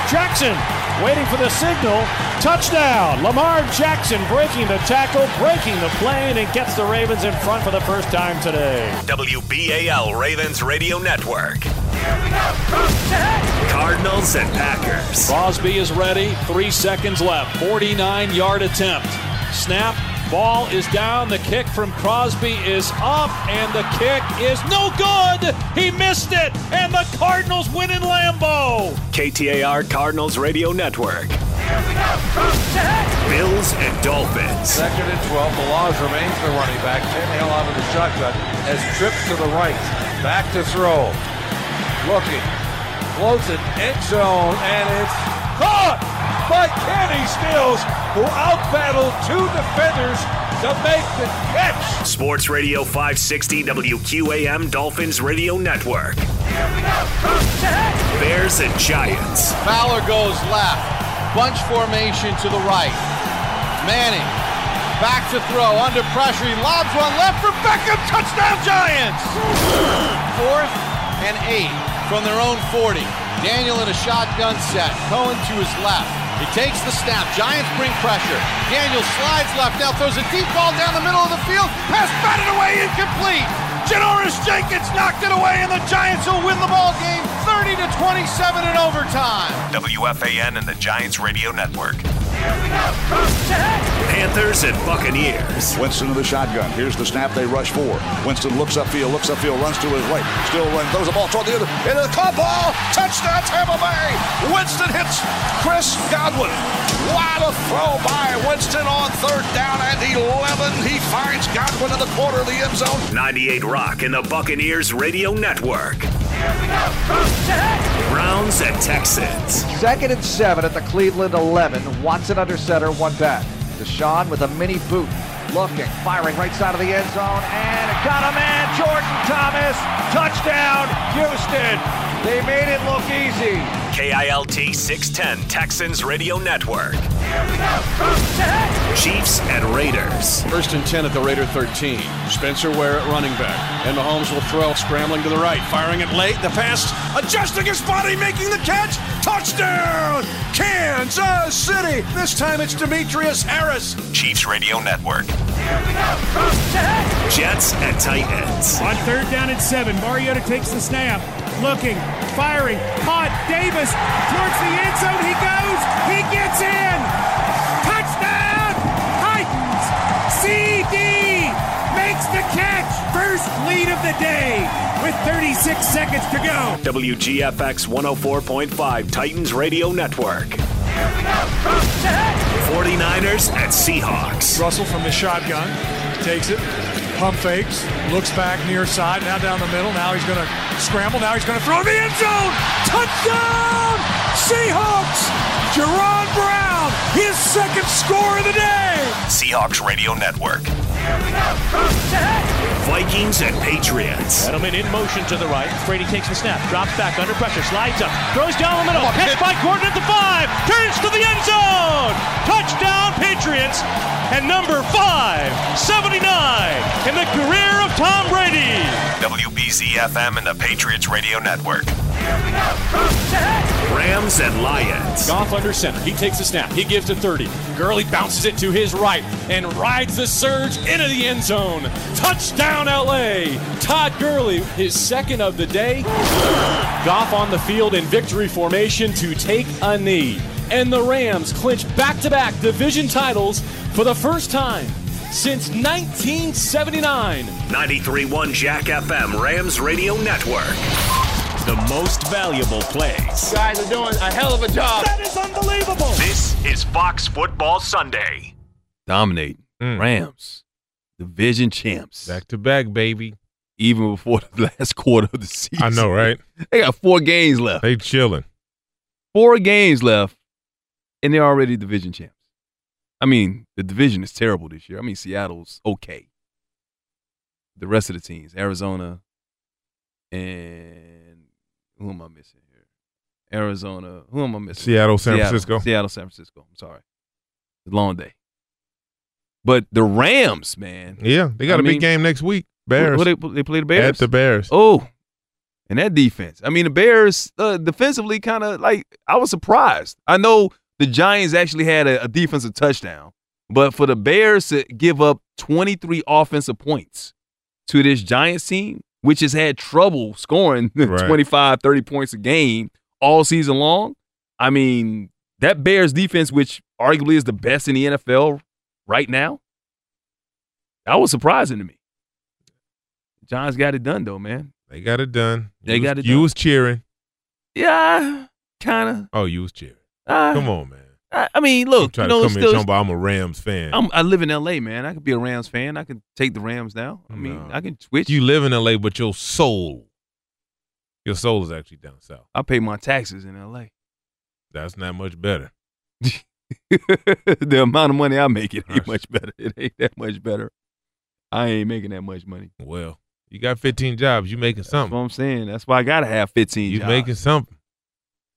S8: Jackson waiting for the signal. Touchdown. Lamar Jackson breaking the tackle, breaking the plane, and gets the Ravens in front for the first time today.
S21: WBAL Ravens Radio Network. Cardinals and Packers.
S8: Crosby is ready. Three seconds left. 49 yard attempt. Snap. Ball is down. The kick from Crosby is up, and the kick is no good. He missed it, and the Cardinals win in Lambeau.
S21: KTAR Cardinals Radio Network. Here we go. Bills and Dolphins.
S23: Second and 12. Malaz remains the running back. Tannehill out of the shotgun as trips to the right. Back to throw. Looking. Floats it. End zone. And it's caught by Kenny Stills, who outbattled two defenders to make the catch.
S21: Sports Radio 560 WQAM Dolphins Radio Network. Bears and Giants.
S2: Fowler goes left. Bunch formation to the right. Manning back to throw under pressure. He lobs one left for Beckham. Touchdown Giants. Fourth and eight from their own 40. Daniel in a shotgun set. Cohen to his left. He takes the snap. Giants bring pressure. Daniel slides left. Now throws a deep ball down the middle of the field. Pass batted away, incomplete. Janoris Jenkins knocked it away, and the Giants will win the ball game 30 to 27 in overtime.
S21: WFAN and the Giants Radio Network. Panthers and Buccaneers.
S24: Winston in the shotgun. Here's the snap they rush for. Winston looks upfield, looks upfield, runs to his right. Still runs, throws the ball toward the other. Into the caught ball. Touchdown Tampa Bay. Winston hits Chris Godwin. What a throw by Winston on third down and 11. He finds Godwin in the corner of the end zone.
S21: 98 Rock and the Buccaneers Radio Network. Browns and Texans.
S2: Second and seven at the Cleveland 11. Watson under center, one back. Deshaun with a mini boot. Looking, firing right side of the end zone, and it got a man, Jordan Thomas. Touchdown, Houston. They made it look easy.
S21: KILT 610 Texans Radio Network. Chiefs and Raiders.
S23: First and 10 at the Raider 13. Spencer Ware at running back. And Mahomes will throw, scrambling to the right, firing it late. The pass, adjusting his body, making the catch. Touchdown! Kansas City! This time it's Demetrius Harris.
S21: Chiefs Radio Network. Jets and Titans.
S20: On third down and seven, Mariota takes the snap. Looking, firing, caught. Davis towards the end zone. He goes. He gets in. CD makes the catch. First lead of the day with 36 seconds to go.
S21: WGFX 104.5 Titans Radio Network. 49ers at Seahawks.
S8: Russell from the shotgun takes it, pump fakes, looks back near side, now down the middle. Now he's going to scramble. Now he's going to throw in the end zone. Touchdown! Seahawks! Jaron Brown, his second score of the day.
S21: Seahawks Radio Network. Vikings and Patriots.
S25: Edelman in motion to the right. Brady takes the snap, drops back under pressure, slides up, throws down the middle. Catch by Gordon at the five, turns to the end zone. Touchdown, Patriots. And number five, 79 in the career of Tom Brady.
S21: WBZ FM and the Patriots Radio Network. Rams and Lions.
S25: Goff under center. He takes the snap. He gives to 30. Gurley bounces it to his right and rides the surge into the end zone. Touchdown, LA. Todd Gurley, his second of the day. Goff on the field in victory formation to take a knee. And the Rams clinch back to back division titles for the first time since 1979.
S21: 93.1 Jack FM Rams Radio Network. The most valuable plays.
S25: guys are doing a hell of a job.
S20: That is unbelievable.
S21: This is Fox Football Sunday.
S5: Dominate. Mm. Rams. Division champs.
S6: Back to back, baby.
S5: Even before the *laughs* last quarter of the season.
S6: I know, right?
S5: They got four games left.
S6: They chilling.
S5: Four games left, and they're already division champs. I mean, the division is terrible this year. I mean, Seattle's okay. The rest of the teams, Arizona, and who am I missing here? Arizona. Who am I missing?
S6: Seattle, San Francisco.
S5: Seattle, San Francisco. I'm sorry. It's a long day. But the Rams, man.
S6: Yeah, they got
S5: I
S6: a big game next week. Bears.
S5: What, what they, they play the Bears
S6: At the Bears.
S5: Oh, and that defense. I mean, the Bears uh, defensively kind of like I was surprised. I know the Giants actually had a, a defensive touchdown, but for the Bears to give up 23 offensive points to this Giants team, which has had trouble scoring *laughs*
S6: Right.
S5: 25, 30 points a game all season long. I mean, that Bears defense, which arguably is the best in the NFL right now, that was surprising to me. Giants got it done though, man.
S6: They got it done.
S5: They
S6: You was-
S5: got it
S6: You
S5: done.
S6: was cheering.
S5: Yeah, kind of.
S6: Oh, you was cheering.
S5: Uh,
S6: Come on, man.
S5: I, I mean, look, you
S6: to
S5: know,
S6: come
S5: it's
S6: here
S5: still,
S6: about I'm a Rams fan.
S5: I'm, I live in L.A., man. I could be a Rams fan. I could take the Rams now. I mean, I can switch.
S6: you live in LA, but your soul, your soul is actually down south.
S5: I pay my taxes in L.A.
S6: That's not much better. *laughs*
S5: the amount of money I make, it ain't much better. It ain't that much better. I ain't making that much money.
S6: Well, you got 15 jobs. You making
S5: That's
S6: something.
S5: what I'm saying. That's why I gotta have 15.
S6: You
S5: jobs.
S6: making something.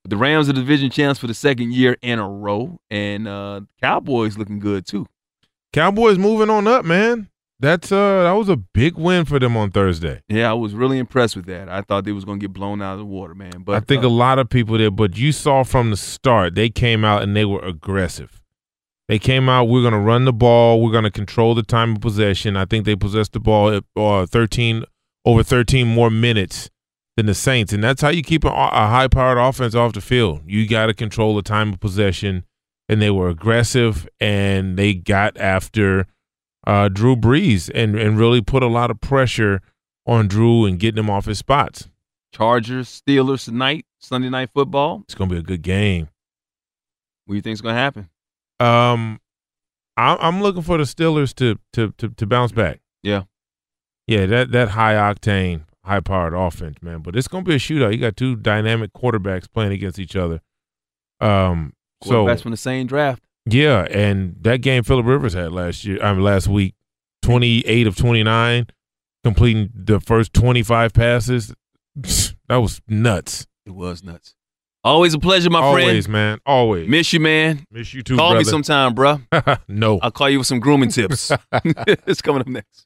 S5: The Rams are division champs for the second year in a row, and uh Cowboys looking good too.
S6: Cowboys moving on up, man. That's uh that was a big win for them on Thursday.
S5: Yeah, I was really impressed with that. I thought they was gonna get blown out of the water, man. But
S6: I think
S5: uh,
S6: a lot of people did, but you saw from the start they came out and they were aggressive. They came out. We're going to run the ball. We're going to control the time of possession. I think they possessed the ball at uh, thirteen over thirteen more minutes than the Saints, and that's how you keep a, a high-powered offense off the field. You got to control the time of possession and they were aggressive and they got after uh, Drew Brees and and really put a lot of pressure on Drew and getting him off his spots.
S5: Chargers, Steelers tonight, Sunday night football.
S6: It's gonna be a good game.
S5: What do you think's gonna happen?
S6: Um, I, I'm looking for the Steelers to to to, to bounce back.
S5: Yeah,
S6: yeah, that that high octane, high powered offense, man. But it's gonna be a shootout. You got two dynamic quarterbacks playing against each other. Um, so
S5: Quarterbacks from the same draft.
S6: yeah, and that game Philip Rivers had last year, I mean last week, twenty eight of twenty nine, completing the first twenty five passes. *laughs* That was nuts.
S5: It was nuts. Always a pleasure, my friend.
S6: Always, man. Always.
S5: Miss you, man.
S6: Miss you too.
S5: Call me sometime, bro. *laughs*
S6: no.
S5: I'll call you with some grooming *laughs* tips. it's coming up next.